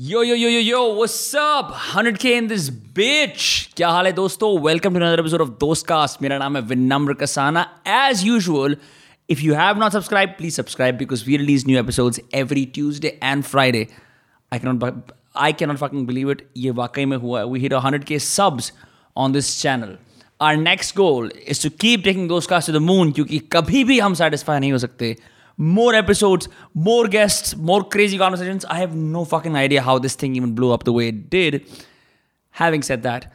Yo yo yo yo yo what's up 100k in this bitch क्या हाल है दोस्तों welcome to another episode of Dost cast मेरा नाम है Vinamra Kasana as usual if you have not subscribed please subscribe because we release new episodes every tuesday and friday i cannot i cannot fucking believe it ये वाकई में हुआ है we hit 100k subs on this channel our next goal is to keep taking those cast to the moon क्योंकि कभी भी हम satisfy नहीं हो सकते more episodes, more guests, more crazy conversations. I have no fucking idea how this thing even blew up the way it did. Having said that,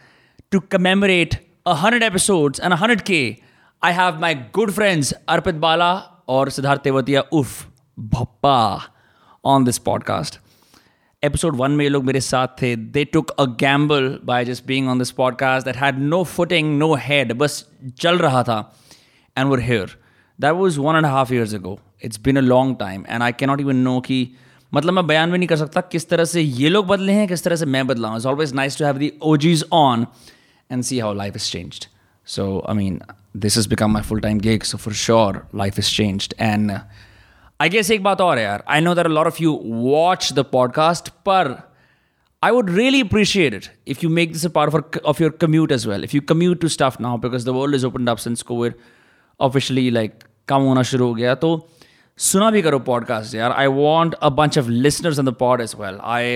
to commemorate 100 episodes and 100k, I have my good friends Arpit Bala or Siddharth Tewatia Uff Bhappa on this podcast. Episode 1 में ये लोग मेरे साथ थे They took a gamble by just being on this podcast that had no footing, no head, बस चल रहा था and we're here. That was one and a half years ago. it's been a long time and I cannot even know कि मतलब मैं बयान भी नहीं कर सकता किस तरह से ये लोग बदले हैं किस तरह से मैं बदला हूँ। It's always nice to have the OGs on and see how life is changed so I mean this is become my full time gig so for sure life is changed and I guess एक बात और है यार I know there lot of you watch the podcast पर I would really appreciate it if you make this a part of, of your commute as well. If you commute to stuff now because the world is opened up since COVID officially like कम होना शुरू हो गया तो सुना भी करो podcast यार. I want a bunch of listeners in the pod as well I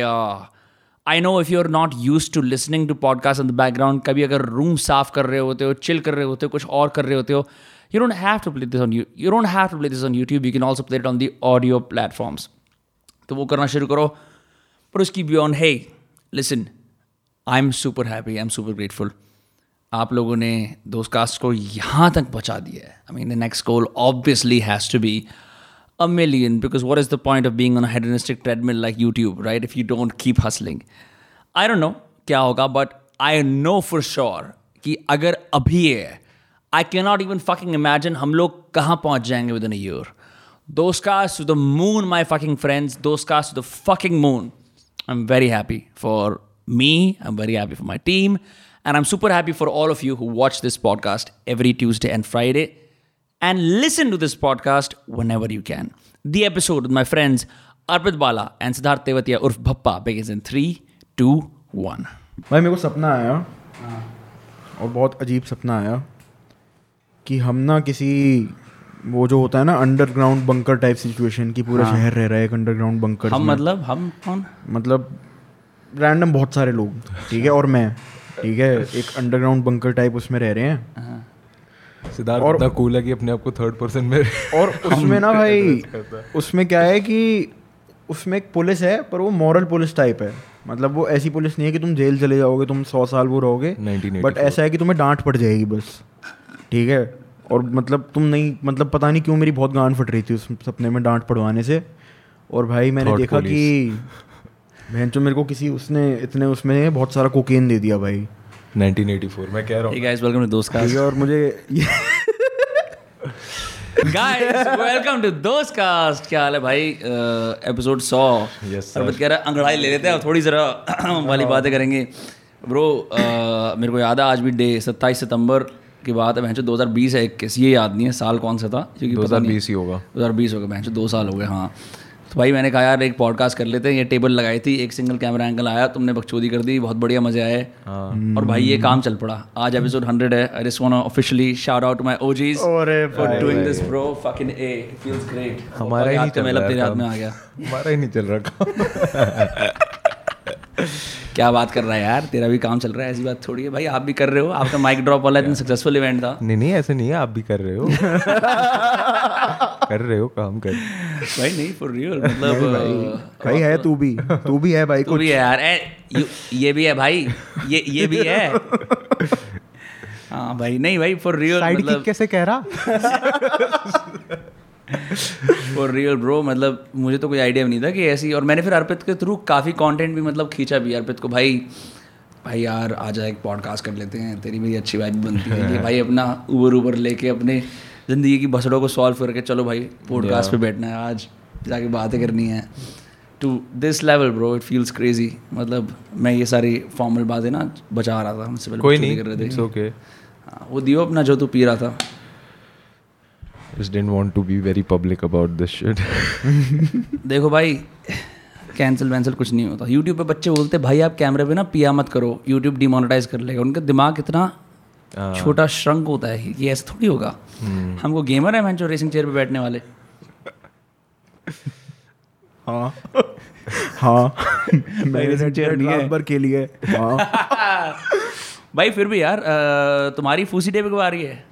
I know if you are not use to listening to podcast in the background कभी अगर रूम साफ़ कर रहे होते हो चिल कर रहे होते हो, कुछ और कर रहे होते हो you don't have to play this on you you don't have to play this on YouTube you can also play it on the audio platforms तो वो करना शुरू करो, पर उसकी beyond hey listen I am super happy I am super grateful आप लोगों ने दोस्त कास्ट को यहाँ तक पहुँचा दिया है. I mean the next goal obviously has to be a million because what is the point of being on a hedonistic treadmill like YouTube, right? If you don't keep hustling. I don't know क्या होगा but I know for sure कि अगर अभी है I cannot even fucking imagine हम लोग कहाँ पहुँच जाएंगे within a year. Those cars to the moon, my fucking friends. Those cars to the fucking moon. I'm very happy for me. I'm very happy for my team. And I'm super happy for all of you who watch this podcast every Tuesday and Friday And listen to this podcast whenever you can. The episode with my friends Arpit Bala and Siddharth Tewatia Urf Bhappa begins in 3, 2, 1. भाई मेरे को सपना आया। और बहुत अजीब सपना आया कि हम ना किसी वो जो होता है ना अंडरग्राउंड बंकर टाइप सिचुएशन की पूरा शहर रह रहा है एक अंडरग्राउंड बंकर हम मतलब हम कौन? मतलब रैंडम बहुत सारे लोग ठीक है और मैं ठीक है एक अंडरग्राउंड बंकर टाइप उसमें रह रहे हैं। सिद्धार्थ और इतना कूल है कि अपने आप को थर्ड पर्सन में और उसमें ना भाई उसमें क्या है कि उसमें एक पुलिस है पर वो मॉरल पुलिस टाइप है। मतलब वो ऐसी पुलिस नहीं है कि तुम जेल चले जाओगे तुम सौ साल वो रहोगे। बट ऐसा है कि तुम्हें डांट पड़ जाएगी बस। ठीक है? और मतलब तुम नहीं मतलब पता नहीं क्यों मेरी बहुत गांड फट रही थी उस सपने में डांट पड़वाने से। और भाई मैंने देखा कि बहन जो मेरे को किसी उसने इतने उसमें बहुत सारा कोकेन दे दिया भाई। 1984 मैं कह रहा हूँ। Guys welcome to Dost cast और मुझे guys welcome to Dost cast क्या हाल है भाई? एपिसोड 100 यस सर कह रहा है अंगड़ाई ले लेते हैं थोड़ी जरा वाली बातें करेंगे। ब्रो मेरे को याद है आज भी डे 27 सितंबर की बात है भैंसो 2020 है इक्कीस। ये याद नहीं है साल कौन सा था? क्योंकि 2020 ही होगा। 2020 होगा भैंसो दो साल हो गए हाँ। तो भाई मैंने कहा यार एक पॉडकास्ट कर लेते हैं। ये टेबल लगाई थी एक सिंगल कैमरा एंगल आया तुमने बकचोदी कर दी बहुत बढ़िया मज़े आए। हाँ। और भाई ये काम चल पड़ा। आज एपिसोड 100 है। I just want to officially shout out my OGs for doing this bro fucking a feels great हमारा ही नहीं चल रहा तेरे हाथ में आ गया। हमारा ही नहीं चल रहा क्या बात कर रहा है यार? तेरा भी काम चल रहा है ऐसी बात थोड़ी है। भाई आप भी कर रहे हो। आपका माइक ड्रॉप वाला इतना सक्सेसफुल इवेंट था। नहीं नहीं ऐसे नहीं है। आप भी कर रहे हो। कर रहे हो काम कर। भाई नहीं फॉर रियल मतलब भाई है तू भी। तू भी है भाई तू भी है यार। ए, ये भी है भाई। ये ये भी है। हाँ भाई नहीं भाई फॉर रियल मतलब कैसे कह रहा? फॉर रियल ब्रो मतलब मुझे तो कोई आइडिया नहीं था कि ऐसी और मैंने फिर अर्पित के थ्रू काफ़ी कंटेंट भी मतलब खींचा भी अर्पित को भाई भाई यार आ जाए एक पॉडकास्ट कर लेते हैं तेरी मेरी अच्छी बात बनती है कि भाई अपना ऊबर ऊबर लेके अपने ज़िंदगी की बसड़ों को सॉल्व करके चलो भाई पॉडकास्ट पे बैठना है आज जाके बातें करनी है. To this level bro it feels crazy मतलब मैं ये सारी फॉर्मल बातें ना बचा रहा था हमसे पहले कोई नहीं कर रहे थे। ओके हाँ, वो दियो अपना जो तू पी रहा था। Just didn't want to be very public about this shit. देखो भाई कैंसिल वैंसिल कुछ नहीं होता। यूट्यूब पे बच्चे बोलते भाई आप कैमरे पे ना पिया मत करो। यूट्यूब डिमोनेटाइज कर लेगा। उनका दिमाग इतना हाँ। छोटा श्रंक होता है ये ऐसा थोड़ी होगा। हम्म। हमको गेमर है मैं जो रेसिंग चेयर पे बैठने वाले। हाँ। हाँ। मेरे से chair नहीं है। के लिए। हाँ। भाई फिर भी यार तुम्हारी फूसी डे पे आ रही है?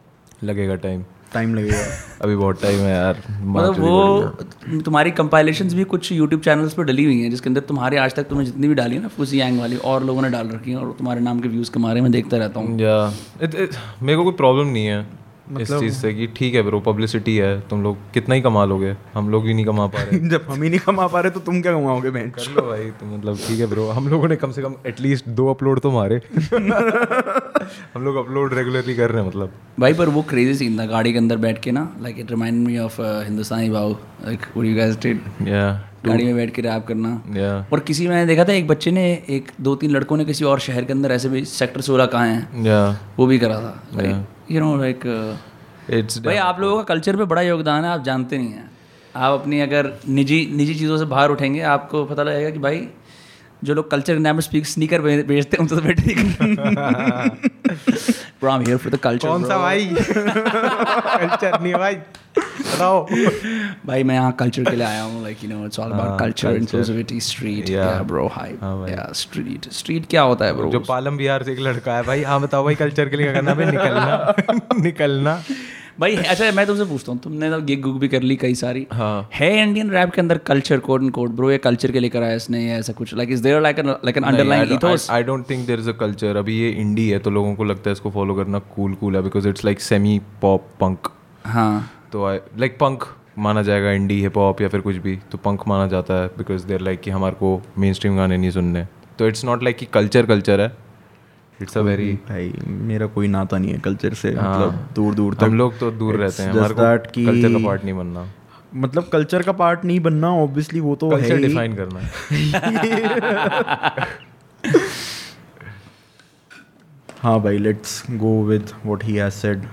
लगेगा टाइम टाइम लगेगा अभी बहुत टाइम है यार मतलब वो तुम्हारी कंपाइलेशन भी कुछ यूट्यूब चैनल्स पर डली हुई हैं जिसके अंदर तुम्हारे आज तक तुमने जितनी भी डाली है ना फूसी यांग वाली और लोगों ने डाल रखी है और तुम्हारे नाम के व्यूज़ के रहे हैं मैं देखता रहता हूँ। या मेरे को कोई प्रॉब्लम नहीं है। इस चीज़ से कि ठीक है ब्रो पब्लिसिटी है तुम लोग कितना ही कमा लोगे हम लोग ही नहीं कमा पा रहे। जब हम ही नहीं कमा पा रहे तो तुम क्या कमाओगे बहन? कर लो भाई तो मतलब ठीक है ब्रो हम लोगों ने कम से कम एटलीस्ट दो अपलोड तो मारे। हम लोग अपलोड रेगुलरली कर रहे हैं मतलब। भाई पर वो क्रेजी सीन था गाड़ी के अंदर बैठ के ना like it remind me of Hindustani Babu like what you guys did या गाड़ी में बैठ के रैप करना। और किसी मैंने देखा था एक बच्चे ने एक दो तीन लड़कों ने किसी और शहर के अंदर ऐसे भी सेक्टर सोलह कहा है? वो भी करा था। यू नो लाइक इट्स भाई आप लोगों का कल्चर पे बड़ा योगदान है आप जानते नहीं हैं। आप अपनी अगर निजी निजी चीज़ों से बाहर उठेंगे आपको पता लगेगा कि भाई जो लोग कल्चर नाम स्पीक स्नीकर बेचते हैं उनसे तो बेटर नहीं Bro, I'm here for the culture, कौन सा भाई? कल्चर नहीं भाई। बताओ। भाई मैं यहाँ कल्चर के लिए आया हूँ like you know it's all about culture inclusivity street या ब्रो हाई हाँ या स्ट्रीट स्ट्रीट क्या होता है ब्रो जो पालम बिहार से एक लड़का है भाई हाँ बताओ भाई कल्चर के लिए क्या करना भाई निकलना। निकलना। भाई अच्छा मैं तुमसे पूछता हूँ तुमने तो गिग गुग भी कर ली कई सारी। हाँ। है इंडियन रैप के अंदर culture code and code bro ये कल्चर के लिए कराया इसने ऐसा कुछ? Like is there like like an underlying ethos? I don't think there is a culture अभी ये इंडी है तो लोगों को लगता है इसको फॉलो करना कूल कूल है because it's like semi pop punk हाँ। तो आई लाइक पंक माना जाएगा इंडी हिप हॉप या फिर कुछ भी तो पंक माना जाता है बिकॉज़ देर लाइक कि हमारे को मेन स्ट्रीम गाने नहीं सुनने। तो इट्स नॉट लाइक कि कल्चर कल्चर है। इट्स अ वेरी भाई मेरा कोई नाता नहीं है कल्चर से हाँ। मतलब दूर दूर तक। हम लोग तो दूर रहते हैं हमारे को कि- कल्चर का पार्ट नहीं बनना। मतलब कल्चर का पार्ट नहीं बनना ऑब्वियसली वो तो है कल्चर ही। डिफाइन करना। है हाँ भाई let's go with what he has said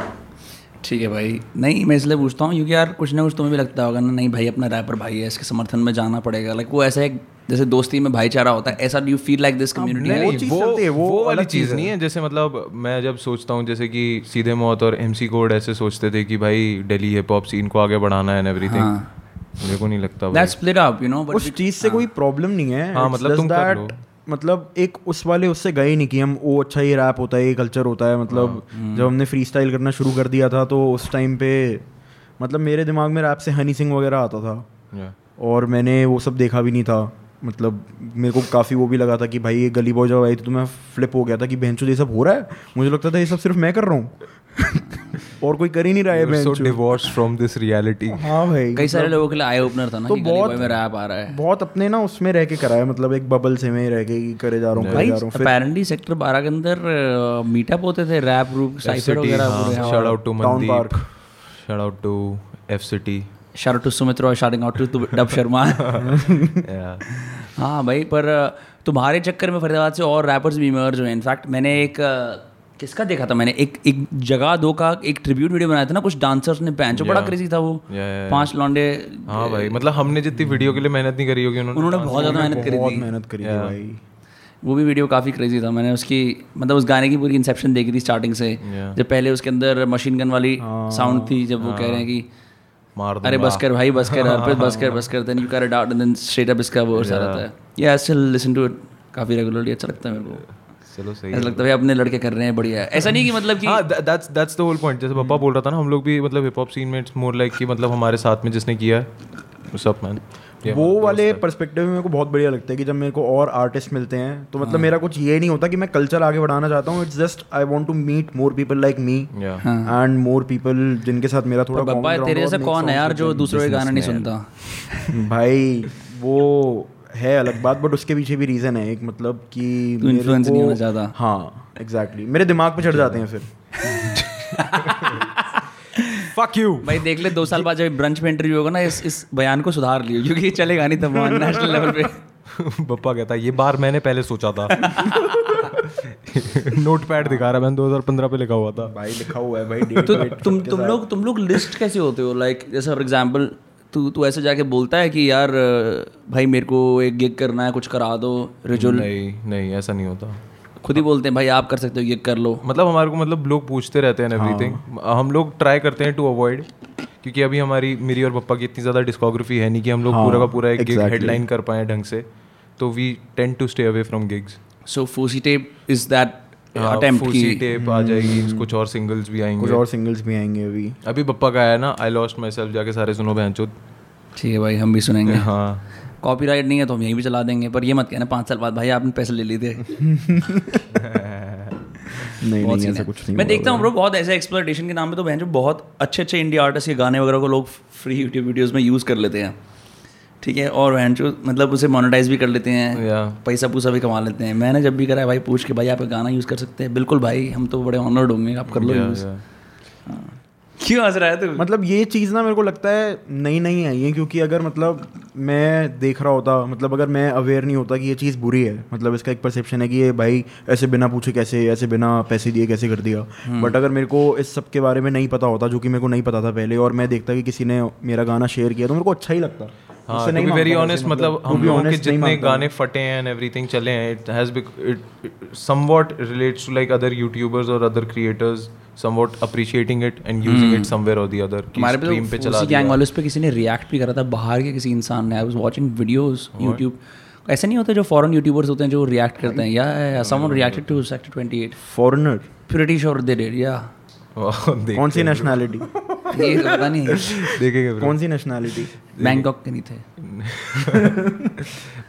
ठीक है भाई। नहीं मैं इसलिए पूछता हूँ क्योंकि यार कुछ ना कुछ तुम्हें भी लगता होगा ना नहीं भाई अपना रैपर भाई है इसके समर्थन में जाना पड़ेगा। लाइक वो ऐसा एक जैसे दोस्ती में भाईचारा होता है ऐसा do you feel like this community नहीं, वो चीज़ वो है, वो वो वाली चीज़ नहीं है जैसे मतलब मैं जब सोचता हूँ जैसे कि सीधे मौत और एमसी कोड ऐसे सोचते थे कि भाई दिल्ली हिप हॉप सीन को आगे बढ़ाना है एंड एवरीथिंग मेरे को नहीं लगता। That's split up you know but उस चीज़ से कोई प्रॉब्लम नहीं है। हाँ, मतलब तुम कर लो। that, मतलब एक उस वाले उससे गए नहीं कि हम वो अच्छा ये रैप होता है ये कल्चर होता है। मतलब हाँ, जब हमने फ्री स्टाइल करना शुरू कर दिया था तो उस टाइम पे मतलब मेरे दिमाग में रैप से हनी सिंह वगैरह आता था। और मैंने वो सब देखा भी नहीं था। मतलब मेरे को काफ़ी वो भी लगा था कि भाई ये गली बॉय जब आई थी तो मैं फ्लिप हो गया था कि बहन ये सब हो रहा है? मुझे लगता था ये सब सिर्फ़ मैं कर रहा हूँ। और कोई कर ही नहीं रहा है You're so बहन divorced from हाँ भाई। कई सारे लोगों के लिए आई ओपनर था ना तो कि बहुत- में रैप आ रहा है। बहुत अपने ना उसमें रह के करा है मतलब एक बबल से में रह के करे जा रहा हूँ करे जा रहा हूँ अपेरेंटली सेक्टर 12 के अंदर मीटअप होते थे रैप ग्रुप साइफर वगैरह हाँ, पूरे shout out to Town Mandeep. Park. Shout out to. Shout to Sumitra और shouting out to dub Sharma हाँ भाई पर तुम्हारे चक्कर में फरीदाबाद से और रैपर्स भी इमर्ज हुए इनफैक्ट मैंने एक किसका देखा था मैंने? एक एक जगह दो का एक ट्रिब्यूट वीडियो बनाया था ना कुछ डांसर्स ने पहन जो बड़ा क्रेजी था वो. पाँच लौंडे हाँ भाई मतलब हमने जितनी वीडियो के लिए मेहनत नहीं करी होगी उन्होंने उन्होंने बहुत ज़्यादा मेहनत करी बहुत थी मेहनत करी थी भाई। वो भी वीडियो काफ़ी क्रेजी था। मैंने उसकी मतलब उस गाने की पूरी इंसेप्शन देखी थी स्टार्टिंग से। जब पहले उसके अंदर मशीन गन वाली साउंड थी जब वो कह रहे हैं। कि मार अरे बस कर भाई बस कर अर्पित बस कर बस कर then you carry it out and then straight up इसका वर्स आ जाता है। या स्टिल लिसन टू इट काफ़ी रेगुलरली अच्छा लगता है मेरे को। चलो सही ऐसा लगता है अपने लड़के कर रहे हैं बढ़िया ऐसा नहीं कि मतलब कि हाँ that's that's the whole point जैसे पापा बोल रहा था ना हम लोग भी मतलब हिप हॉप सीन में इट्स मोर लाइक कि मतलब हमारे साथ में जिसने किया है सब मैन वो वाले पर्सपेक्टिव में मेरे को बहुत बढ़िया लगता है कि जब मेरे को और आर्टिस्ट मिलते हैं तो मतलब हाँ। मेरा कुछ ये नहीं होता कि मैं कल्चर आगे बढ़ाना चाहता हूँ it's just I want to meet more people like me and more people जिनके साथ मेरा थोड़ा बब्बा तेरे हो जैसा और कौन है यार जो दूसरों के गाना नहीं सुनता? भाई वो है अलग बात बट उसके पीछे भी रीजन है एक मतलब कि को- नहीं होना चाहता। हाँ एग्जैक्टली मेरे दिमाग पे चढ़ जाते हैं फिर। फक यू भाई देख ले दो साल बाद जब ब्रंच में इंटरव्यू होगा ना इस इस बयान को सुधार लियो क्योंकि ये चलेगा नहीं तब नेशनल लेवल पे। पप्पा कहता है ये बार मैंने पहले सोचा था। नोट पैड दिखा रहा है मैंने 2015 पे लिखा हुआ था। भाई लिखा हुआ है भाई तो तुम तुम लोग तुम लोग लिस्ट कैसे होते हो? लाइक जैसे फॉर एग्जांपल तू तू ऐसे जाके बोलता है कि यार भाई मेरे को एक गिग करना है कुछ करा दो रिजुल नहीं नहीं ऐसा नहीं होता। खुद ही बोलते हैं भाई आप कर सकते हो गिग कर लो. मतलब हमारे को मतलब लोग पूछते रहते हैं एवरीथिंग हम लोग ट्राई करते हैं टू अवॉइड क्योंकि अभी हमारी मेरी और पप्पा की इतनी ज़्यादा डिस्कोग्राफी है नहीं कि हम लोग हाँ, पूरा का पूरा एक गिग हेडलाइन कर पाए ढंग से। तो we tend to stay away from gigs so फूसी tape is that attempt की टेप आ जाएगी कुछ और सिंगल्स भी आएँगे। कुछ और सिंगल्स भी आएँगे अभी। अभी पप्पा का आया ना आई लॉस्ट माई सेल्फ जाके सारे सुनो बहन चोद। ठीक है भाई हम भी सुनेंगे। हाँ। कॉपीराइट नहीं है तो हम यहीं भी चला देंगे। पर ये मत कहना पाँच साल बाद भाई आपने पैसे ले लिए थे। नहीं नहीं ऐसा कुछ नहीं मैं देखता हूँ ब्रो बहुत ऐसे एक्सप्लोइटेशन के नाम पे तो बहन जो बहुत अच्छे अच्छे इंडिया आर्टिस्ट के गाने वगैरह को लोग फ्री यूट्यूब वीडियोस में यूज़ कर लेते हैं। ठीक है? और बहन जो मतलब उसे मोनेटाइज भी कर लेते हैं। पैसा पूसा भी कमा लेते हैं। मैंने जब भी करा है भाई पूछ के भाई आप गाना यूज़ कर सकते हैं। बिल्कुल भाई हम तो बड़े ऑनर्ड होंगे आप कर लो यूज़ क्यों हंस रहा है तू? मतलब ये चीज़ ना मेरे को लगता है नई नई आई है क्योंकि अगर मतलब मैं देख रहा होता मतलब अगर मैं अवेयर नहीं होता कि ये चीज़ बुरी है मतलब इसका एक परसेप्शन है कि ये भाई ऐसे बिना पूछे कैसे ऐसे बिना पैसे दिए कैसे कर दिया। बट अगर मेरे को इस सब के बारे में नहीं पता होता जो कि मेरे को नहीं पता था पहले और मैं देखता कि किसी ने मेरा गाना शेयर किया तो मेरे को अच्छा ही लगता। हाँ टू नहीं बी वेरी ऑनेस्ट मतलब हम लोगों के जितने गाने फटे हैं एंड एवरीथिंग चले हैं it has it somewhat relates to like other YouTubers और other creators somewhat appreciating it and using it somewhere और द अदर हमारे पे स्ट्रीम पे तो चला उसी दिया। गैंग वाले पे किसी ने रिएक्ट भी करा था बाहर के किसी इंसान ने। I was watching videos YouTube ऐसा नहीं होता जो फॉरेन यूट्यूबर्स होते हैं जो रिएक्ट करते हैं। या someone reacted to sector 28 foreigner pretty sure they did या कौन सी नेशनैलिटी ये तो पता नहीं देखेंगे कौन सी नेशनैलिटी बैंकॉक के नहीं थे।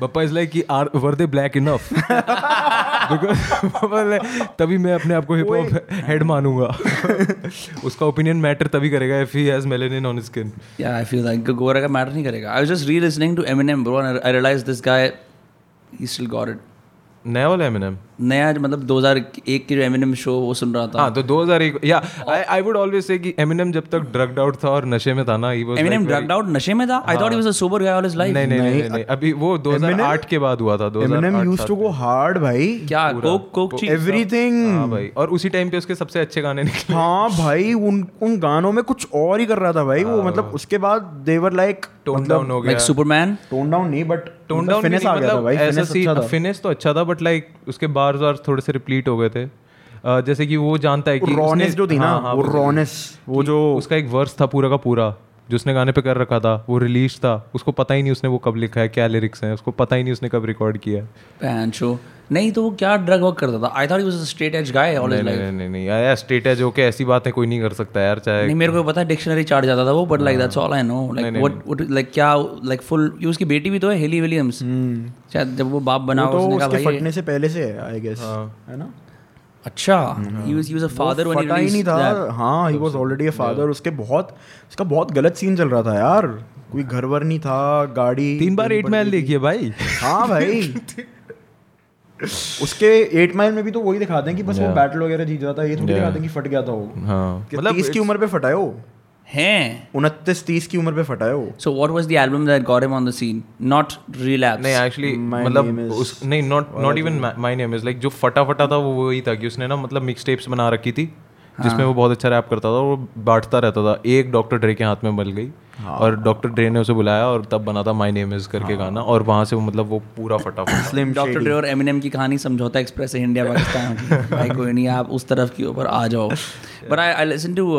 पप्पा इज़ लाइक कि are were they black enough तभी मैं अपने आप को हिप हॉप हेड मानूँगा। उसका ओपिनियन मैटर तभी करेगा if he has melanin on skin Yeah, I feel like गोरा का मैटर नहीं करेगा। I was just re-listening to Eminem bro and I realized this guy he still got it नया वाला Eminem नया मतलब 2001 की जो Eminem शो वो सुन रहा था। हाँ तो 2001 या आई आई वुड ऑलवेज से कि एमिनेम जब तक ड्रग्ड आउट था और नशे में था ना he was Eminem drugged out नशे में था? I thought he was a sober guy all his life. नहीं नहीं नहीं अभी वो 2008 के बाद हुआ था 2008 Eminem used to go hard भाई। क्या कोक कोक चीज़ एवरीथिंग हाँ भाई और उसी टाइम पे उसके सबसे अच्छे गाने निकले। हाँ भाई उन उन गानों में कुछ और ही कर रहा था भाई। वो मतलब उसके बाद देवर लाइक टोन डाउन हो गया। Like Superman? टोन डाउन नहीं बट टोन डाउन फिनिश आ गया था भाई। फिनिश अच्छा था। फिनिश तो अच्छा था बट लाइक उसके बार वार्स थोड़े से रिप्लीट हो गए थे। uh, जैसे कि वो जानता है कि रॉनेस जो थी ना हाँ, हाँ, वो रॉनेस वो जो उसका एक वर्स था पूरा का पूरा। जो उसने गाने पे कर रखा था वो रिलीज़ था उसको पता ही नहीं उसने वो कब लिखा है क्या लिरिक्स हैं उसको पता ही नहीं उसने कब रिकॉर्ड किया है। नहीं तो वो क्या ड्रग वर्क करता था? I thought he was a straight edge guy all his नहीं लाइफ नहीं नहीं नहीं यार स्टेट है जो कि ऐसी बात है कोई नहीं कर सकता यार चाहे नहीं मेरे को पता है डिक्शनरी चार्ट जाता था वो but like that's all I know like what what like क्या लाइक फुल ये उसकी बेटी भी तो है हेली विलियम्स शायद जब वो बाप बना वो तो उसने कहा उसके भाई फटने से पहले से है आई गेस है ना? अच्छा he was he was a father when he नहीं था। हाँ he was already a father उसके बहुत उसका बहुत गलत सीन चल रहा था यार। कोई घर वर नहीं था गाड़ी तीन बार एट माइल देखिए भाई। हाँ भाई। उसके एट माइल में भी तो वही दिखाते हैं कि बस वो बैटल वगैरह जीत जाता है। ये थोड़ी दिखाते हैं कि फट गया था वो। हाँ। मतलब इसकी उम्र पे फटा है। हैं उनतीस तीस की उम्र पे फटा है वो। So what was the album that got him on the scene not Relapse नहीं एक्चुअली मतलब उस नहीं not not even my name is like जो फटा फटा था वो वही था कि उसने ना मतलब मिक्स टेप्स बना रखी थी जिसमें वो बहुत अच्छा रैप करता था और वो बांटता रहता था। एक डॉक्टर ड्रे के हाथ में मिल गई। और डॉक्टर ड्रे ने उसे बुलाया और तब बना था माय नेम इज़ करके गाना और वहाँ से वो मतलब वो पूरा फटा फटा स्लिम डॉक्टर ड्रे और एमिनेम की कहानी समझौता एक्सप्रेस है इंडिया पाकिस्तान भाई कोई नहीं आप उस तरफ़ के ऊपर आ जाओ। But I I listen to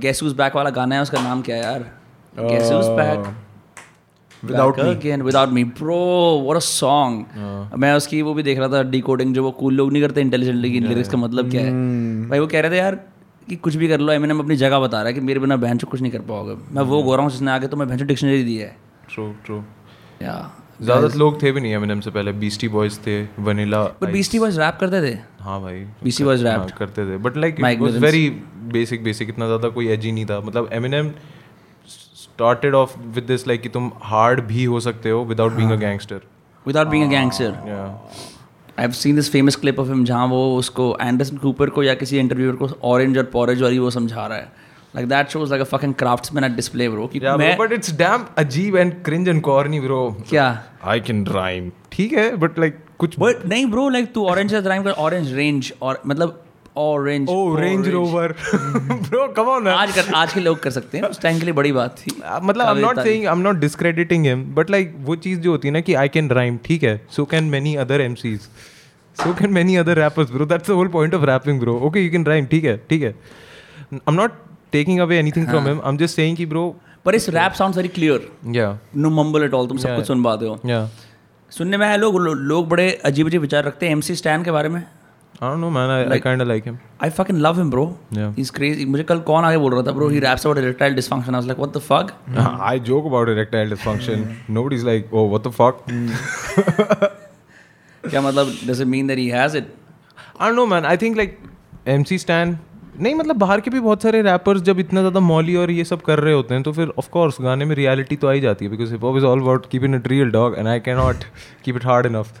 guess who's back वाला गाना है उसका नाम क्या है यार? Guess who's back Without Back again without me bro what a song मैं उसकी वो भी देख रहा था डिकोडिंग जो वो कूल लोग नहीं करते इंटेलिजेंटली की लिरिक्स का मतलब क्या है। भाई वो कह रहे थे यार कि कुछ भी कर लो एमिनेम अपनी जगह बता रहा है कि मेरे बिना बहन कुछ नहीं कर पाओगे। मैं वो गो रहा हूँ जिसने आगे तो मैं बहन डिक्शनरी दी है। ट्रू ट्रू या ज़्यादा लोग थे भी नहीं एमिनेम से पहले। बीस्टी बॉयज़ थे Vanilla but Beastie Boys rap करते थे? हाँ भाई बीसी बॉयज़ रैप करते थे। But like it was very basic basic इतना ज़्यादा कोई एजी नहीं था। मतलब Eminem started off with this like कि तुम हार्ड भी हो सकते हो without being a gangster without being a gangster या I have seen this famous clip of him जहाँ वो उसको एंडरसन कूपर को या किसी इंटरव्यूअर को ऑरेंज और पॉरेज वाली वो समझा रहा है। Like that shows like a fucking craftsman at display bro कि मैं बट इट्स डैम अजीब and cringe and corny bro क्या? आई कैन राइम ठीक है बट लाइक कुछ बट नहीं ब्रो लाइक तू ऑरेंज से राइम कर ऑरेंज रेंज और मतलब orange Oh, Range Rover. Bro, come on, man. आज कर आज के लोग कर सकते हैं। उस टाइम के लिए बड़ी बात थी। Uh, मतलब I am not saying I am not discrediting him but like वो चीज़ जो होती है ना कि आई कैन राइम ठीक है? So can many other MCs so can many other rappers bro that's the whole point of rapping bro okay you can rhyme ठीक है ठीक है. Am not taking away anything from him I am just saying कि bro पर इस rap sound very clear या no mumble at all तुम सब कुछ सुन पाते हो. या सुनने में आया लोग लोग बड़े अजीब अजीब विचार रखते हैं एमसी स्टैन के बारे में. I don't know man I I kind of like him I fucking love him bro Yeah. He is crazy मुझे कल कौन आगे बोल रहा था bro he raps about erectile dysfunction I was like what the fuck I joke about erectile dysfunction. Nobody's like, oh, what the fuck? क्या मतलब does it mean that he has it I don't know, man. I think like MC Stan. नहीं मतलब बाहर के भी बहुत सारे rappers जब इतना ज़्यादा मॉली और ये सब कर रहे होते हैं तो फिर ऑफ़ कोर्स गाने में रियलिटी तो आ ही जाती है because hip hop is all about keeping it real dog and I can not keep it hard enough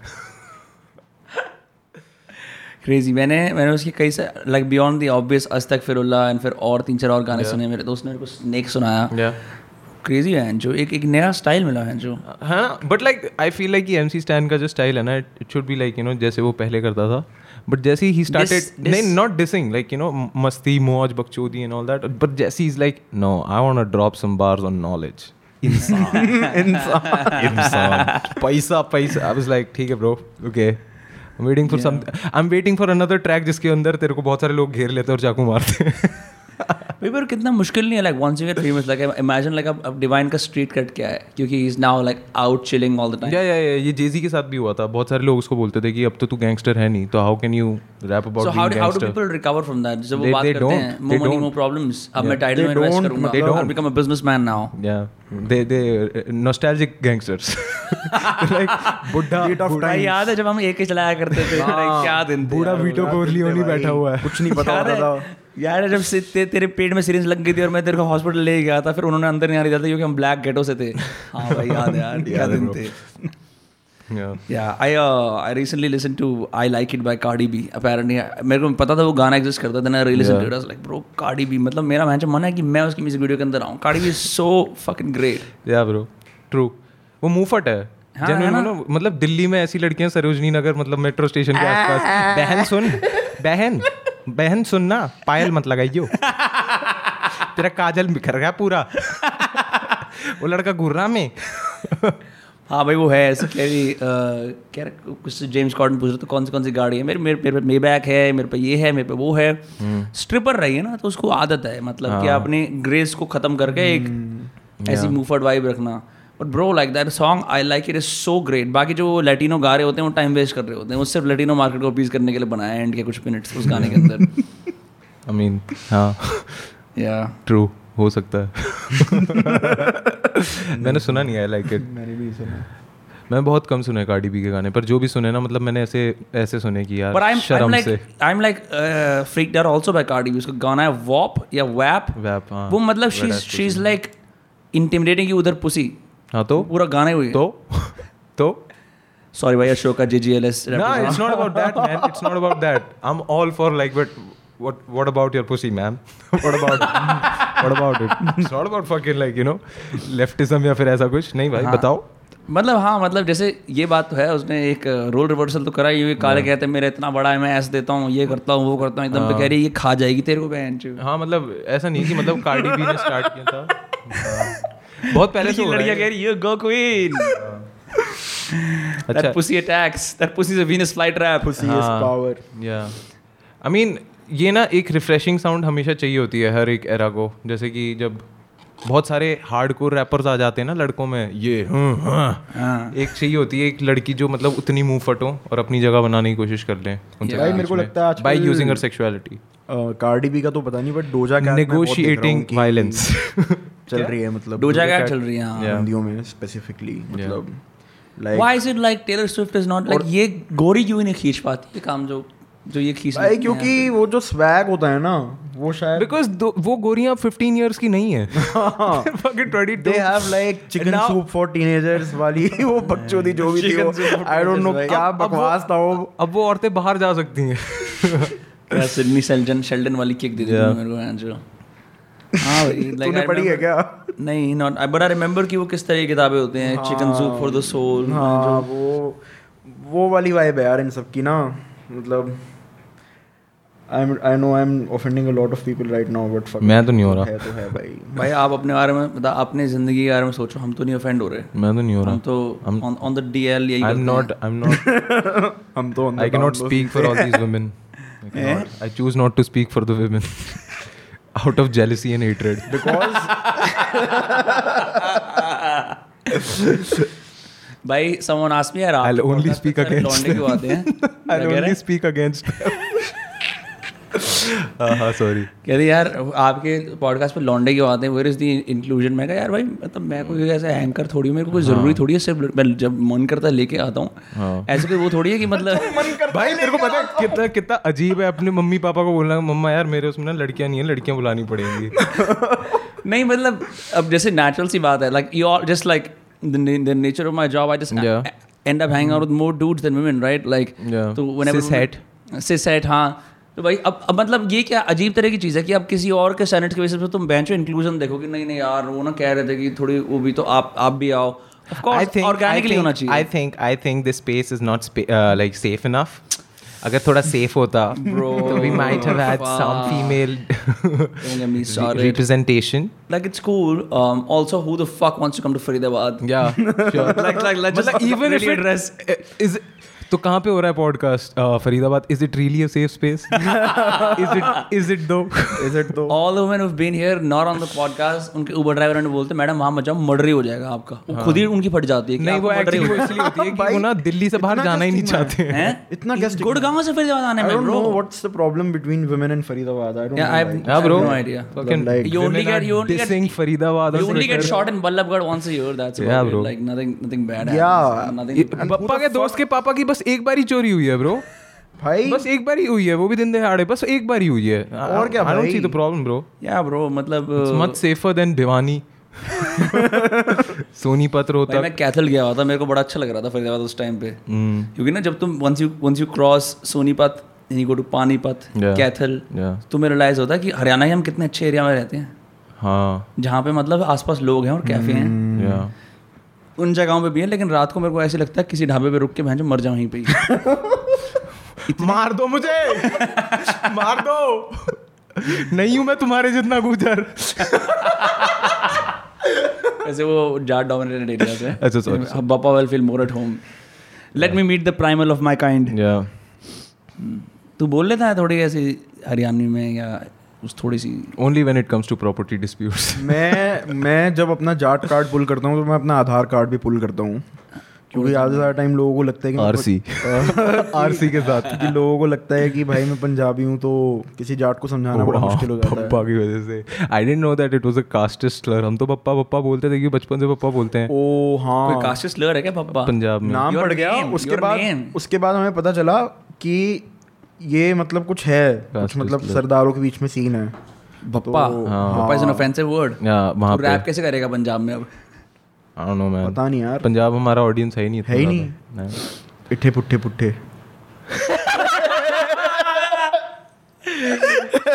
crazy मैंने मैंने उसकी कई से लाइक बियॉन्ड द ऑब्वियस अस्तक फिरुल्ला एंड फिर और तीन चार और गाने yeah. सुने मेरे दोस्त ने मेरे को स्नेक सुनाया या क्रेजी है जो एक एक नया स्टाइल मिला है जो है ना but like I feel like M C Stan का जो स्टाइल है ना it should be like you know जैसे वो पहले करता था. बट जैसे ही स्टार्टेड नहीं not dissing like you know मस्ती मौज बकचोदी एंड ऑल दैट बट जैसे is like no I want to drop some bars on knowledge पैसा पैसा आई वाज लाइक ठीक है bro okay I'm waiting for some I'm waiting for another track जिसके अंदर तेरे को बहुत सारे लोग घेर लेते हैं और चाकू मारते हैं. भाई पर कितना मुश्किल नहीं है like once you get famous like imagine like अब डिवाइन का स्ट्रीट कट क्या है? क्योंकि he is now like out chilling all the time या या या ये जेजी के साथ भी हुआ था। बहुत सारे लोग उसको बोलते थे कि अब तो तू गैंगस्टर है नहीं तो how can you rap so about how being how do people recover from that जब वो बात करते हैं मोर मनी. मोर प्रॉब्लम्स अब मैं टाइटल में इन्वेस्ट करूँगा। I don't. Become a businessman now Yeah, they they uh, nostalgic gangsters. like बुढ़ा Gate of याद है जब हम एक ही चलाया करते थे? like, क्या दिन बूढ़ा। वीटो कोरलियोनी बैठा हुआ है। कुछ नहीं पता होता था। यार जब से ते, तेरे पेट में सिरिंज लग गई थी और मैं तेरे को हॉस्पिटल ले गया था फिर उन्होंने अंदर नहीं आने दिया था क्योंकि हम ब्लैक गेटो से थे हाँ भाई याद है यार क्या दिन थे Yeah. Yeah, I uh, I recently listened to I Like It by Cardi B. Apparently, मेरे को पता था वो गाना एग्जिस्ट करता था ना relisten to it like bro Cardi B मतलब मेरा मैच मन है कि मैं उसकी म्यूज़िक वीडियो के अंदर आऊँ Cardi B is so fucking great Yeah, bro. True. वो मुंहफट है हाँ, है ना? मतलब दिल्ली में ऐसी लड़कियाँ सरोजनी नगर मतलब मेट्रो स्टेशन के आसपास बहन सुन बहन बहन सुनना पायल मत लगाइयो। तेरा काजल बिखर गया पूरा। वो लड़का गुर्रा में। हाँ भाई वो है ऐसे कह रही कह रहा कुछ जेम्स कॉर्डन पूछ रहे तो कौन सी कौन सी गाड़ी है? मेरे मेरे मेरे पे मे बैक है मेरे पे ये है मेरे पे वो है। स्ट्रिपर रही है ना तो उसको आदत है मतलब कि अपने ग्रेस को खत्म करके एक ऐसी मूफर्ड वाइब रखना। But bro like that song I like it is so great बाकी जो वो लैटिनो गा रहे होते हैं वो टाइम वेस्ट कर रहे होते हैं। वो सिर्फ़ लैटिनो मार्केट को अपीज करने के लिए बनाया एंड के कुछ मिनट्स उस गाने के अंदर। आई मीन हाँ। या ट्रू हो सकता है। मैंने सुना नहीं आई लाइक इट मैंने भी सुना मैं बहुत कम सुने कार्डी बी के गाने पर जो भी सुने ना मतलब मैंने ऐसे ऐसे सुने कि यार I'm, शर्म I'm like से। I'm like uh, freaked out also by Cardi B. उसका गाना है वॉप या वैप Wap, हाँ, वो मतलब she she is like intimidating की उधर पुसी हाँ तो? पूरा गाना ही हुई तो? तो? सॉरी भाई अशोक का जेजीएलएस No, it's not about that, man. It's not about that. I'm all for like, but what what about your pussy, man? what about what about it? It's not about fucking like you know leftism या फिर ऐसा कुछ। नहीं भाई बताओ। मतलब हाँ मतलब जैसे ये बात तो है उसने एक रोल रिवर्सल तो करा ही। हुई काले कहते हैं मेरा इतना बड़ा है मैं ऐसे देता हूँ ये करता हूँ वो करता हूँ। एकदम पे कह रही ये खा जाएगी तेरे को बहन हाँ मतलब ऐसा नहीं कि मतलब कार्डी बी ने स्टार्ट किया था। हाँ। बहुत पहले से हो रहा है कह रही है गो क्वीन अच्छा। That pussy attacks that pussy is a Venus fly trap pussy is हाँ। पावर या आई मीन ये ना एक रिफ्रेशिंग साउंड हमेशा चाहिए होती है हर एक एरा को। जैसे कि जब बहुत सारे हार्डकोर रैपर्स आ जाते हैं ना लड़कों में ये हाँ, हाँ। एक चाहिए होती है एक लड़की जो मतलब उतनी मुँह फटो और अपनी जगह बनाने की कोशिश कर लें भाई मेरे को लगता है by using her sexuality Cardi B का तो पता नहीं बट डोजा नेगोशिएटिंग वायलेंस चल रही है मतलब डोजा कैट चल रही है हाँ। हिंदियों में स्पेसिफिकली मतलब like Why is it like Taylor Swift is not like ये गोरी क्यों नहीं खींच पाती? ये काम जो जो ये खींच भाई क्योंकि वो जो स्वैग होता है ना वो शायद बिकॉज़ वो गोरियाँ 15 इयर्स की नहीं है। Fucking 22 they have like chicken soup for teenagers वाली वो बकचोदी जो भी थी Chicken वो soup for I don't know क्या बकवास था वो। अब वो औरतें बाहर जा सकती हैं। सिडनी शेल्डन शेल्डन वाली किक दी थी मेरे को हाँ तूने पढ़ी है क्या नहीं नॉट बट आई रिमेंबर कि वो किस तरह की किताबें होती हैं chicken soup for the soul हाँ वो वो वाली वाइब है यार इन सब की ना मतलब I'm I know I'm offending a lot of people right now but fuck मैं तो नहीं हो रहा है तो है भाई भाई आप अपने बारे में मतलब अपने ज़िंदगी के बारे में सोचो हम तो नहीं ऑफेंड हो रहे मैं तो नहीं हो हम रहा तो ऑन द डीएल यही आई एम करते हैं। नॉट आई नॉट हम तो on the I cannot speak for all these women. I, cannot. I choose not to speak for the women out of jealousy and hatred. Because by someone asked me I'll only speak against I'll only speak against हाँ हाँ sorry कह रहे यार आपके podcast पे लौंडे क्यों आते हैं वेयर इज़ द इंक्लूजन मैं कहा यार भाई मतलब मैं कोई ऐसा हैंकर थोड़ी मेरे को कोई ज़रूरी थोड़ी है सिर्फ़ मैं जब मन करता लेके आता हूँ। ऐसे कोई वो थोड़ी है कि मतलब भाई मेरे को पता है कितना कितना अजीब है अपने मम्मी पापा को बोलना मम्मा यार मेरे उसमें ना लड़कियाँ नहीं है लड़कियाँ बुलानी पड़ेंगी। नहीं मतलब अब जैसे नेचुरल सी बात है like you are just like the nature of my job I just. End up hang out with more dudes than women right like Yeah. तो व्हेनेवर Cishet. सिसहेट हाँ। तो भाई अब अब मतलब ये क्या अजीब तरह की चीज़ है कि अब किसी और के सेनेट के बेसिस पे तुम बेंच में इंक्लूजन देखो कि नहीं नहीं यार वो ना कह रहे थे कि थोड़ी वो भी तो आप आप भी आओ ऑफ़ कोर्स ऑर्गेनिकली होना चाहिए I think I think this space is not spa- uh, like safe enough. अगर थोड़ा safe होता Bro, तो started. representation. Like it's cool. Um, also, who the fuck wants to come to Faridabad? Yeah, sure. like, like, let's just मतलब even if really it address. is तो कहाँ पे हो रहा है podcast Faridabad? Is it really safe space is it is it though is it though all women have been here not on the podcast उनके Uber driver ने बोलते madam वहाँ मचा मर्डर हो जाएगा आपका। हाँ. खुद ही उनकी फट जाती है नहीं वो एक्चुअली इसलिए होती है कि वो ना दिल्ली से बाहर जाना ही नहीं चाहते हैं। इतना गेस्ट गुड़गांव से फरीदाबाद आने में bro what's the problem between women and Faridabad. I don't know bro no idea you only get you only get Faridabad you only get shot in Ballabhgarh once a year that's like nothing nothing bad या nothing papa के दोस्त के पापा की एक बार ही चोरी हुई है ब्रो भाई। बस एक बार ही हुई है वो भी दिन दहाड़े बस एक बार ही हुई है। और क्या आई डोंट भाई? See the problem bro Yeah, bro. मतलब much safer than Bhiwani Sonipat Rohtak मैं कैथल गया हुआ था मेरे को बड़ा अच्छा लग रहा था फरीदाबाद उस टाइम पे। हम्म, क्योंकि ना जब तुम once you once you cross Sonipat you go to Panipat Kaithal. तुम्हें रियलाइज़ होता है कि हरियाणा के हम कितने अच्छे एरिया में रहते हैं। हाँ। जहाँ पे मतलब आसपास लोग हैं और कैफ़े हैं। या उन जगहों पे भी है लेकिन रात को मेरे को ऐसे लगता है किसी ढाबे पे रुक के भैंस मर जाऊँ वहीं पे मार दो मुझे! मार दो! नहीं हूँ मैं तुम्हारे जितना गुजर। ऐसे वो जाट डोमिनेटेड एरिया से अच्छा, sorry, Bappa will feel more at home let me meet the primal of my kind या तू बोल लेता है थोड़ी ऐसी हरियाणवी में या उस थोड़ी सी only when it comes to property disputes मैं मैं जब अपना जाट कार्ड पुल करता हूँ तो मैं अपना आधार कार्ड भी पुल करता हूँ। क्योंकि आधे ज़्यादा टाइम लोगों को लगता है कि आरसी आरसी के साथ। क्योंकि लोगों को लगता है कि भाई मैं पंजाबी हूँ तो किसी जाट को समझाना बड़ा मुश्किल हो जाता है। पप्पा की वजह से। I don't know that it was a casteist slur हम तो पप्पा पप्पा बोलते थे कि बचपन से पप्पा बोलते हैं। ओ कोई हाँ कास्टिस स्लर है क्या पप्पा? पंजाब में। नाम पड़ गया। उसके बाद उसके बाद हमें पता चला कि ये मतलब कुछ है कुछ मतलब सरदारों के बीच में सीन है। इज़ एन ऑफेंसिव वर्ड वहाँ पे। रैप कैसे करेगा पंजाब में अब? आई डोंट नो मैन पता नहीं यार। पंजाब हमारा ऑडियंस है ही नहीं इतना है ही नहीं। इट्ठे पुट्ठे पुट्ठे।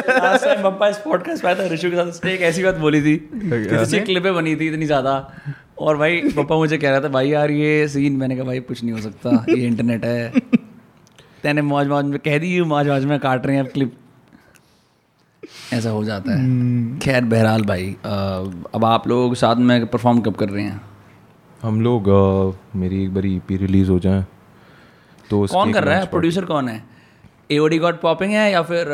लास्ट टाइम पप्पा इस पॉडकास्ट आया था ऋषु के साथ उसने एक ऐसी बात बोली थी। किसी क्लिपें बनी थी इतनी ज़्यादा। और भाई पप्पा मुझे कह रहा था भाई यार ये सीन मैंने कहा भाई कुछ नहीं हो सकता। ये इंटरनेट है। तेने मौज मौज में कह दी मौज मौज में काट रहे हैं अब क्लिप ऐसा हो जाता है। खैर बहरहाल भाई आ, अब आप लोग साथ में परफॉर्म कब कर रहे हैं? हम लोग मेरी एक बारी ईपी रिलीज़ हो जाए तो कौन कर रहा है? प्रोड्यूसर कौन है? एओडी गॉट पॉपिंग है या फिर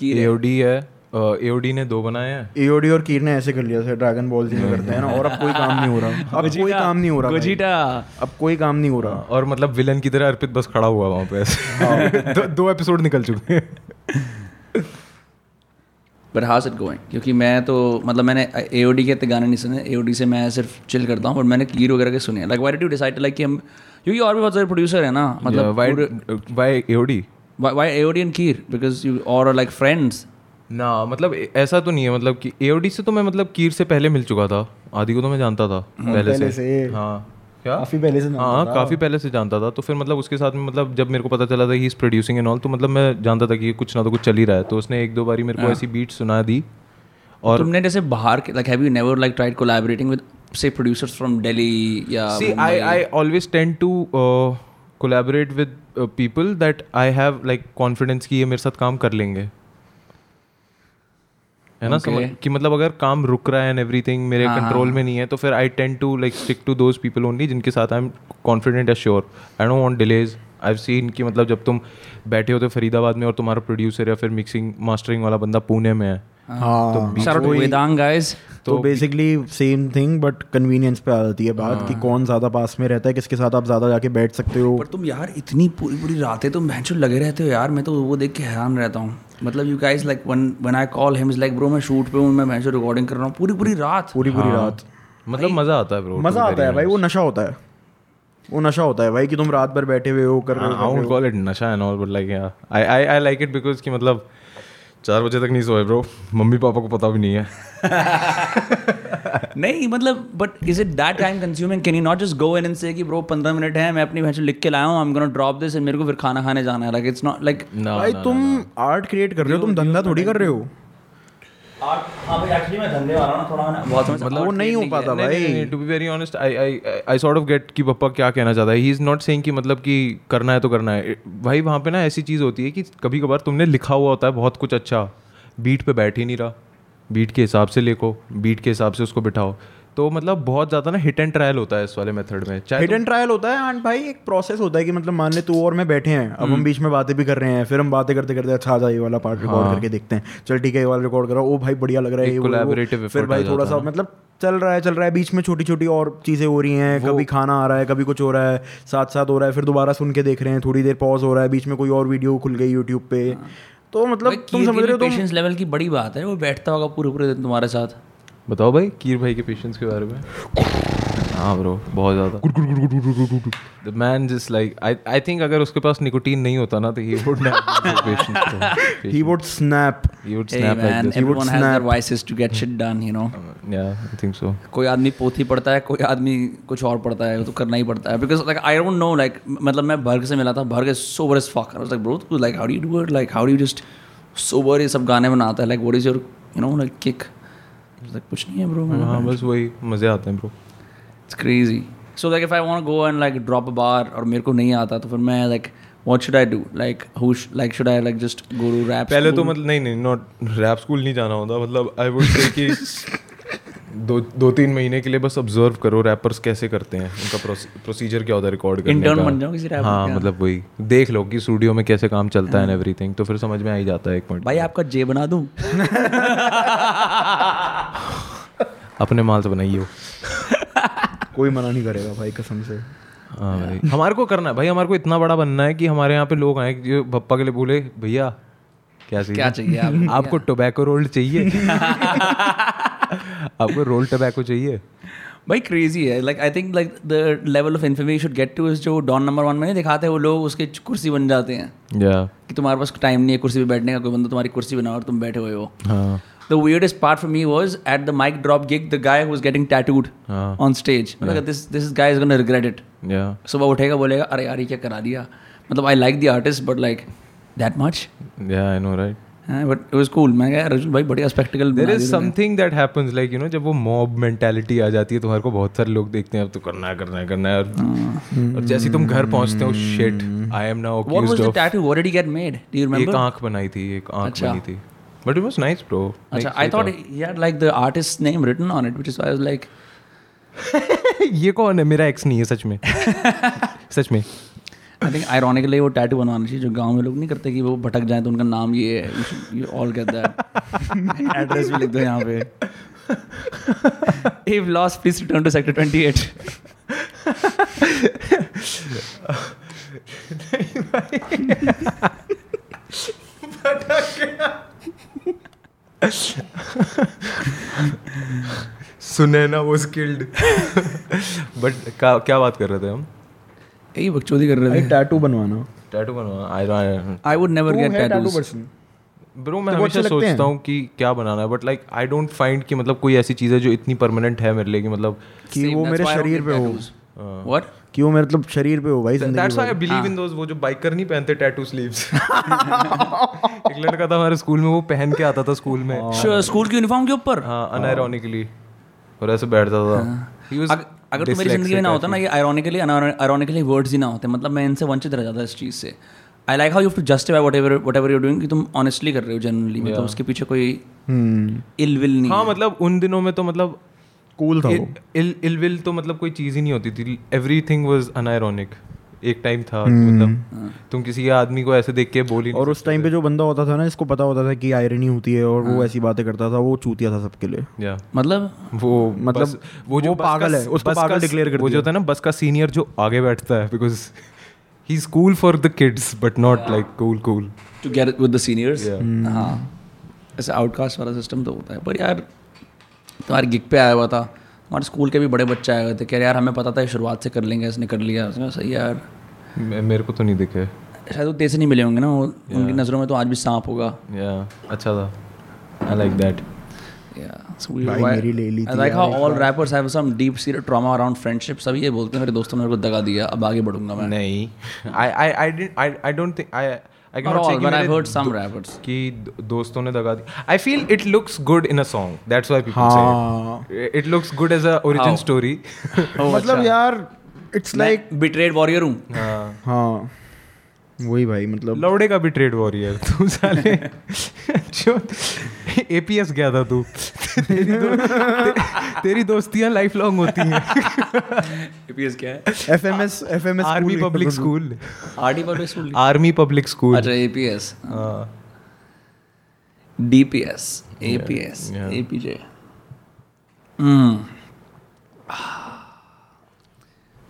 AOD है। एओडी ने दो बनाए हैं। एओडी और कीर ने ऐसे कर लिया ड्रैगन बॉल जी करते हैं ना और अब कोई काम नहीं हो रहा। अब कोई काम नहीं हो रहा गोजीटा अब कोई काम नहीं हो रहा। और मतलब विलन की तरह अर्पित बस खड़ा हुआ वहाँ पे। ऐसे। दो, दो एपिसोड निकल चुके हैं। बट हाउ इट गोइंग क्योंकि मैं तो मतलब मैंने एओडी के इतने गाने नहीं सुने। एओडी से मैं सिर्फ़ चिल करता हूँ बट मैंने कीर वगैरह के सुने like why do decide like कि हम क्योंकि और भी बहुत सारे प्रोड्यूसर है ना मतलब Y AOD Y AOD and Keer because you और लाइक फ्रेंड्स ना मतलब ऐसा तो नहीं है मतलब कि एओडी से तो मैं मतलब कीर से पहले मिल चुका था। आदि को तो मैं जानता था पहले पहले से। से। हाँ क्या? काफ़ी पहले से जानता हाँ था। काफ़ी पहले से जानता था। तो फिर मतलब उसके साथ में मतलब जब मेरे को पता चला था he is producing and all तो मतलब मैं जानता था कि कुछ ना तो कुछ चल ही रहा है। तो उसने एक दो बारी मेरे को ऐसी बीट सुना दी और तुमने जैसे बाहर के like have you never like tried collaborating with से प्रोड्यूसर्स फ्रॉम दिल्ली या see I I always tend to collaborate with people that I have like confidence कि ये मेरे साथ काम कर लेंगे। है ना? Okay. समझ कि मतलब अगर काम रुक रहा है एंड एवरीथिंग मेरे हाँ, कंट्रोल में नहीं है तो फिर I tend to like stick to those people only जिनके साथ आई एम कॉन्फिडेंट या sure I don't want delays I have seen कि मतलब जब तुम बैठे होते फरीदाबाद में और तुम्हारा प्रोड्यूसर या फिर मिक्सिंग मास्टरिंग वाला बंदा पुणे में है हाँ. तो basically same thing but convenience पे आ जाती है बात कि कौन ज़्यादा पास में रहता है किसके साथ आप ज़्यादा जाके बैठ सकते हो। पर तुम यार इतनी पूरी पूरी रातें तुम भैंसो लगे रहते हो यार मैं तो वो देख के हैरान रहता हूँ। मतलब you guys like when when I call him is like bro मैं शूट पे हूँ मैं भैंसो रिकॉर्डिंग कर रहा हूँ। पूरी पूरी रात। पूरी पूरी रात। मतलब मज़ा आता है ब्रो मज़ा आता है भाई वो नशा होता है। वो नशा होता है भाई कि तुम रात भर बैठे हुए हो कर रहे हो आई वोंट कॉल इट नशा and all but like I I I like it because कि मतलब चार बजे तक नहीं सोए ब्रो मम्मी पापा को पता भी नहीं है। नहीं मतलब but is it that time consuming can you not just go in and से कि ब्रो पंद्रह मिनट है मैं अपनी भैंस लिख के लाया हूँ I am gonna drop this and मेरे को फिर खाना खाने जाना है। लाइक इट्स नॉट लाइक भाई तुम आर्ट क्रिएट कर रहे हो तुम धंधा थोड़ी कर रहे हो। मतलब वो नहीं हो पाता भाई। To be very honest I I I sort of get कि पप्पा क्या कहना चाहता है। ही इज़ नॉट सेइंग कि मतलब कि करना है तो करना है। भाई वहाँ पे ना ऐसी चीज़ होती है कि कभी कभार तुमने लिखा हुआ होता है बहुत कुछ अच्छा। बीट पे बैठ ही नहीं रहा। बीट के हिसाब से लिखो। बीट के हिसाब से उसको बिठाओ। तो मतलब बहुत ज़्यादा ना हिट एंड ट्रायल होता है इस वाले मेथड में। हिट एंड ट्रायल होता है एंड भाई एक प्रोसेस होता है कि मतलब मान ले तू और मैं बैठे हैं अब हम बीच में बातें भी कर रहे हैं फिर हम बातें करते करते अच्छा आ ये वाला पार्ट रिकॉर्ड करके देखते हैं। चल ठीक है ये वाला रिकॉर्ड करो ओ भाई बढ़िया लग रहा है फिर भाई थोड़ा सा मतलब चल रहा है चल रहा है बीच में छोटी छोटी और चीज़ें हो रही हैं कभी खाना आ रहा है कभी कुछ हो रहा है साथ साथ हो रहा है फिर दोबारा सुन के देख रहे हैं थोड़ी देर पॉज हो रहा है बीच में कोई और वीडियो खुल गई यूट्यूब पे। तो मतलब तुम समझ रहे हो पेशेंस लेवल की बड़ी बात है वो बैठता होगा पूरे पूरे दिन तुम्हारे साथ। बताओ भाई कीर भाई के पेशेंस के बारे में। हाँ ब्रो बहुत ज़्यादा। The man just like I I think अगर उसके पास निकोटीन नहीं होता ना तो he would patience he would snap he would snap like this everyone has their snap. vices to get shit done, you know. या आई थिंक सो कोई आदमी पोथी पढ़ता है कोई आदमी कुछ और पढ़ता है वो तो करना ही पड़ता है। Because like I don't know like मतलब मैं भर्ग से मिला था Bharg is sober is fuck like bro like how do you do it like how do you just sober ये सब गाने बनाता है? Like what is your you know like kick like कुछ नहीं है ब्रो हाँ बस वही मज़े आते हैं bro it's crazy so like if I want go and like drop a bar और मेरे को नहीं आता तो फिर मैं like what should I do like who like should I like just go to rap पहले तो मतलब नहीं नहीं नॉट रैप स्कूल नहीं जाना होता मतलब आई वुड से कि दो दो तीन महीने के लिए बस ऑब्ज़र्व करो रैपर्स कैसे करते हैं उनका प्रोसीजर क्या होता है रिकॉर्ड करने Intern का। बन जाओ किसी rapper हाँ मतलब वही देख लो कि स्टूडियो में कैसे काम चलता है एंड एवरीथिंग तो फिर समझ में आ ही जाता है एक पॉइंट भाई आपका जे बना दूँ? अपने माल से बनाइए कोई मना नहीं करेगा भाई कसम से। हाँ भाई हमारे को करना है। भाई हमारे को इतना बड़ा बनना है कि हमारे यहाँ पे लोग आए जो पप्पा के लिए बोले भैया क्या चाहिए क्या चाहिए? आपको? आपको टोबैको रोल चाहिए। आपको रोल टोबैको चाहिए? भाई क्रेजी है। Like I think like the level of information should get to is जो डॉन नंबर वन में नहीं दिखाते वो लोग उसके कुर्सी बन जाते हैं। या कि तुम्हारे पास टाइम नहीं है कुर्सी पे बैठने का कोई बंदा तुम्हारी कुर्सी बना और तुम बैठे हुए हो। हाँ। The weirdest part for me was at the mic drop gig, the guy who was getting tattooed हाँ। on stage. मैं लगा this this guy is gonna regret it. या सुबह उठेगा बोलेगा अरे यार ये क्या करा दिया? मतलब I like the artist but like that much या I know right but it was cool मैं कहा रजुल भाई बढ़िया spectacle there is something that happens like you know जब वो मॉब मेंटालिटी आ जाती है तुम्हारे को बहुत सारे लोग देखते हैं अब तो करना है करना है करना है और, और जैसे ही तुम घर पहुँचते हो shit I am now What was accused the of tattoo? What did he get made? Do you एक आँख बनाई थी एक आँख अच्छा। बनी थी। But it was nice bro अच्छा, I thought he had like the artist's name written on it, which is why I was like, ये कौन है? मेरा एक्स नहीं है सच में। सच में। I think, ironically, वो टैटू बनवाना चाहिए जो गाँव में लोग नहीं करते कि वो भटक जाए तो उनका नाम ये है। You all get that address भी लिख दो यहाँ पे। If lost please return to sector 28 सुने ना, वो स्किल्ड बट क्या बात कर रहे थे हम? यही बकचोदी कर रहे थे। टैटू बनवाना। टैटू बनवा आई I would never तू टैटू पर्सन ब्रो मैं तो वो हमेशा सोचता हैं? हूँ कि क्या बनाना है but like I don't find कि मतलब कोई ऐसी चीज़ है जो इतनी परमानेंट है मेरे लिए कि मतलब कि वो मेरे why I don't शरीर पे हो। tattoos. What? कि वो मतलब शरीर पे हो भाई ज़िंदगी that's why I believe in those वो जो बाइकर नहीं पहनते टैटू स्लीव्स एक लड़का था हमारे स्कूल में वो पहन के आता था स्कूल में। स्कूल की यूनिफॉर्म के ऊपर? हाँ अनआयरोनिकली और ऐसे बैठता था। ही। अगर तो मेरी ज़िंदगी में ना होता ना ये आयरोनिकली आयरोनिकली वर्ड्स ही ना होते। मतलब मैं इनसे वंचित रह जाता इस चीज़ से। I like how you to justify whatever whatever you doing कि तुम ऑनेस्टली कर रहे हो जनरली मतलब उसके पीछे कोई इल विल नहीं हाँ मतलब उन दिनों में तो मतलब कूल था इल इल विल तो मतलब कोई चीज़ ही नहीं होती थी। एवरी थिंग वॉज़ अनआयरोनिक एक टाइम था मतलब तुम किसी आदमी को ऐसे देख के बोली और उस टाइम पे जो बंदा होता था ना इसको पता होता था कि आयरनी होती है और वो ऐसी बातें करता था वो चूतिया था सबके लिए। मतलब? वो मतलब वो जो पागल है, उसको पागल declare कर वो जो दिया। ना बस का सीनियर जो आगे बैठता है because he is cool for the kids but not like cool cool to get with the seniors Yeah. हाँ। ऐसे आउटकास्ट वाला सिस्टम तो होता है। पर यार तुम्हारे गिग पे आया हुआ था हमारे स्कूल के भी बड़े बच्चे आए हुए थे कह रहे यार हमें पता था शुरुआत से कर लेंगे इसने कर लिया। उसने सही यार। मेरे को तो नहीं दिखे। शायद वो तेज से नहीं मिले होंगे ना वो उनकी नज़रों में तो आज भी सांप होगा। या अच्छा था। I like that Yeah. So we- भाई why- मेरी ले ली I थी like यार how एक all rappers have some deep seated trauma around friendship. सभी ये बोलते हैं मेरे दोस्तों ने मेरे को दगा दिया अब आगे बढ़ूँगा मैं। नहीं। I I I I I don't think I I Not all, but I've heard some rappers. कि दोस्तों ने दगा दी I feel it looks good in a song that's why people हाँ। से it looks good as a origin story मतलब यार it's like betrayed warrior हूँ। हाँ। वही भाई मतलब लौड़े का भी ट्रेड वॉरियर तू साले। जो एपीएस गया था तू। तेरी, दो, ते, तेरी दोस्तियाँ लाइफ लॉन्ग होती हैं। APS क्या है? FMS FMS army public school RD public school army public school अच्छा हाँ। DPS APS yeah. हम्म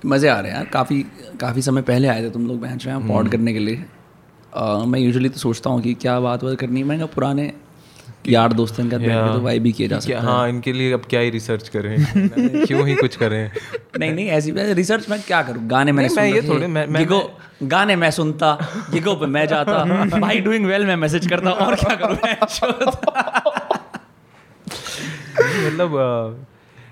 मज़े आ रहे हैं यार। काफ़ी काफ़ी समय पहले आए थे तुम लोग बहन यहाँ पॉड करने के लिए। अ, मैं यूजुअली तो सोचता हूँ कि क्या बात बात करनी है। मैं पुराने यार दोस्तों के साथ बैठ के तो वाई भी किया जा सकता हाँ। इनके लिए अब क्या ही रिसर्च करें। क्यों ही कुछ करें। नहीं नहीं ऐसी रिसर्च मैं क्या करूँ? गाने मैंने मैं ये थोड़े- मैं- मैं- गिगो गाने मैं सुनता गिगो पे मैं जाता। भाई डूइंग वेल मैं मैसेज करता और क्या करूँ? मतलब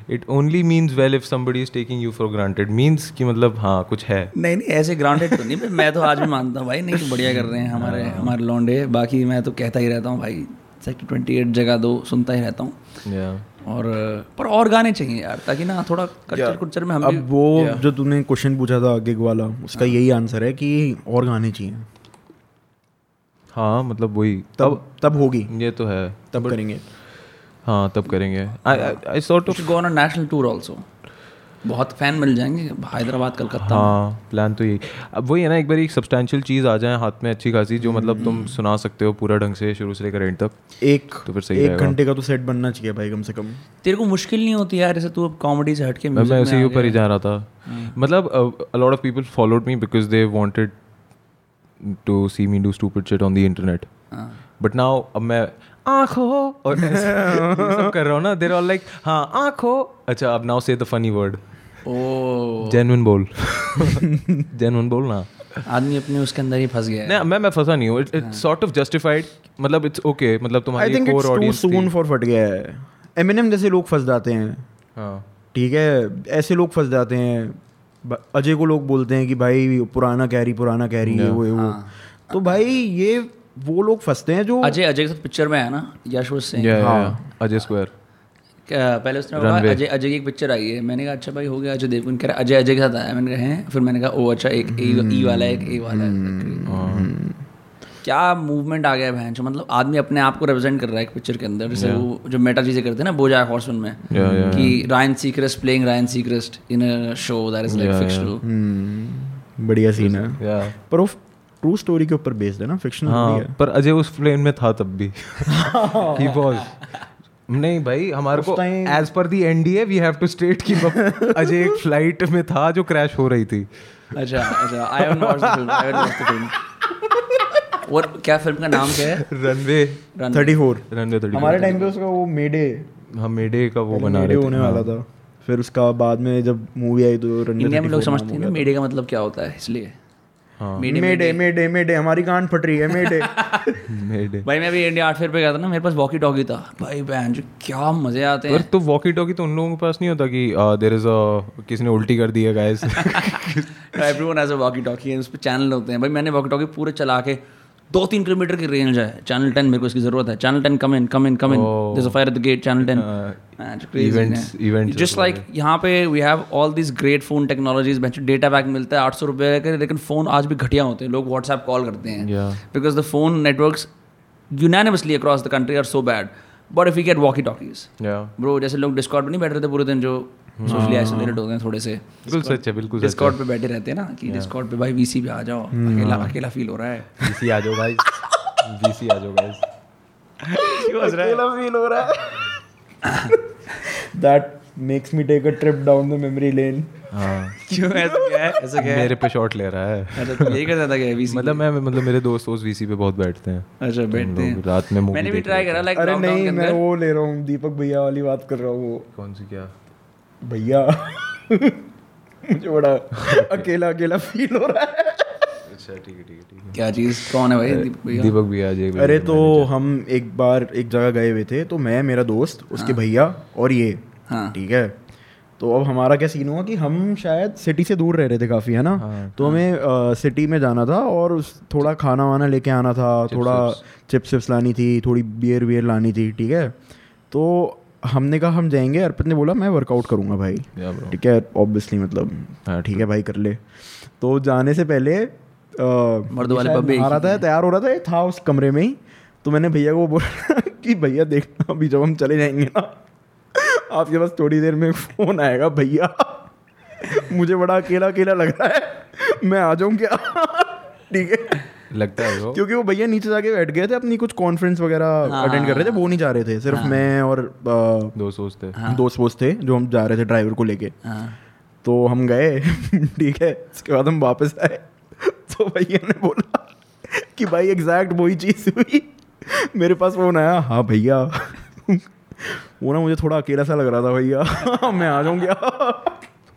it only means well if somebody is taking you for granted means कि मतलब हाँ कुछ है। नहीं नहीं ऐसे ग्राउंडेड तो नहीं पर मैं तो आज भी मानता हूँ भाई नहीं तो बढ़िया कर रहे हैं हमारे हमारे लौंडे। बाकी मैं तो कहता ही रहता हूँ भाई सेक्टर ट्वेंटी एट जगह दो सुनता ही रहता हूँ। और पर और गाने चाहिए यार ताकि ना थोड़ा कल्चर कुल्चर में हम अब वो जो तूने क्वेश्चन पूछा था गिग वाला उसका यही आंसर है कि और गाने चाहिए। हाँ मतलब वही। तब तब होगी। ये तो है। तब करेंगे। हाँ तब करेंगे। I sort of go on a national tour also बहुत फ़ैन मिल जाएँगे हैदराबाद कलकत्ता। हाँ प्लान तो यही। अब वही है ना एक बार एक सब्सटैंशियल चीज़ आ जाए हाथ में अच्छी खासी जो मतलब तुम सुना सकते हो पूरा ढंग से शुरू से लेकर एंड तक एक तो फिर सही एक घंटे का तो सेट बनना चाहिए भाई कम से कम। तेरे को मुश्किल नहीं होती यार जैसे तू अब कॉमेडी से हट के मैं उसी के ऊपर ही जा रहा था। मतलब a lot of people followed me because they wanted to see me do stupid shit on the internet हाँ। बट नाउ अब मैं आँखों। और ऐसे सब कर रहा हूँ ना देर ऑल लाइक हाँ आँखों। अच्छा अब now say the funny word O genuine बोल। जेन्युइन बोल ना। आदमी अपने उसके अंदर ही फंस गया। है नहीं मैं मैं फंसा नहीं हूँ। इट्स सॉर्ट ऑफ़ जस्टिफाइड मतलब इट्स ओके मतलब आई तुम्हारी think core it's to audience soon for फट गया है। एमिनेम जैसे लोग फंस जाते हैं। हाँ। ठीक है ऐसे लोग फंस जाते हैं। अजय को लोग बोलते हैं कि भाई पुराना कैरी पुराना कैरी ये वो ये वो। तो भाई ये वो लोग फंसते हैं जो अजय अजय के साथ पिक्चर में है ना? यशवंत सिंह। हाँ। अजय स्क्वायर क्या- पहले उसने बोला अजय अजय की एक पिक्चर आई है। मैंने कहा अच्छा भाई हो गया अजय देवगन कह रहा अजय अजय के साथ आया मैंने कहा हैं? फिर मैंने कहा ओ अच्छा एक ई वाला एक ए वाला क्या मूवमेंट आ गया बहन मतलब आदमी अपने आप को रिप्रेजेंट कर रहा है एक पिक्चर के अंदर। जैसे वो जो मेटा चीज़ें करते हैं ना बोजा हॉर्समैन में Yeah, yeah, कि Ryan Seacrest playing Ryan Seacrest in a show that is like fictional बढ़िया सीन है। पर वो ट्रू स्टोरी के ऊपर बेस्ड है ना फिक्शन हाँ पर अजय उस प्लेन में था तब भी। ही वाज नहीं भाई हमारे को as per the NDA we have to state कि अजय एक फ़्लाइट में था जो क्रैश हो रही थी। अच्छा अच्छा I haven't watched the film I haven't watched the film और क्या फ़िल्म का नाम क्या है? Runway Run- thirty four runway thirty हमारे टाइम पे उसका वो मेडे हम मेडे का वो बना रहे होने वाला था। फिर उसका बाद में जब मूवी आई तो रनवे इंडिया में लोग समझते हैं ना मेडे का मतलब क्या होता है इसलिए। हाँ मेडे मेडे मेडे। मेडे हमारी कान फट रही है मेडे। मेडे। भाई मैं भी इंडिया आर्ट फेयर पे गया था ना मेरे पास वॉकी टॉकी था। भाई बहन जो क्या मज़े आते हैं। तो वॉकी टॉकी तो उन लोगों के पास नहीं होता कि देर इज़ किसी ने उल्टी कर दी है guys everyone has a walkie talkie है उस पे चैनल होते हैं। भाई मैंने वॉकी टॉकी पूरे चला के दो तीन किलोमीटर की रेंज है। चैनल टेन मेरे को इसकी ज़रूरत है। Channel ten come in come in come in this fire at the gate channel ten just like यहाँ पे we have all this great phone technologies data pack मिलता है आठ सौ रुपये का लेकिन फ़ोन आज भी घटिया होते हैं। लोग व्हाट्सएप कॉल करते हैं। Because the phone networks unanimously across the country are so bad. But if we get walkie talkies Yeah. Bro जैसे लोग डिस्कॉर्ड नहीं बैठ रहे थे पूरे दिन जो सोशली आइसोलेटेड हो गए थोड़े से। बिल्कुल सच है बिल्कुल डिस्कॉर्ड पे बैठे रहते हैं ना कि डिस्कॉर्ड पे भाई वीसी पे आ जाओ। अकेला अकेला फील हो रहा है। वीसी आ जाओ गाइस वीसी आ जाओ गाइस अकेला फील हो रहा है। That makes me take a trip down the memory lane हाँ। क्यों? ऐसा क्या है? ऐसा क्या है? मेरे पे शॉट ले रहा है। अच्छा यही करता था क्या वीसी मतलब मैं मतलब मेरे दोस्त दोस्त वीसी पे बहुत बैठते हैं। अच्छा बैठते हैं। रात में मूवी मैंने भी ट्राई करा लाइक अरे नहीं मैं वो ले रहा हूँ दीपक भैया वाली बात कर रहा हूँ वो। कौन सी क्या? भैया मुझे बड़ा अकेला अकेला फील हो रहा है। अच्छा ठीक है ठीक है ठीक है। क्या चीज़? कौन है भाई? दीपक भैया? दीपक भी आ जाएगा अरे तो हम एक बार एक जगह गए हुए थे तो मैं मेरा दोस्त उसके भैया और ये हाँ। ठीक है? तो अब हमारा क्या सीन हुआ कि हम शायद सिटी से दूर रह रहे थे काफ़ी है ना? हाँ, तो हमें सिटी में जाना था और उस थोड़ा खाना वाना लेके आना था थोड़ा चिप्स। चिप्स लानी थी थोड़ी बियर वियर लानी थी ठीक है? तो हमने कहा हम जाएँगे अर्पित ने बोला मैं वर्कआउट करूँगा भाई। ठीक है ऑब्वियसली मतलब हाँ, ठीक है भाई कर ले। तो जाने से पहले मर्दों वाले पब आ रहा था तैयार हो रहा था था उस कमरे में ही। तो मैंने भैया को बोला कि भैया देखना अभी जब हम चले जाएँगे ना आपके पास थोड़ी देर में फ़ोन आएगा भैया। मुझे बड़ा अकेला अकेला लग रहा है। मैं आ जाऊँ क्या? ठीक है। लगता है ब्रो क्योंकि वो भैया नीचे जाके बैठ गए थे अपनी कुछ कॉन्फ्रेंस वगैरह अटेंड कर रहे थे वो नहीं जा रहे थे सिर्फ़ मैं और दोस्त दोस्त थे। दोस्त वोस्त थे जो हम जा रहे थे ड्राइवर को लेके। हाँ। तो हम गए ठीक है उसके बाद हम वापस आए। तो भैया ने बोला कि भाई एग्जैक्ट वही चीज़ हुई। मेरे पास फ़ोन आया हाँ भैया। वो ना मुझे थोड़ा अकेला सा लग रहा था भैया। मैं आ जाऊँ क्या?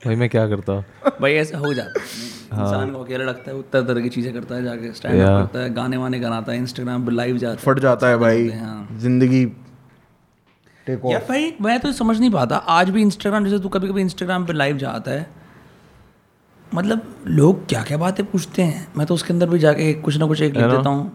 भाई मैं क्या करता? भाई ऐसा हो जाता है। इंसान को अकेला लगता है उतर तरह की चीज़ें करता है जाके स्टैंड अप करता है गाने वाने गाता है इंस्टाग्राम पे लाइव जाता है। फट जाता है भाई। ज़िंदगी टेक यार ऑफ़ भाई मैं तो समझ नहीं पाता आज भी इंस्टाग्राम जैसे तू कभी कभी इंस्टाग्राम पे लाइव जाता है मतलब लोग क्या क्या बातें पूछते हैं? मैं तो उसके अंदर भी जाके कुछ ना कुछ एक लिख देता हूँ।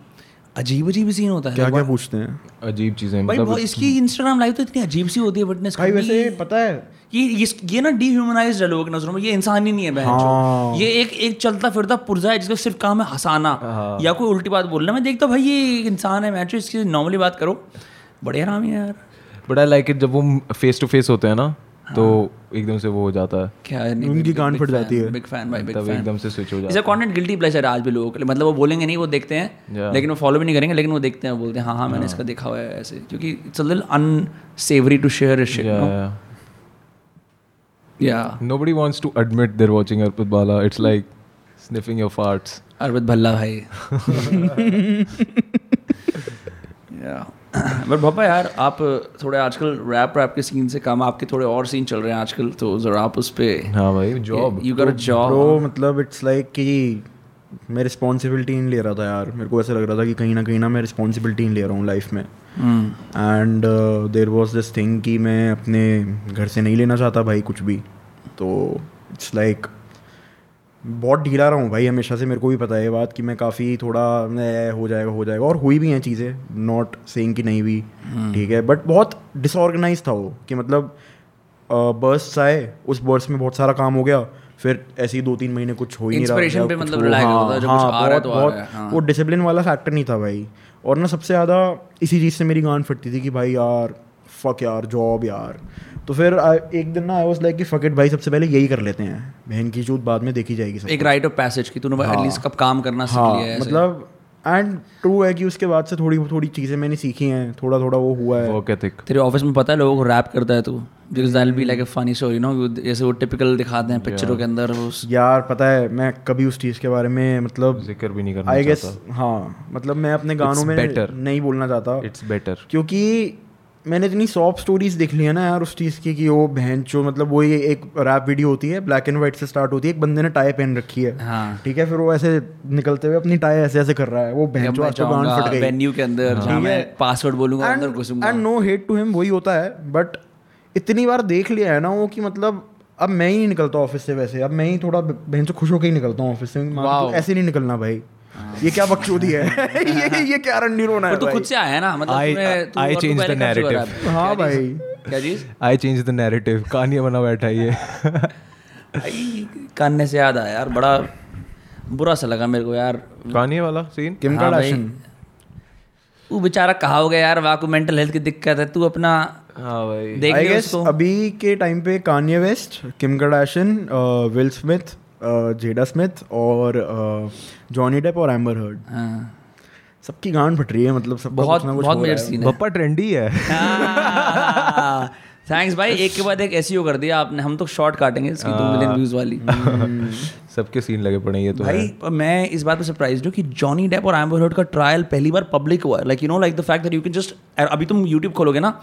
अजीब अजीब सीन होता है। क्या क्या पूछते हैं? अजीब चीज़ें भाई मतलब वो इसकी इंस्टाग्राम लाइव तो इतनी अजीब सी होती है विटनेस भाई वैसे पता है। ये ये ये ना डीह्यूमनाइज है लोगों की नज़रों में। ये इंसान ही नहीं है बहन हाँ। ये एक एक चलता फिरता पुर्जा है जिसका सिर्फ़ काम है हंसाना। या कोई उल्टी बात बोलना। मैं देखता भाई ये एक इंसान है मैं इसकी नॉर्मली बात करो। बड़े आराम है यार। बट आई लाइक इट जब वो फेस टू फेस होते हैं ना। तो एकदम से वो हो जाता है। क्या है उनकी गांड फट जाती है। बिग फ़ैन भाई बिग तब फ़ैन। एकदम से स्विच हो जाता इसे कंटेंट गिल्टी प्लेजर आज भी लोगों। के लिए मतलब वो बोलेंगे नहीं वो देखते हैं लेकिन वो फॉलो भी नहीं करेंगे लेकिन वो देखते हैं बोलते हैं हाँ हाँ मैंने इसका देखा हुआ है ऐसे। क्योंकि it's a little unsavoury to share shit है yeah, yeah. या Nobody wants to admit they're watching Arpit Bala. It's like sniffing your farts. Arvind Bhalla भाई बट पापा यार आप थोड़े आजकल रैप रैप के सीन से कम आपके थोड़े और सीन चल रहे हैं आजकल तो जरा आप उस पे हाँ भाई job you got job bro मतलब इट्स लाइक कि मैं रिस्पॉन्सिबिलिटी नहीं ले रहा था यार। मेरे को ऐसा लग रहा था कि कहीं ना कहीं ना मैं रिस्पॉन्सिबिलिटी नहीं ले रहा हूँ लाइफ में. And there was this thing कि मैं अपने घर से नहीं लेना चाहता भाई कुछ भी। तो इट्स लाइक बहुत ढीला रहा हूँ भाई हमेशा से मेरे को भी पता है ये बात कि मैं काफ़ी थोड़ा हो जाएगा हो जाएगा। और हुई भी हैं चीज़ें नॉट सेइंग कि नहीं भी ठीक है। बट बहुत डिसऑर्गेनाइज था वो कि मतलब बर्स आए उस बर्स में बहुत सारा काम हो गया फिर ऐसे ही दो तीन महीने कुछ हो ही नहीं रहा पे मतलब हो- जो हाँ, कुछ आ रहा बहुत तो बहुत हाँ। वो डिसिप्लिन वाला फैक्टर नहीं था भाई। और ना सबसे ज़्यादा इसी चीज़ से मेरी गांड फटती थी कि भाई यार फक यार जॉब यार। तो फिर एक दिन ना आई वाज लाइक कि फक इट भाई सबसे पहले यही कर लेते हैं। बहन की चूत बाद में देखी जाएगी सब एक राइट ऑफ़ पैसेज की तूने एटलीस्ट कब काम करना सीख हाँ लिया है मतलब एंड ट्रू है कि उसके बाद से थोड़ी थोड़ी चीज़ें मैंने सीखी हैं थोड़ा थोड़ा वो हुआ है। वर्क एथिक तेरे ऑफ़िस में पता है लोगों को रैप करता है तू? Because that be like a funny story no जैसे वो टिपिकल दिखाते हैं पिक्चरों के अंदर उस यार पता है मैं कभी उस चीज़ के बारे में मतलब ज़िक्र भी नहीं करना आई गेस हाँ मतलब मैं अपने गानों में नहीं बोलना चाहता। इट्स बेटर क्योंकि मैंने इतनी सॉफ्ट स्टोरीज देख ली है ना यार उस चीज़ की कि वो बहन चो मतलब वो ये एक रैप वीडियो होती है ब्लैक एंड व्हाइट से स्टार्ट होती है एक बंदे ने टाई पहन रखी है। हाँ। ठीक है फिर वो ऐसे निकलते हुए अपनी टाई ऐसे ऐसे कर रहा है। वो बहन चो गांड फट गई। वेन्यू के अंदर जहाँ मैं पासवर्ड बोलूँगा अंदर घुसूँगा। And no hate to him वही होता है। बट इतनी बार देख लिया है ना वो कि मतलब अब मैं ही निकलता ऑफ़िस से वैसे। अब मैं ही थोड़ा बहन से खुश होकर ही निकलता हूँ ऑफ़िस से. तो ऐसे नहीं निकलना भाई। ये क्या बकचोदी है? ये ये क्या रणनीर होना है पर तू? खुद से आया ना? मतलब कर चुका narrative. रहा है। हाँ भाई। क्या चीज़? आई चेंज द नैरेटिव कहानी बना बैठा ये। कानने से याद आया यार बड़ा बुरा सा लगा मेरे को यार। कहानी वाला सीन किम हाँ। कार्दाशियन वो बेचारा कहा हो गया यार? वाह को मेंटल हेल्थ की दिक्कत है। तू अपना हाँ भाई। देख आई अभी के टाइम पे Kanye West Kim Kardashian Will Smith Jada Smith और जॉनी डेप और एम्बर हर्ड। हाँ। सबकी गांड फट रही है मतलब सब बहुत बहुत मेजर सीन है। बप्पा ट्रेंडी है। थैंक्स भाई एक के बाद एक ऐसी कर दिया आपने। हम तो शॉर्ट काटेंगे इसकी दो मिलियन व्यूज़ वाली। सबके सीन लगे पड़े ये तो भाई पर मैं इस बात पे सरप्राइज़ हूँ कि जॉनी डेप और एम्बर हर्ड का ट्रायल पहली बार पब्लिक हुआ है। Like you know like the fact that you can just अभी तुम यूट्यूब खोलोगे ना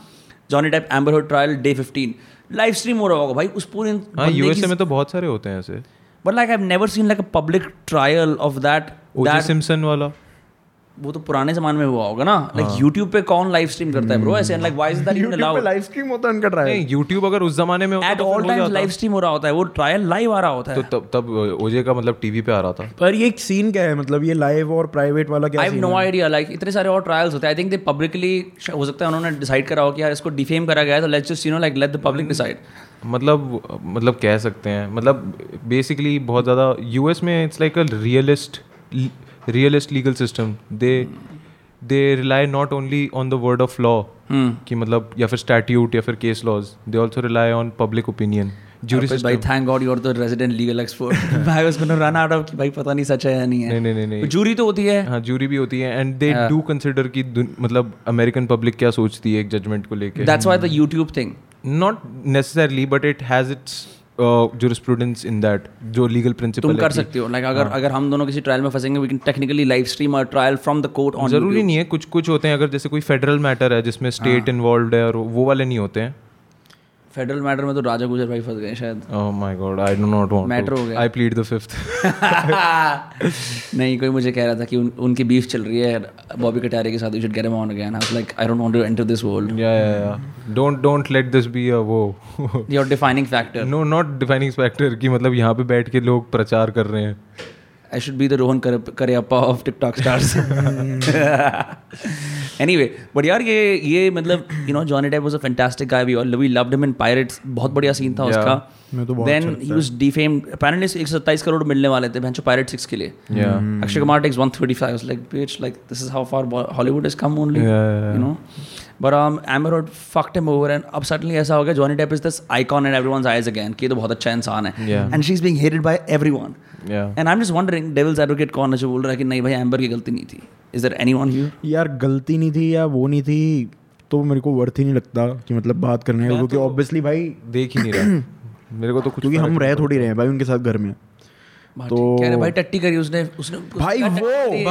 Johnny Depp Amber Heard trial day 15 live stream हो रहा होगा भाई उस पूरे हाँ यूएसए में तो बहुत सारे होते हैं ऐसे। But like I never seen like a public trial of that OJ Simpson वाला। वो तो पुराने जमाने में हुआ होगा ना। लाइक यूट्यूब पे कौन लाइव स्ट्रीम करता है ब्रो ऐसे like why is that even YouTube पे अलाउड लाइव स्ट्रीम होता है उनका ट्रायल नहीं यूट्यूब अगर उस जमाने में होता एट तो ऑल हो जाता। लाइव स्ट्रीम हो रहा होता है वो ट्रायल लाइव आ रहा होता है। तो तब तब ओजे का मतलब टीवी पे आ रहा था। पर ये एक सीन क्या है? मतलब ये लाइव और प्राइवेट वाला क्या I have no idea like इतने सारे और ट्रायल्स होते हैं। आई थिंक दे पब्लिकली हो सकता है उन्होंने डिसाइड करा हो कि यार इसको डिफेम करा गया है तो let's just you know like let the public decide मतलब मतलब कह सकते हैं मतलब बेसिकली बहुत ज़्यादा यूएस में it's like a realist realist legal system they they rely not only on the word of law कि मतलब या फिर स्टैट्यूट या फिर case laws they also rely on public opinion jury भाई thank god you are the resident legal expert भाई उसको run out of भाई पता नहीं सच है या नहीं है। नहीं नहीं नहीं नहीं। जूरी तो होती है। हाँ जूरी भी होती है एंड दे डू कंसिडर कि मतलब अमेरिकन पब्लिक क्या सोचती है एक जजमेंट को लेके। That's why the YouTube thing not necessarily but it has it's jurisprudence in that जो लीगल प्रिंसिपल तुम कर सकते हो। लाइक अगर अगर हम दोनों किसी ट्रायल में फंसेंगे we can technically live stream और trial from the court on ज़रूरी नहीं है कुछ कुछ होते हैं अगर जैसे कोई फेडरल मैटर है जिसमें स्टेट इन्वॉल्व है और वो वाले नहीं होते हैं फेडरल मैटर में तो राजा गुजर भाई फंस गए शायद। ओह my god I do not want Matter हो गया। आई प्लीड द फिफ्थ नहीं कोई मुझे कह रहा था कि उन, उनकी बीफ चल रही है बॉबी कटारे के साथ you should get him on again I was like I don't want to enter this world yeah yeah yeah don't don't let this be a वो your defining factor no not defining factor कि मतलब यहाँ पे बैठ के लोग प्रचार कर रहे हैं। I should be the Rohan Kariappa of TikTok stars anyway but यार ये ये मतलब you know Johnny Depp was a fantastic guy we all we loved him in Pirates बहुत बढ़िया सीन था उसका. Then he was defamed apparently 127 crore मिलने वाले थे भैंचो पायरेट 6 के लिए या Akshay Kumar takes 135 I was like bitch like this is how far Bo- Hollywood has come only Yeah, yeah, yeah. you know but um Amber Heard fucked him over and अब suddenly ऐसा हो गया Johnny Depp is this icon in everyone's eyes again कि ये तो बहुत अच्छा इंसान है Yeah. and she's being hated by everyone या and I'm just wondering devil's advocate कौन है जो बोल रहा है कि नहीं भाई एम्बर की गलती नहीं थी is there anyone here यार गलती नहीं थी या वो नहीं थी तो मेरे को वर्थ ही नहीं लगता कि मतलब बात करने का क्योंकि ऑब्वियसली भाई देख ही नहीं रहा मेरे को तो कुछ क्योंकि हम रह थोड़ी रहे हैं भाई उनके साथ घर में। तो भाई टट्टी करी उसने उसने भाई वो।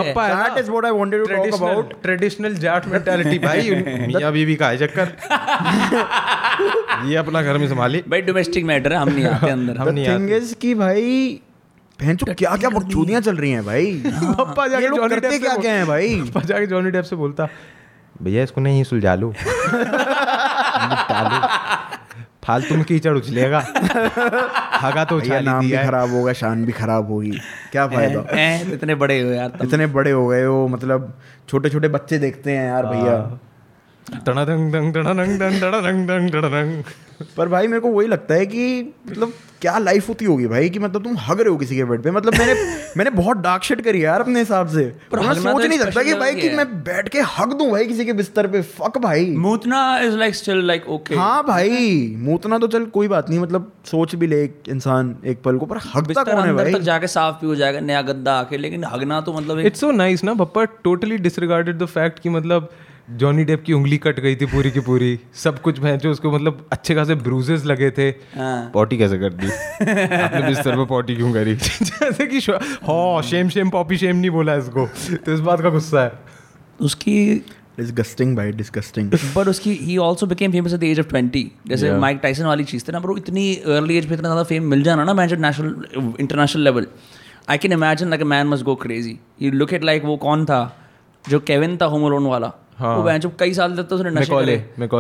Bappa that is what I wanted to talk about traditional Jat mentality भाई मियाँ बीवी का है चक्कर। ये अपना घर में संभाली। भाई डोमेस्टिक मैटर है हम नहीं आते अंदर। हम नहीं आते। थिंग इज़ कि भाई बहन चो क्या क्या बकचोदियाँ चल रही हैं भाई? पप्पा जाके जॉनी डेप क्या से क्या हैं भाई? पप्पा जाके जॉनी डेप से बोलता भैया इसको नहीं सुलझा लो। फालतू में कीचड़ उछलेगा हगा तो उछाल नाम ही भी खराब होगा शान भी खराब होगी। क्या फ़ायदा? हैं, इतने बड़े हो यार इतने बड़े हो गए हो मतलब छोटे छोटे बच्चे देखते हैं यार भैया। पर भाई मेरे को वही लगता है कि मतलब क्या लाइफ होती होगी भाई कि मतलब तुम हग रहे हो किसी के बेड पे? मतलब मैंने मैंने बहुत डार्क शेड करी है यार अपने हिसाब से। पर मैं सोच तो नहीं सकता कि भाई कि मैं बैठ के हग दूँ भाई किसी के बिस्तर पे। फक भाई। मूतना is like still like okay हाँ भाई मूतना तो चल कोई बात नहीं मतलब सोच भी ले एक इंसान एक पल को पर हगता बिस्तर कौन है अंदर भाई? तक जाके साफ़ भी हो जाएगा नया गद्दा आके लेकिन हगना तो मतलब इट्स सो नाइस ना papa totally disregarded the fact कि मतलब जॉनी डेप की उंगली कट गई थी पूरी की पूरी। सब कुछ भैंस जो उसको मतलब अच्छे खासे ब्रूजेस लगे थे। हाँ। पॉटी कैसे कर दी? आपने बिस्तर पे पॉटी क्यों करी? जैसे कि हाँ शेम शेम पॉपी शेम नहीं बोला इसको। तो इस बात का गुस्सा है। उसकी डिस्गस्टिंग भाई डिस्गस्टिंग बट उसकी ही also became famous at the age of twenty जैसे Yeah. माइक टाइसन वाली चीज़ थी ना पर इतनी अर्ली एज पे इतना ज़्यादा फेम मिल जाना ना match national international level I can imagine like a man must go crazy you look at like वो कौन था? जो केविन था होम अलोन वाला हाँ। वो बेंच कई साल तक तो उसने नशे करे।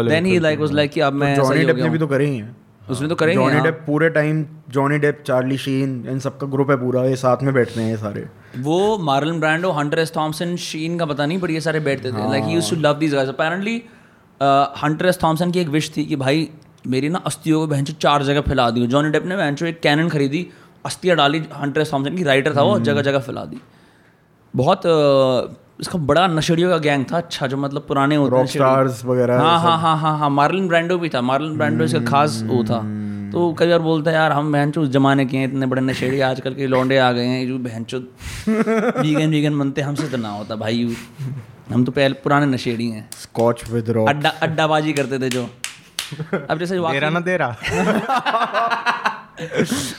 Then he like was like कि अब मैं जॉनी डेप ने भी तो करे ही। हैं उसमें तो करेंगे जॉनी हाँ। डेप पूरे time Johnny Depp Charlie Sheen इन सबका ग्रुप है पूरा ये साथ में बैठते हैं ये सारे। वो Marlon Brando Hunter S Thompson Sheen का पता नहीं पर ये सारे बैठते थे। Like used to love these guys apparently Hunter S Thompson की एक विश थी कि भाई मेरी ना अस्थियों को बहन चार जगह फैला दी। जॉनी डेप ने बहन एक कैनन खरीदी अस्थियाँ डाली हंटर एस थॉमसन की राइटर था वो जगह जगह फैला दी। बहुत uh, इसका बड़ा नशेड़ियों का गैंग था अच्छा जो मतलब पुराने होते हैं स्टार्स वगैरह हाँ हाँ हाँ हाँ हाँ मार्लिन ब्रांडो भी था मार्लिन ब्रांडो इसका खास वो था। तो कई बार बोलता है यार हम बहन उस जमाने के हैं इतने बड़े नशेड़ी आजकल के लौंडे आ गए हैं जो बहन वीगन वीगन बनते हमसे तो ना होता भाई। हम तो पहले पुराने नशेड़ी हैं। स्कॉच विद अड्डा अड्डाबाजी करते थे जो। अब जैसे दे रहा ना दे रहा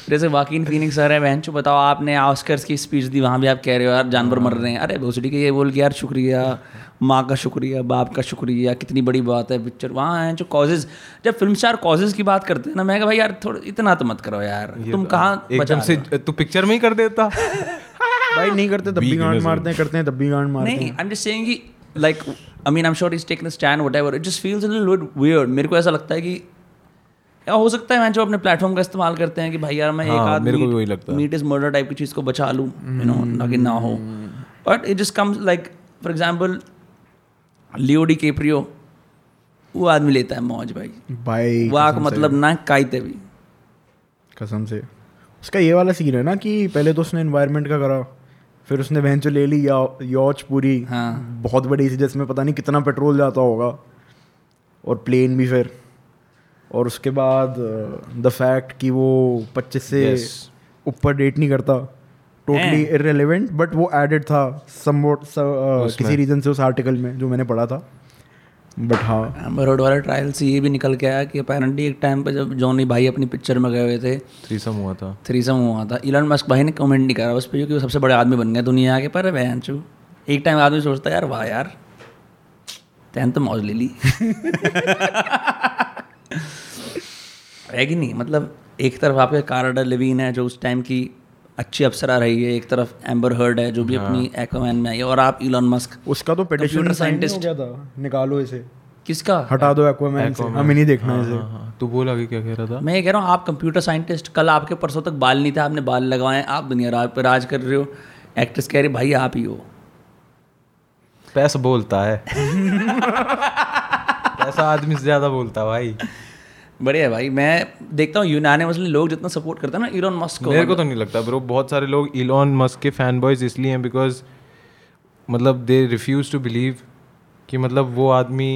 जैसे वाकिन फीनिक्स सर है बहन बताओ आपने ऑस्कर्स की स्पीच दी वहाँ भी आप कह रहे हो यार जानवर मर रहे हैं। अरे भोसड़ी के ये बोल के यार शुक्रिया माँ का शुक्रिया बाप का शुक्रिया कितनी बड़ी बात है पिक्चर। वहाँ हैं जो कॉजेज जब फ़िल्म स्टार कॉजेज की बात करते हैं ना मैं कहा भाई यार थोड़ा इतना तो मत करो यार तुम कहाँ एकदम से तू पिक्चर में ही कर देता। भाई नहीं करते तब भी गांड मारते हैं करते हैं तब भी गांड मारते नहीं आई एम जस्ट सेइंग कि like I mean I am sure is taken stand whatever it just feels a little weird मेरे को ऐसा लगता है कि हो सकता है मैं जो अपने प्लेटफॉर्म का इस्तेमाल करते हैं कि भाई यार मैं एक हाँ, आध मेरे को भी वही लगता है। मीट इज़ मर्डर टाइप की चीज़ को बचा लूँ यू नो ताकि ना हो। But it just comes like for example Leo DiCaprio वो आदमी लेता है मौज भाई। भाई वो आक मतलब ना कायते भी। कसम से। उसका ये वाला सीन है ना कि पहले तो उसने एनवायरनमेंट का करा फिर उसने बहन ले ली या यॉच पूरी। हाँ। बहुत बड़ी सी जिसमें पता नहीं कितना पेट्रोल जाता होगा। और प्लेन भी फिर। और उसके बाद द फैक्ट कि वो 25 से Yes. ऊपर डेट नहीं करता टोटली इरेलीवेंट बट वो एडेड था समवॉट किसी रीजन से उस आर्टिकल में जो मैंने पढ़ा था। बट हाँ। एम्बर रोड वाले ट्रायल से ये भी निकल के आया कि अपेरेंटली एक टाइम पे जब जॉनी भाई अपनी पिक्चर में गए हुए थे थ्रीसम हुआ था। थ्रीसम हुआ था। इलन मस्क भाई ने कमेंट नहीं करा उस पर क्योंकि वो सबसे बड़े आदमी बन गए दुनिया के पर चू। एक टाइम आदमी सोचता है यार वाह यार तैन तो मौज ले ली। है कि नहीं? मतलब एक तरफ़ आपके काराडा लिवीन है जो उस टाइम की अच्छी अप्सरा रही है एक तरफ़ एम्बर हर्ड है जो भी अपनी एक्वामैन में आई है और आप इलन मस्क उसका तो Computer साइंटिस्ट। हो था निकालो इसे। किसका? हटा दो एक्वामैन से। हमें नहीं देखना है इसे। हाँ हाँ। तू बोल आगे क्या कह रहा था? मैं ये कह रहा हूँ आप कंप्यूटर साइंटिस्ट कल आपके परसों तक बाल नहीं थे आपने बाल लगवाए आप दुनिया राज पर राज कर रहे हो। एक्ट्रेस कह रही भाई आप ही हो। पैसा बोलता है। पैसा आदमी से ज़्यादा बोलता है भाई। बढ़िया भाई मैं देखता हूँ यूनानिमसली लोग जितना सपोर्ट करते हैं ना इलोन मस्क को मेरे को तो नहीं लगता ब्रो बहुत सारे लोग इलॉन मस्क के फ़ैन बॉयज़ इसलिए हैं बिकॉज़ मतलब दे रिफ्यूज टू बिलीव कि मतलब वो आदमी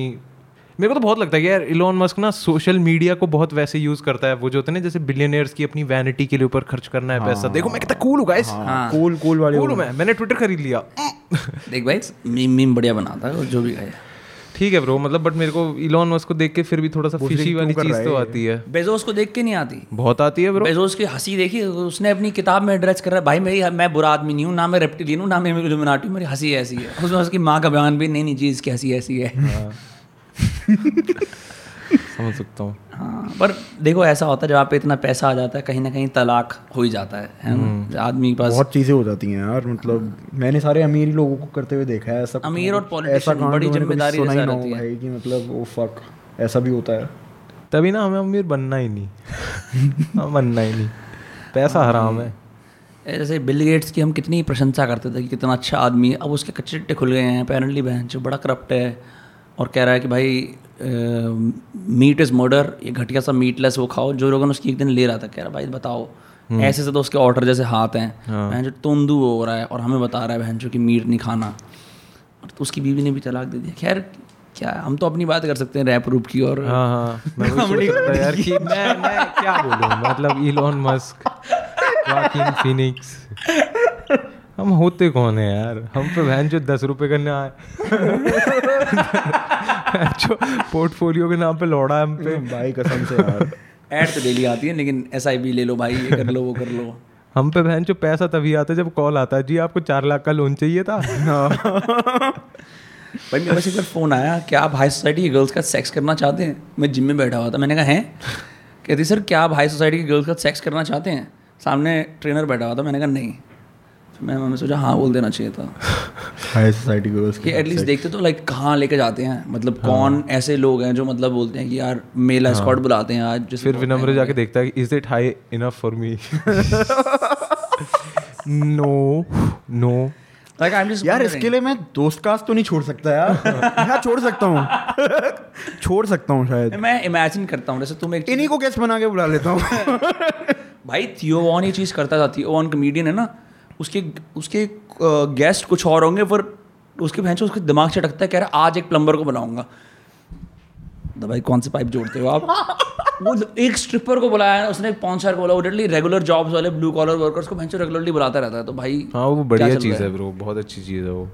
मेरे को तो बहुत लगता है कि यार इलॉन मस्क ना सोशल मीडिया को बहुत वैसे यूज़ करता है वो जो होते हैं ना जैसे बिलियनियर्स की अपनी वैनिटी के लिए ऊपर खर्च करना है पैसा। देखो मैं कितना कूल हूँ गाइस हाँ। कूल कूल वाले कूल मैं मैंने ट्विटर खरीद लिया। देख भाई मीम मीम बढ़िया बनाता है जो भी है। ठीक है ब्रो मतलब बट मेरे को इलॉन मस्क को देख के फिर भी थोड़ा सा फिशी वाली चीज़ तो आती है। बेजोस को देख के नहीं आती। बहुत आती है ब्रो बेजोस की हँसी देखी उसने अपनी किताब में एड्रेस कर रहा है भाई मेरी मैं बुरा आदमी नहीं हूँ ना मैं रेप्टिलियन हूँ ना मैं इल्यूमिनाटी हूँ मेरी हँसी ऐसी है। उसमें उसकी माँ का बयान भी नहीं नहीं चीज़ की हँसी ऐसी है। समझ सकता हूँ। हाँ पर देखो ऐसा होता है जब आप पे इतना पैसा आ जाता है कहीं ना कहीं तलाक हो ही जाता है है आदमी के पास बहुत चीज़ें हो जाती हैं यार मतलब मैंने सारे अमीर लोगों को करते हुए देखा है ऐसा अमीर और politician ऐसा कांड बड़ी ज़िम्मेदारी ही हो है। भाई कि मतलब ओ फक ऐसा भी होता है। तभी ना हमें अमीर बनना ही नहीं। हाँ, बनना ही नहीं। पैसा हराम है। जैसे बिल गेट्स की हम कितनी प्रशंसा करते थे कि कितना अच्छा आदमी है। अब उसके कच्चे चिट्टे खुल गए हैं अपेरेंटली बहन जो बड़ा करप्ट है और कह रहा है कि भाई मीट इज़ मर्डर ये घटिया सा मीटलेस वो खाओ जो लोगों ने उसकी एक दिन ले रहा था कह रहा भाई बताओ ऐसे से तो उसके ऑर्डर जैसे हाथ हैं बहन जो तोंदू हो रहा है और हमें बता रहा है बहन जो कि मीट नहीं खाना। और तो उसकी बीवी ने भी तलाक दे दिया। खैर क्या हम तो अपनी बात कर सकते हैं रैप रूप की और हाँ हाँ मैं वही सोच रहा था यार कि मैं मैं क्या बोलूँ? मतलब इलॉन मस्क फिनिक्स हम होते कौन है यार? हम पे बहन जो दस रुपए करने आए जो पोर्टफोलियो के नाम पे लौड़ा है हम पे। भाई कसम से यार। ऐड तो डेली आती है लेकिन एसआईबी ले लो भाई ये कर लो वो कर लो। हम पे बहन जो पैसा तभी आता है जब कॉल आता है। जी आपको चार लाख का लोन चाहिए था? भाई मेरे पास एक बार फ़ोन आया क्या आप हाई सोसाइटी की गर्ल्स का सेक्स करना चाहते हैं? मैं जिम में बैठा हुआ था। मैंने कहा हैं? कहती सर क्या आप हाई सोसाइटी की गर्ल्स का सेक्स करना चाहते हैं? सामने ट्रेनर बैठा हुआ था। मैंने कहा नहीं। मैं मैंने सोचा हाँ बोल देना चाहिए था। हाई सोसाइटी गर्ल्स कि एटलीस्ट देखते तो लाइक कहाँ लेके जाते हैं? मतलब हाँ। कौन ऐसे लोग हैं जो मतलब बोलते हैं कि यार मेल एस्कॉर्ट बुलाते हैं आज फिर विनम्र जाके देखता है is it high enough for me no no like I am just यार इसके लिए मैं दोस्त कास्ट तो नहीं छोड़ सकता यार। हाँ छोड़ सकता हूँ। छोड़ सकता हूँ शायद। मैं इमेजिन करता हूँ जैसे तुम एक इन्हीं को गेस्ट बना के बुला लेता हूँ। भाई थियो वॉन ये चीज़ करता था थियो वॉन कमेडियन है ना उसके उसके गेस्ट कुछ और होंगे पर उसके भैंस उसके दिमाग से अटकता है कह रहा आज एक प्लम्बर को बनाऊँगा तो भाई कौन से पाइप जोड़ते हो आप? वो एक स्ट्रिपर को बुलाया है उसने एक पॉन्सर को बोला वो रेगुलर जॉब्स वाले ब्लू कॉलर वर्कर्स को भैंस रेगुलरली बुलाता रहता है तो भाई हाँ वो बढ़िया चीज़ है ब्रो बहुत अच्छी चीज़ है वो।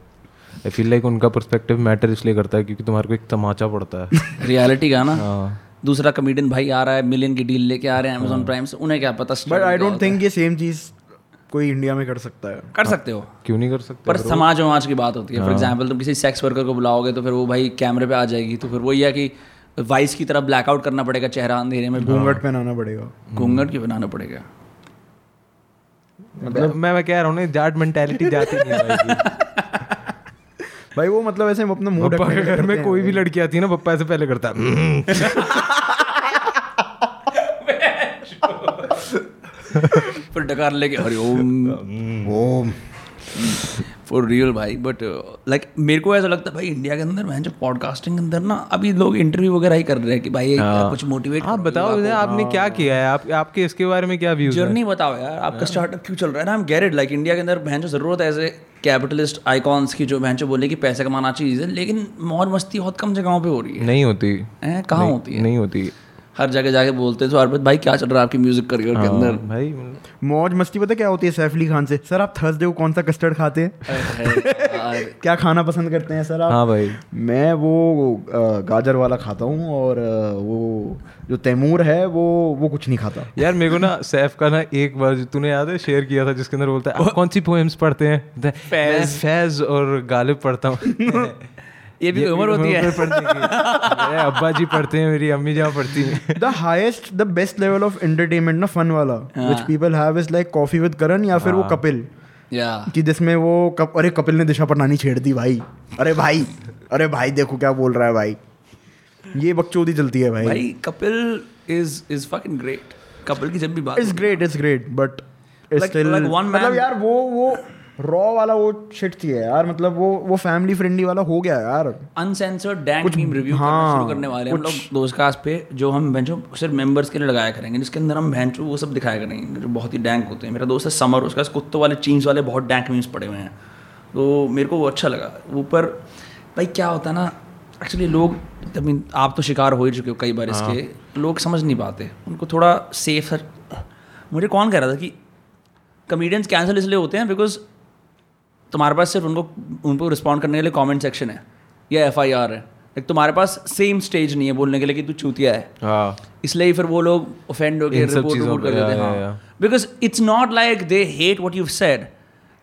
आई फील लाइक उनका पर्सपेक्टिव मैटर इसलिए करता है क्योंकि तुम्हारे को एक तमाचा पड़ता है। रियलिटी का ना? हाँ। दूसरा कमेडियन भाई आ रहा है मिलियन की डील लेके आ रहे हैं अमेजोन प्राइम से उन्हें क्या पता बट आई डोंट थिंक ये सेम चीज़ कोई इंडिया में कर सकता है। कर सकते हो। क्यों नहीं कर सकते? पर समाज समाज की बात होती है। फॉर एग्ज़ाम्पल तुम किसी सेक्स वर्कर को बुलाओगे तो फिर वो भाई कैमरे पे आ जाएगी। तो फिर वही है कि वाइस की तरह ब्लैकआउट करना पड़ेगा चेहरा अंधेरे में। घूंघट पहनाना पड़ेगा। घूंघट क्यों बनाना पड़ेगा? मतलब मैं मैं कह रहा हूँ ना जाट मेंटेलिटी जाती नहीं है भाई वो मतलब ऐसे अपना मुँह घर में कोई भी लड़की आती है ना पप्पा ऐसे पहले करता है। फिर डकार लेके हरि ओम। ओम। फॉर रियल भाई बट लाइक मेरे को ऐसा लगता है भाई इंडिया के अंदर मैं जो पॉडकास्टिंग के अंदर ना अभी लोग इंटरव्यू वगैरह ही कर रहे हैं कि भाई कुछ मोटिवेट आप बताओ मुझे आपने क्या किया है? आप आपके इसके बारे में क्या व्यूज़ जर्नी बताओ यार आपका स्टार्टअप क्यों चल रहा है? ना हम गैरेड लाइक इंडिया के अंदर बहन जो ज़रूरत है ऐसे कैपिटलिस्ट आइकॉन्स की जो बहन जो बोले कि पैसे कमाना चाहिए लेकिन मौज मस्ती बहुत कम जगहों पे हो रही है। नहीं होती। हैं, कहाँ होती है? नहीं होती। हर जगह जाके बोलते हैं तो अर्पित भाई क्या चल रहा है आपकी म्यूज़िक करियर के अंदर? हाँ, भाई मौज मस्ती पता क्या होती है सैफ अली खान से? सर आप थर्सडे को कौन सा कस्टर्ड खाते हैं? क्या खाना पसंद करते हैं सर आप? हाँ भाई। मैं वो गाजर वाला खाता हूँ और वो जो तैमूर है वो वो कुछ नहीं खाता। यार मेरे को ना सैफ का ना एक बार जो तूने याद है शेयर किया था जिसके अंदर बोलता है आप कौन सी पोएम्स पढ़ते हैं? फैज और गालिब पढ़ता हूँ। ये भी उम्र होती है। पढ़ने की। मेरे अब्बा जी पढ़ते हैं मेरी अम्मी जहाँ पढ़ती हैं। The highest the best level of entertainment ना फन वाला which people have is like coffee with Karan या फिर वो कपिल। या। कि जिसमें वो कप अरे कपिल ने दिशा पटानी छेड़ दी भाई। अरे भाई अरे भाई देखो क्या बोल रहा है भाई। ये बकचोदी चलती है भाई। भाई Kapil is is fucking great Kapil की जब भी बात it's great it's great but मतलब यार वो वो रॉ वाला वो शिट थी यार मतलब वो वो फैमिली फ्रेंडली वाला हो गया यार। अनसेंसर्ड डैंक कुछ- मीम रिव्यू करना हाँ, शुरू करने वाले हैं हम लोग दोस्त कास्ट पे जो हम बेंचो सिर्फ़ मेंबर्स के लिए लगाया करेंगे जिसके अंदर हम बेंचो वो सब दिखाया करेंगे जो बहुत ही डैंक होते हैं। मेरा दोस्त है समर उसका कुत्तों वाले चीन्स वाले बहुत डैंक मीम्स पड़े हुए हैं। तो मेरे को वो अच्छा लगा। ऊपर भाई क्या होता है ना एक्चुअली लोग आई मीन आप तो शिकार हो ही चुके हो कई बार इसके लोग समझ नहीं पाते। उनको थोड़ा सेफ़ मुझे कौन कह रहा था कि कमेडियंस कैंसिल इसलिए होते हैं बिकॉज़ तुम्हारे पास सिर्फ़ उनको उनको रिस्पॉन्ड करने के लिए कमेंट सेक्शन है। या एफ़ आई आर है। एक तुम्हारे पास सेम स्टेज नहीं है बोलने के लिए कि तू चूतिया है। हाँ। इसलिए फिर वो लोग ऑफेंड हो गए रिपोर्ट रिपोर्ट कर देते हैं हाँ। Because it's not like they hate what you said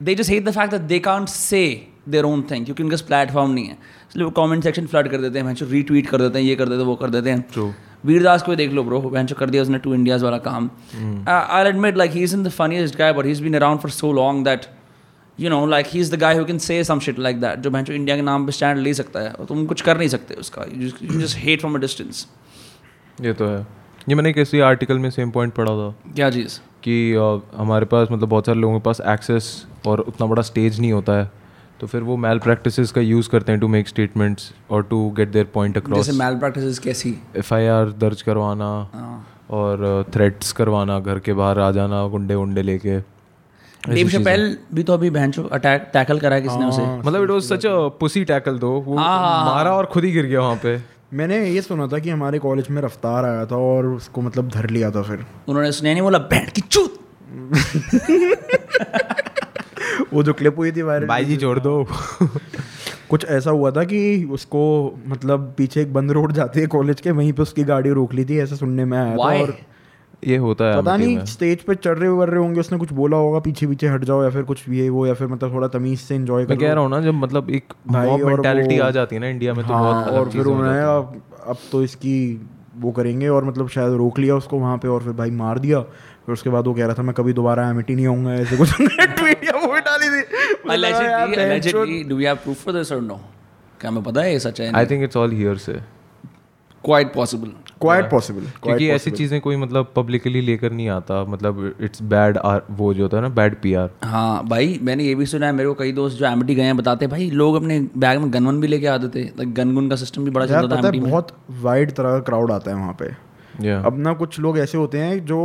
they just hate the fact that they can't say their own thing क्योंकि उनका प्लेटफॉर्म नहीं है। इसलिए वो कमेंट सेक्शन फ्लड कर देते हैं भैंसो रीट्वीट कर देते हैं ये कर देते हैं वो कर देते हैं। वीरदास को देख लो ब्रो भैंसो कर दिया उसने टू इंडियाज वाला काम। I admit like he is in the funniest guy but he is been around for so long that you know like he is the guy who can say some shit like that जो भैंसो India के नाम पे stand ले सकता है तुम कुछ कर नहीं सकते उसका। Just hate from a distance ये तो है। ये मैंने किसी आर्टिकल में सेम पॉइंट पढ़ा था क्या चीज़? कि अ, हमारे पास मतलब बहुत सारे लोगों के पास एक्सेस और उतना बड़ा स्टेज नहीं होता है। तो फिर वो मैल प्रैक्टिस का यूज़ करते हैं टू मेक स्टेटमेंट्स और to get their point across जैसे मैल प्रैक्टिस कैसी? FIR दर्ज करवाना और थ्रेट्स करवाना घर के बाहर आ जाना गुंडे उंडे लेके। डेव शपेल भी तो अभी बहन अटैक टैकल करा किसने उसे? मतलब it was such a pussy tackle though वो मारा और खुद ही गिर गया वहाँ पे। मैंने ये सुना था कि हमारे कॉलेज में रफ्तार आया था और उसको मतलब धर लिया था फिर। उन्होंने सुना नहीं बोला बैंड की चूत! वो जो क्लिप हुई थी वायरल भाई जी छोड़ दो। कुछ ऐसा हुआ था कि उसको मतलब पीछे एक बंद रोड जाती है कॉलेज के वहीं पे उसकी गाड़ी रोक ली थी ऐसा सुनने में आया था और ये होता है पता नहीं स्टेज पे चढ़ रहे उड़ रहे होंगे उसने कुछ बोला होगा पीछे पीछे हट जाओ या फिर कुछ ये वो या फिर मतलब थोड़ा तमीज से एंजॉय मैं कर। कह रहा हूँ ना जब मतलब एक मॉब और मेंटालिटी आ जाती है ना इंडिया में तो हाँ, बहुत और फिर उन्होंने अब अब तो इसकी वो करेंगे और मतलब शायद रोक लिया उसको वहाँ पे और फिर भाई मार दिया। फिर उसके बाद वो कह रहा था मैं कभी दोबारा एमिटी नहीं आऊँगा ऐसे कुछ ट्वीट या वो डाली यार, allegedly do we have proof for this or no? क्या हमें पता है ये सच है I think it's all here से quite possible क्वाइट पॉसिबल क्योंकि ऐसी चीज़ें कोई मतलब पब्लिकली लेकर नहीं आता मतलब इट्स बैड वो जो होता है ना बैड पी आर हाँ भाई मैंने ये भी सुना है मेरे को कई दोस्त जो एमिटी गए हैं बताते हैं भाई लोग अपने बैग में गनवन भी लेके आते थे गनगुन का सिस्टम भी बड़ा चलता था बहुत वाइड तरह का क्राउड आता है वहाँ पे। अब ना कुछ लोग ऐसे होते हैं जो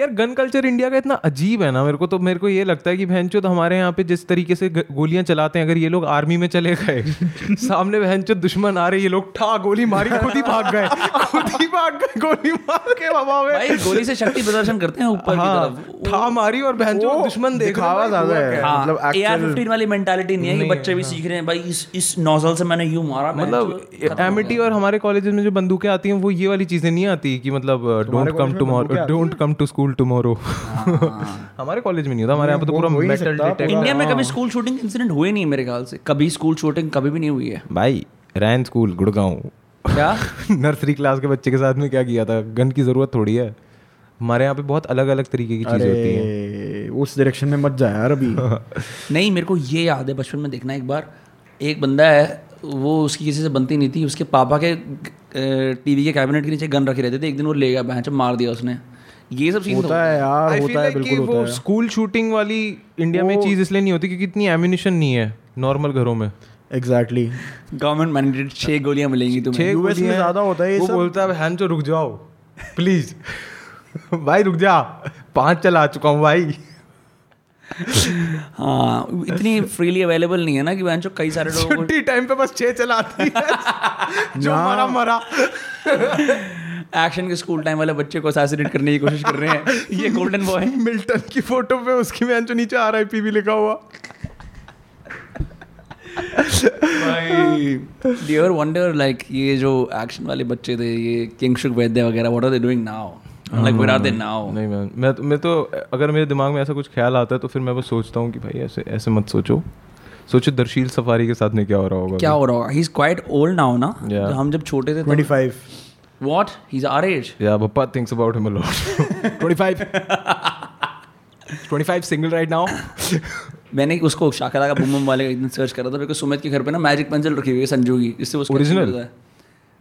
यार गन कल्चर इंडिया का इतना अजीब है ना मेरे को तो मेरे को ये लगता है कि बहन तो हमारे यहाँ पे जिस तरीके से गोलियाँ चलाते हैं अगर ये लोग आर्मी में चले गए सामने बहन दुश्मन आ रहे ये लोग ठा गोली मारी खुद ही भाग गए खुद ही भाग गए गोली मार के में। भाई गोली से शक्ति प्रदर्शन करते हैं ऊपर की हाँ तरफ़। ठा मारी और बहन दुश्मन देख दिखावा है, ज़्यादा है। हाँ मतलब ए आर actual- फिफ्टीन वाली मेंटालिटी नहीं है कि बच्चे भी सीख रहे हैं भाई इस इस नोजल से मैंने यूँ मारा मतलब एमिटी और हमारे कॉलेजेस में जो बंदूकें आती हैं वो ये वाली चीज़ें नहीं आती कि मतलब don't come tomorrow don't come to school tomorrow. हमारे कॉलेज में नहीं होता हमारे यहाँ पे तो पूरा हो ही मेटल डिटेक्टर इंडिया में कभी स्कूल शूटिंग इंसिडेंट हुए नहीं मेरे ख्याल से? कभी स्कूल शूटिंग कभी भी नहीं हुई है? भाई रैन स्कूल गुड़गांव। क्या? नर्सरी क्लास के बच्चे के साथ में क्या किया था? गन की ज़रूरत थोड़ी है। हमारे यहाँ पे बहुत अलग अलग तरीके की चीज़ें होती हैं। उस डायरेक्शन में मत जा यार अभी। नहीं मेरे को ये याद है बचपन में देखना एक बार। एक बंदा है वो उसकी किसी से बनती नहीं थी। उसके पापा के टीवी के कैबिनेट के नीचे गन रखे रहते थे। एक दिन वो ले गया बहन मार दिया उसने। ये सब सीन होता है यार I होता है बिल्कुल होता है। स्कूल शूटिंग वाली इंडिया में चीज़ इसलिए नहीं होती क्योंकि इतनी एम्यूनिशन नहीं है नॉर्मल घरों में। एग्जैक्टली गवर्नमेंट मैंडेटेड छह गोलियाँ मिलेंगी तुम्हें। US में ज़्यादा होता है ये वो सब। बोलता है हैन रुक जाओ प्लीज़ भाई रुक जा पाँच चला चुका हूँ भाई। हाँ इतनी फ्रीली अवेलेबल नहीं है ना कि बहन कई सारे लोगों को छुट्टी टाइम पे बस छह चलाती है। जो मरा मरा। एक्शन के स्कूल टाइम वाले बच्चे को असैसिनेट करने की कोशिश कर रहे हैं। ये गोल्डन बॉय है। मिल्टन की फ़ोटो पे उसकी मैं जो नीचे आर आई पी भी लिखा हुआ। डियर वंडर लाइक ये जो एक्शन वाले बच्चे थे ये किंग शुक वैद्य वगैरह what are they doing now like where are they now नहीं मैं मैं तो, मैं तो अगर मेरे दिमाग में ऐसा कुछ ख्याल आता है तो फिर मैं वो सोचता हूँ कि भाई ऐसे ऐसे मत सोचो। सोचो दर्शील सफारी के साथ में क्या हो रहा होगा क्या हो रहा होगा? He is quite old now ना हम जब छोटे थे 25 What? He's our age. Yeah, Bappa thinks about him a lot. 25. 25 single right now. मैंने उसको शाकरा का बुम वाले का इतना सर्च करा था मेरे को सुमित के घर पे ना मैजिक पेंसिल रखी हुई है संजू की इससे वो ओरिजिनल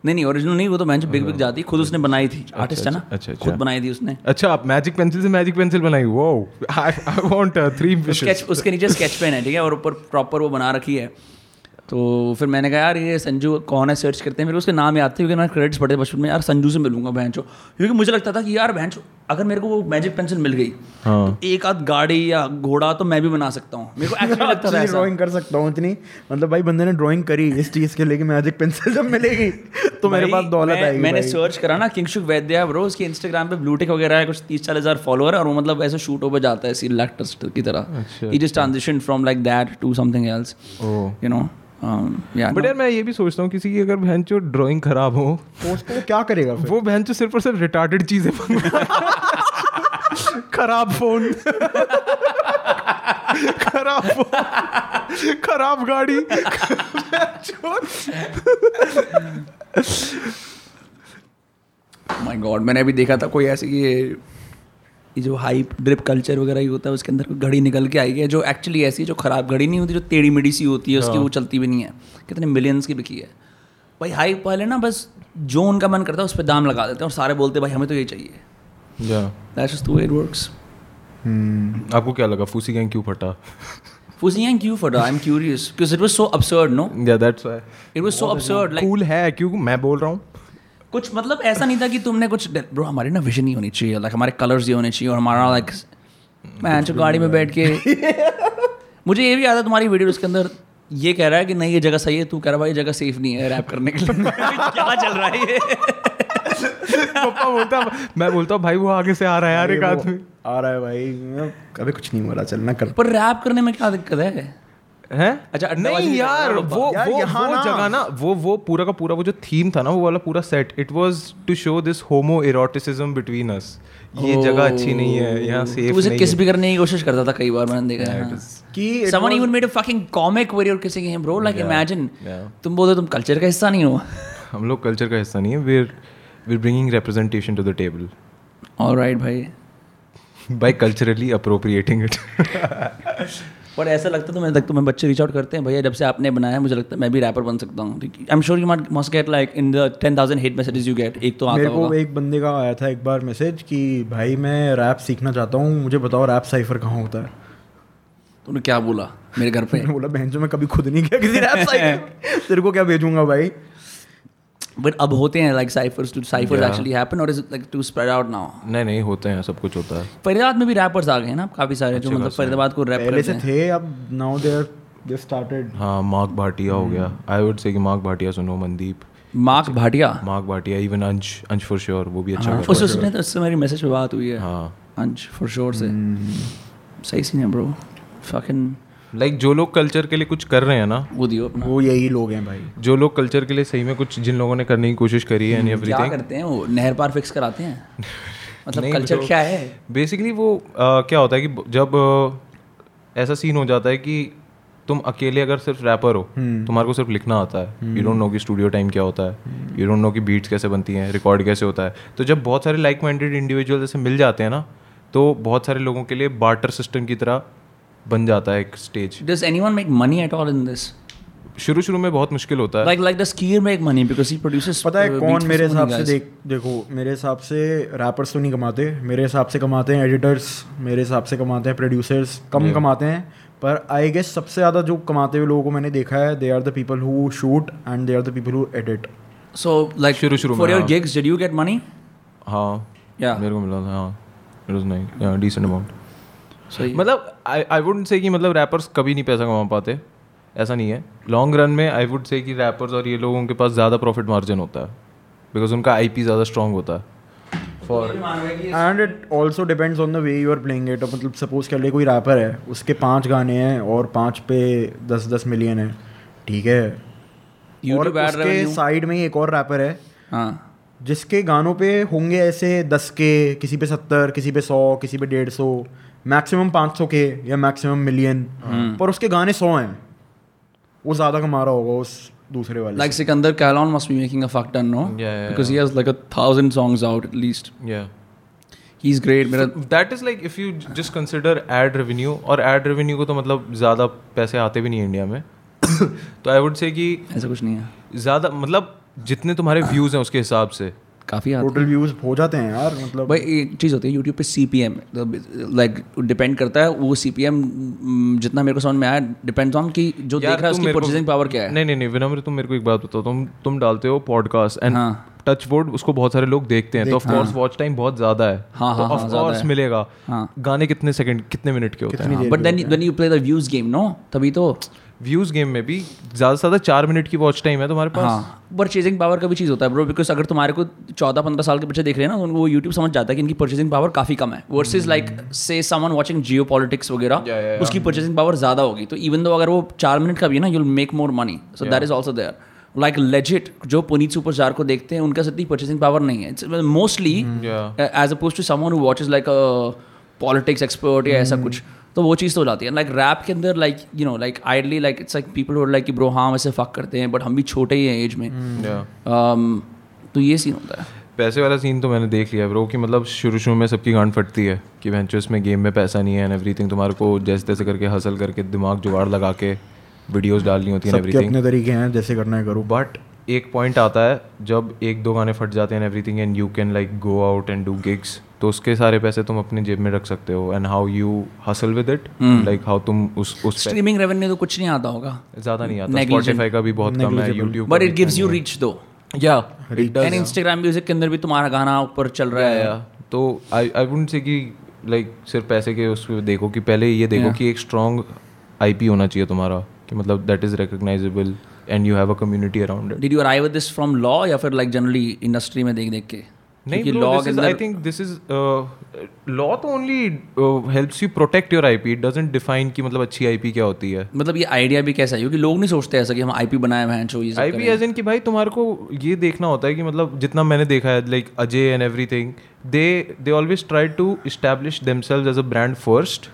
नहीं नहीं ओरिजिनल नहीं वो तो मैजिक बिग बिग जाती खुद उसने बनाई थी अच्छा, आर्टिस्ट है ना अच्छा, अच्छा खुद अच्छा। बनाई थी उसने अच्छा आप मैजिक पेंसिल से मैजिक पेंसिल बनाई uh, वो आई वांट थ्री स्केच उसके नीचे स्केच पेन है ठीक है और ऊपर प्रॉपर वो बना रखी है तो फिर मैंने कहा यार ये संजू कौन है सर्च करते हैं? मेरे को उसके नाम याद थे क्योंकि मैंने क्रेडिट्स पढ़े बचपन में। यार संजू से मिलूँगा बहन क्योंकि मुझे लगता था कि यार बहन अगर मेरे को वो मैजिक पेंसिल मिल गई हाँ। तो एक आध गाड़ी या घोड़ा तो मैं भी बना सकता हूँ। मेरे को एक्चुअली लगता था ड्राइंग कर सकता हूँ इतनी। मतलब भाई बंदे ने ड्राइंग करी इस चीज़ के लिए मैजिक पेंसिल जब मिलेगी तो मेरे पास दौलत आएगी मैंने सर्च करा ना किंगशुक वैद्या ब्रो उसके इंस्टाग्राम पे ब्लूटिक वगैरह है कुछ तीस चालीस हज़ार फॉलोअर और वो मतलब ऐसे शूट ओवर जाता है सीरियल एक्टर की तरह। He just transition from like that to something else you know या बट यार मैं ये भी सोचता हूँ किसी की अगर बहन जो ड्राइंग खराब हो तो उसको क्या करेगा फिर? वो बहन जो सिर्फ़ और सिर्फ़ रिटार्डेड चीज़ें खराब फ़ोन खराब खराब गाड़ी। माय गॉड मैंने अभी देखा था कोई ऐसे ये जो हाइप ड्रिप कल्चर वगैरह ही होता है उसके अंदर कोई घड़ी निकल के आई है जो एक्चुअली ऐसी है जो खराब घड़ी नहीं होती जो टेढ़ी मेढ़ी सी होती है उसकी वो चलती भी नहीं है। कितने मिलियंस की बिकी है। भाई हाइप वाले ना बस जो उनका मन करता है उस पर दाम लगा देते हैं और सारे बोलते हैं भाई हमें तो ये चाहिए। इट वर्क्स आपको क्या लगा फूसी गैंग क्यों फटा? Fusing Yang Q for I'm curious because it was so absurd, no? या that's why It was so absurd. Like cool है क्यों? मैं बोल रहा हूँ कुछ मतलब ऐसा नहीं था कि तुमने कुछ ब्रो हमारी ना विजन ही होनी चाहिए लाइक हमारे कलर्स ही होने चाहिए और हमारा लाइक मैं जो गाड़ी में बैठ के मुझे ये भी याद है तुम्हारी वीडियो उसके अंदर ये कह रहा है कि नहीं ये जगह सही है तू कह रहा भाई ये जगह सेफ़ नहीं है रैप करने के लिए। क्या चल रहा है ये? पापा बोलता मैं बोलता हूँ भाई वो आगे से आ रहा है यार एक आदमी। आ रहा है भाई कभी कुछ नहीं हो रहा चलना कर पर रैप करने में क्या दिक्कत है? हैं अच्छा, नहीं यार वो यार, वो वो जगह ना वो वो पूरा का पूरा वो जो थीम था ना वो वाला पूरा set it was to show this homoeroticism between us ये जगह अच्छी नहीं है यहाँ तू सेफ़ उसे किस भी करने की कोशिश करता था कई बार मैंने देखा है हाँ। कि even made a fucking comic where you're kissing him, bro. Like imagine. yeah. तुम बोलते तुम कल्चर का हिस्सा नहीं हो हम लोग कल्चर का हिस्सा नहीं है we're we're bringing representation to the table All right, भाई by culturally appropriating it पर ऐसा लगता तो मैं लगता मैं बच्चे रीच आउट करते हैं भैया जब से आपने बनाया मुझे लगता है मैं भी रैपर बन सकता हूँ। I am sure you must get like in the ten thousand hate messages you get एक तो आता मेरे को एक बंदे का आया था एक बार मैसेज कि भाई मैं रैप सीखना चाहता हूँ मुझे बताओ रैप साइफर कहाँ होता है? तूने क्या बोला मेरे घर पे? बोला बहन जो मैं कभी खुद नहीं गया किसी रैप साइफर तेरे को क्या भेजूँगा भाई? बट अब होते हैं like ciphers to ciphers actually happen और is like to spread out now नहीं नहीं होते हैं सब कुछ होता है। फरीदाबाद में भी रैपर्स आ गए हैं ना काफ़ी सारे जो मतलब फरीदाबाद को रैप पहले से थे अब now they are they started हाँ मार्क भाटिया हो गया। आई वुड से कि मार्क भाटिया सुनो Mandeep. Mark Bhatia? Mark Bhatia even Ansh Ansh for sure वो भी अच्छा हाँ, कर उस उसने तो उससे मेरी मैसेज पे बात हुई है। हाँ। अंश फॉर श्योर से। सही सीन है ब्रो फकिंग लाइक like, जो लोग कल्चर के लिए कुछ कर रहे हैं ना वो दियो अपना। वो यही लोग हैं भाई। जो लोग कल्चर के लिए सही में कुछ जिन लोगों ने करने की कोशिश करी है एंड क्या करते हैं वो? नहर पार फिक्स कराते हैं? मतलब कल्चर तो- क्या है? बेसिकली वो अ, क्या होता है कि जब अ, ऐसा सीन हो जाता है कि तुम अकेले अगर सिर्फ़ रैपर हो तुम्हारे को सिर्फ़ लिखना आता है। यू डोंट नो कि स्टूडियो टाइम क्या होता है। यू डोंट नो कि बीट्स कैसे बनती हैं रिकॉर्ड कैसे होता है। तो जब बहुत सारे लाइक माइंडेड इंडिविजुअल जैसे मिल जाते हैं ना तो बहुत सारे लोगों के लिए बार्टर सिस्टम की तरह बन जाता है एक stage does anyone make money at all in this शुरू शुरू में बहुत मुश्किल होता है। Like like the skier make money because he produces पता है कौन मेरे हिसाब से देख देखो मेरे हिसाब से रैपर्स तो नहीं कमाते मेरे हिसाब से कमाते हैं एडिटर्स मेरे हिसाब से कमाते हैं प्रोड्यूसर्स कम कमाते हैं पर आई गेस सबसे ज़्यादा जो कमाते हुए लोगों को मैंने देखा है they are the people who shoot and they are the people who edit so like शुरू-शुरू में, for your. Gigs did you get money हाँ। या मेरे को मिला था हाँ। It was nice decent amount so मतलब आई आई वुड से कि मतलब रैपर्स कभी नहीं पैसा कमा पाते। ऐसा नहीं है। लॉन्ग रन में आई वुड से कि रैपर्स और ये लोगों के पास ज़्यादा प्रॉफिट मार्जिन होता है। बिकॉज़ उनका आईपी ज़्यादा स्ट्रॉन्ग होता है। For and it also depends on the way you are playing it मतलब सपोज़ कर ले कोई रैपर है उसके पाँच गाने हैं और पाँच पे दस दस मिलियन है। ठीक है? और उसके साइड में ही एक और रैपर है। हाँ। जिसके गानों पे होंगे ऐसे दस के किसी पे सत्तर किसी पे सौ किसी पे डेढ़ सौ। मैक्सिमम पाँच सौ के या मैक्सिमम मिलियन पर उसके गाने सौ हैं। वो ज़्यादा कमा रहा होगा उस दूसरे वाले Kalon must be making a fuck ton, no? Yeah, yeah, Because he has like a thousand songs out at least. या He's great. मेरा that is like if you just consider ad revenue और ad revenue को तो मतलब ज़्यादा पैसे आते भी नहीं इंडिया में। तो आई वुड से कि ऐसा कुछ नहीं है। ज़्यादा मतलब जितने तुम्हारे व्यूज़ हैं उसके हिसाब से काफ़ी आते टोटल व्यूज़ हो जाते हैं यार मतलब भाई एक चीज़ होती है यूट्यूब पे C P M like depend करता है वो सी पी एम जितना मेरे को समझ में आया डिपेंड्स ऑन कि जो देख रहा है उसकी परचेजिंग पावर क्या है। नहीं नहीं नहीं विनम्र तुम मेरे को एक बात बताओ तुम तुम डालते हो पॉडकास्ट एंड हाँ। टच वुड उसको बहुत सारे लोग देखते हैं तो ऑफ़ कोर्स वॉच टाइम बहुत ज़्यादा है। हाँ, तो हाँ, ऑफ़ हाँ, कोर्स है। मिलेगा। हाँ। गाने कितने सेकंड कितने मिनट के होते हैं? But then when you play the views game no तभी तो व्यूज़ गेम में भी ज़्यादा से ज़्यादा चार मिनट की वॉच टाइम है तुम्हारे पास? हाँ। परचेजिंग पावर का भी चीज़ होता है ब्रो बिकॉज़ अगर तुम्हारे को चौदह पंद्रह साल के बच्चे देख रहे हैं ना तो उनको वो यूट्यूब समझ जाता है कि इनकी परचेजिंग पावर काफ़ी कम है। Versus like say someone watching geopolitics वगैरह उसकी परचेजिंग पावर ज़्यादा होगी। तो इवन दो अगर वो चार मिनट का भी ना you'll make more money so that is also there like legit जो पुनीत सुपरस्टार को देखते हैं उनका इतनी परचेजिंग पावर नहीं है। Mostly as opposed to someone who watches like politics expert या ऐसा कुछ। तो वो चीज़ तो हो जाती है। लाइक रैप के अंदर like you know like idly like it's like people like कि ब्रो हाँ हम ऐसे फक करते हैं बट हम भी छोटे ही हैं एज में. Um, तो ये सीन होता है। पैसे वाला सीन तो मैंने देख लिया ब्रो कि मतलब शुरू शुरू में सबकी गांड फटती है कि वेंचर इसमें गेम में पैसा नहीं है एंड एवरीथिंग तुम्हारे को जैसे तैसे करके हसल करके दिमाग जुगाड़ लगा के वीडियोस डालनी होती है सबके एवरीथिंग अपने तरीके हैं जैसे करना है करो। बट एक पॉइंट आता है जब एक दो गाने फट जाते हैं everything and you can like go out and do gigs तो उसके सारे पैसे तुम अपने जेब में रख सकते हो and how you hustle with it like how तुम उस उस स्ट्रीमिंग रेवेन्यू तो कुछ नहीं आता होगा। ज़्यादा नहीं आता। स्पॉटिफाई का भी बहुत कम है YouTube but it gives you reach though या एंड इंस्टाग्राम म्यूज़िक के अंदर भी तुम्हारा गाना ऊपर चल रहा है। तो आई आई वुडंट से कि लाइक सिर्फ़ पैसे के उस पे देखो कि पहले ये देखो कि एक स्ट्रॉन्ग आईपी होना चाहिए तुम्हारा कि मतलब that is recognisable and you have a community around it did you arrive this from law या फिर लाइक जनरली इंडस्ट्री में देख देख के? नहीं के अंदर uh, तो uh, कि मतलब अच्छी क्या होती है. मतलब ये आइडिया भी कैसा है? क्योंकि लोग नहीं सोचते ऐसा कि हम आईपी बनाए हैं ये IP एज इन कि भाई तुम्हारे को ये देखना होता है कि मतलब जितना मैंने देखा है like Ajay and everything they they always try to establish themselves as a brand first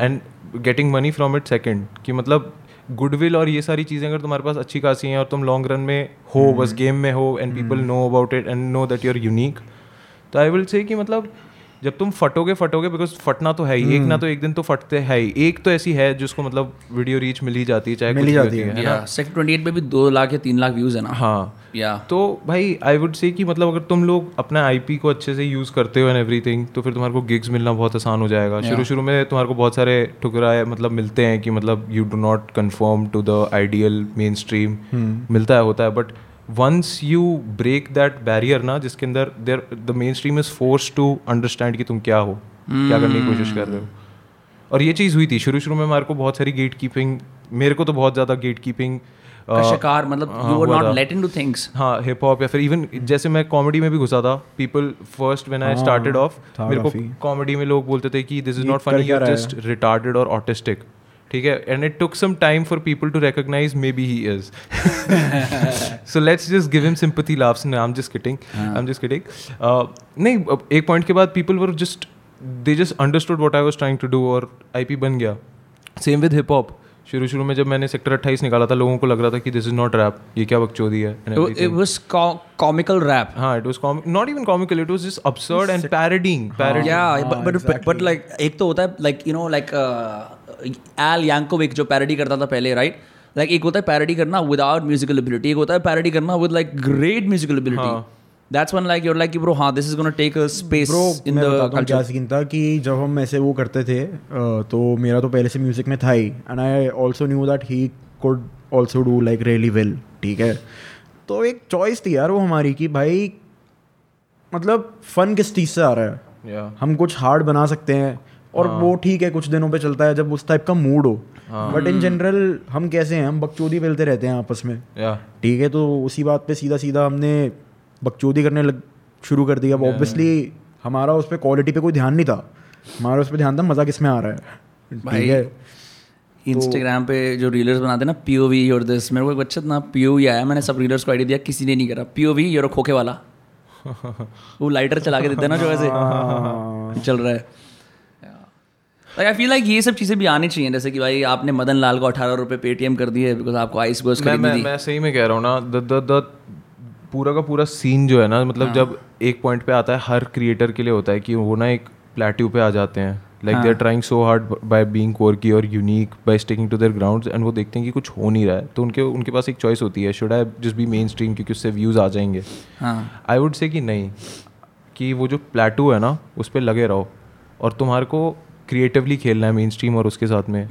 and getting money from it second कि मतलब गुडविल और ये सारी चीज़ें अगर तुम्हारे पास अच्छी खासी हैं और तुम लॉन्ग रन में हो बस गेम में हो and people know about it and know that you are unique तो आई विल से कि मतलब जब तुम फटोगे फटोगे बिकॉज़ फटना तो है ही। एक ना हम्म। तो एक दिन तो फटते है ही। एक तो ऐसी है जिसको मतलब वीडियो रीच मिल ही जाती है चाहे मिल कुछ ही भी जाती है। है या सेक्टर ट्वेंटी एट पे भी दो लाख या तीन लाख व्यूज़ है ना। हाँ। या तो भाई आई वुड से कि मतलब अगर तुम लोग अपना आईपी को अच्छे से यूज़ करते हो एंड एवरीथिंग तो फिर तुम्हारे को गिग्स मिलना बहुत आसान हो जाएगा। शुरू शुरू में तुम्हारे को बहुत सारे ठुकराए मतलब मिलते हैं कि मतलब you do not confirm to the ideal mainstream मिलता है होता है but once you break that barrier ना जिसके अंदर there the mainstream is force to understand कि तुम क्या हो क्या करने की कोशिश कर रहे हो। और ये चीज़ हुई थी शुरू शुरू में हमारे को बहुत सारी गेट कीपिंग मेरे को तो बहुत ज़्यादा गेट कीपिंग शिकार मतलब you are not let into things हाँ हिप हॉप या फिर इवन जैसे मैं कॉमेडी में भी घुसा था people first when I started off मेरे को कॉमेडी में लोग बोलते थे कि this is not funny you है? जस्ट रिटार्डेड और ऑटिस्टिक ठीक है? And it took some time for people to recognise maybe he is so let's just give him sympathy laughs I am just kidding I am just kidding नहीं एक point के बाद people were just they just understood what I was trying to do और I P बन गया. Same with hip hop शुरू शुरू में जब मैंने सेक्टर 28 निकाला था लोगों को लग रहा था कि दिस इज़ नॉट रैप ये क्या बकचोदी है. इट वाज कॉमिकल रैप हाँ comical it was just absurd and parodying parodying yeah but but but like एक तो होता है you know like uh, Al Yankovic जो parody करता था पहले right like एक होता है parody करना without musical ability एक होता है parody करना with like great musical ability that's when like you're like bro हाँ this is gonna take a space bro in मैं the क्या culture. सीन था कि जब हम ऐसे वो करते थे तो मेरा तो पहले से म्यूज़िक में था he and I also knew that he could also do like really well ठीक है? तो एक चॉइस थी यार वो हमारी कि भाई मतलब फन किस चीज़ से आ रहा है? Yeah. हम कुछ हार्ड बना सकते हैं और वो ठीक है कुछ दिनों पे चलता है जब उस टाइप का मूड हो। बट इन जनरल हम कैसे हैं? हम बकचोदी मिलते रहते हैं आपस में। ठीक yeah. ठीक है तो उसी बात पे सीधा सीधा हमने बकचोदी करने लग शुरू कर दिया। अब ऑब्वियसली हमारा उस पर क्वालिटी पे कोई ध्यान नहीं था। हमारा उस पर ध्यान था मज़ा किसमें आ रहा है। भाई, ठीक है? इंस्टाग्राम पे जो रीलर्स बनाते हैं ना पीओवी और दिस मेरे को एक बच्चा ना पीओवी आया मैंने सब रीलर्स को आईडी दिया किसी ने नहीं करा। पीओवी और खोखे वाला। वो लाइटर चला के देते हैं ना जो ऐसे चल रहा है। लाइक आई फील लाइक ये सब चीज़ें भी आनी चाहिए जैसे कि भाई आपने मदन लाल को अठारह रुपये पेटीएम कर दिए बिकॉज़ आपको आइस बर्स मैं मैं मैं सही में कह रहा हूँ ना द द द पूरा का पूरा सीन जो है ना मतलब जब एक पॉइंट पे आता है हर क्रिएटर के लिए होता है कि वो ना एक प्लेट्यू पे आ जाते हैं। Like they are trying so hard by being quirky और unique by sticking to their grounds and वो देखते हैं कि कुछ हो नहीं रहा है। तो उनके उनके पास एक चॉइस होती है should I just be mainstream क्योंकि उससे व्यूज़ आ जाएँगे? हाँ। आई वुड से कि नहीं कि वो जो प्लेटू है ना उस पर लगे रहो। और तुम्हारे को क्रिएटिवली खेलना है मेन स्ट्रीम और उसके साथ में।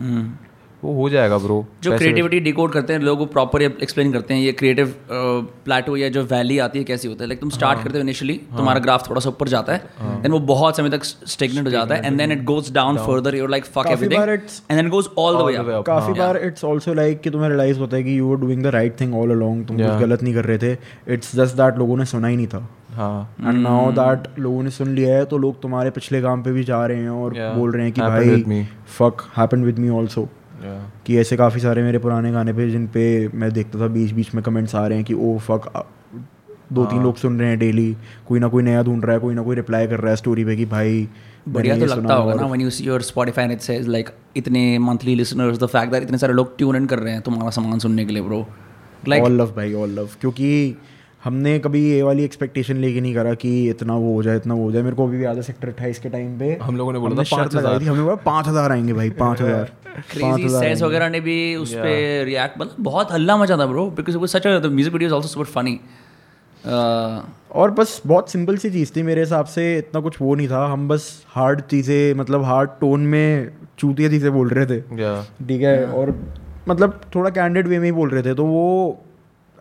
वो हो जाएगा ब्रो जो क्रिएटिविटी डिकोड करते हैं लोग प्रॉपर एक्सप्लेन करते हैं ये क्रिएटिव प्लेटो या जो वैली आती है कैसी होता है। लाइक तुम स्टार्ट करते हो इनिशियली तुम्हारा ग्राफ थोड़ा सा ऊपर जाता है देन वो बहुत समय तक स्टेगनेट हो जाता है and then it goes down further you're like fuck everything and then goes all the way up काफ़ी बार इट्स ऑल्सो लाइक कि तुम्हें रियलाइज़ होता है कि you are doing the right thing all along तुम कुछ गलत नहीं कर रहे थे इट्स जस्ट दैट लोगों ने सुना ही नहीं था। हाँ। एंड नाउ दैट लोगों ने सुन लिया है तो लोग तुम्हारे पिछले काम पे भी जा रहे हैं और बोल रहे हैं कि भाई fuck happen with me also yeah. कि ऐसे काफ़ी सारे मेरे पुराने गाने पे जिन पे मैं देखता था बीच बीच में कमेंट्स आ रहे हैं कि ओ फक दो हाँ। तीन लोग सुन रहे हैं डेली कोई ना कोई नया ढूंढ रहा है कोई ना कोई रिप्लाई कर रहा है स्टोरी पे कि भाई बढ़िया तो लगता होगा ना when you see your Spotify and it says like इतने monthly listeners the fact that इतने सारे लोग ट्यून इन कर रहे हैं तुम्हारा सामान सुनने के लिए ब्रो लाइक ऑल लव भाई ऑल लव क्योंकि हमने कभी ये वाली एक्सपेक्टेशन लेके नहीं करा कि इतना वो हो जाए इतना वो हो जाए. मेरे को अभी भी याद है सेक्टर अट्ठाईस के टाइम पे हम लोगों ने बोला था लगाई थी हमने बोला पाँच हज़ार आएँगे भाई पाँच हज़ार। क्रेजी सेंस वगैरह ने भी उस पे रिएक्ट मतलब बहुत हल्ला मचा था bro because it was such a the music video is also super funny और बस बहुत सिंपल सी चीज़ थी मेरे हिसाब से इतना कुछ वो नहीं था। हम बस हार्ड चीज़ें मतलब हार्ड टोन में चूतिया चीज़ें बोल रहे थे। Yeah. ठीक है? और मतलब थोड़ा कैंडिड वे में ही बोल रहे थे तो वो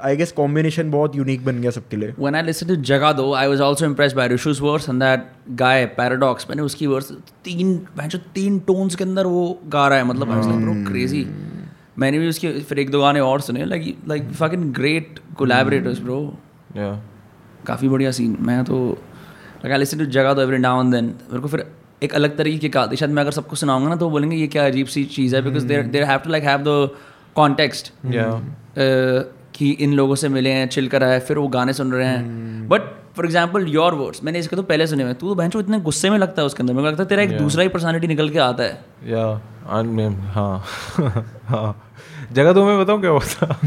आई गेस कॉम्बिनेशन बहुत यूनिक बन गया सबके लिए when I listened to Jagado, I was also impressed by Rishu's verse and that guy Paradox. मैंने उसकी वर्स तीन मैं जो तीन टोन्स के अंदर वो गा रहा है मतलब was like bro crazy. मैंने भी उसके फिर एक दो गाने और सुने like like fucking great collaborators bro. yeah. काफ़ी बढ़िया सीन मैं तो लाइक आई लिसन टू जगह एवरी नाउ एंड देन मेरे को फिर एक अलग तरीके का शायद मैं अगर सबको सुनाऊँगा ना तो बोलेंगे ये क्या अजीब सी चीज़ है because there there have to like have the context. कि इन लोगों से मिले हैं चिल करा है फिर वो गाने सुन रहे हैं। But for example your words मैंने इसके तो पहले सुने हुए तू तो बहन इतने गुस्से में लगता है उसके अंदर। मेरे को लगता है तेरा एक दूसरा ही पर्सनालिटी निकल के आता है। Yeah, हाँ हाँ। जगह तो मैं बताऊँ क्या हुआ था?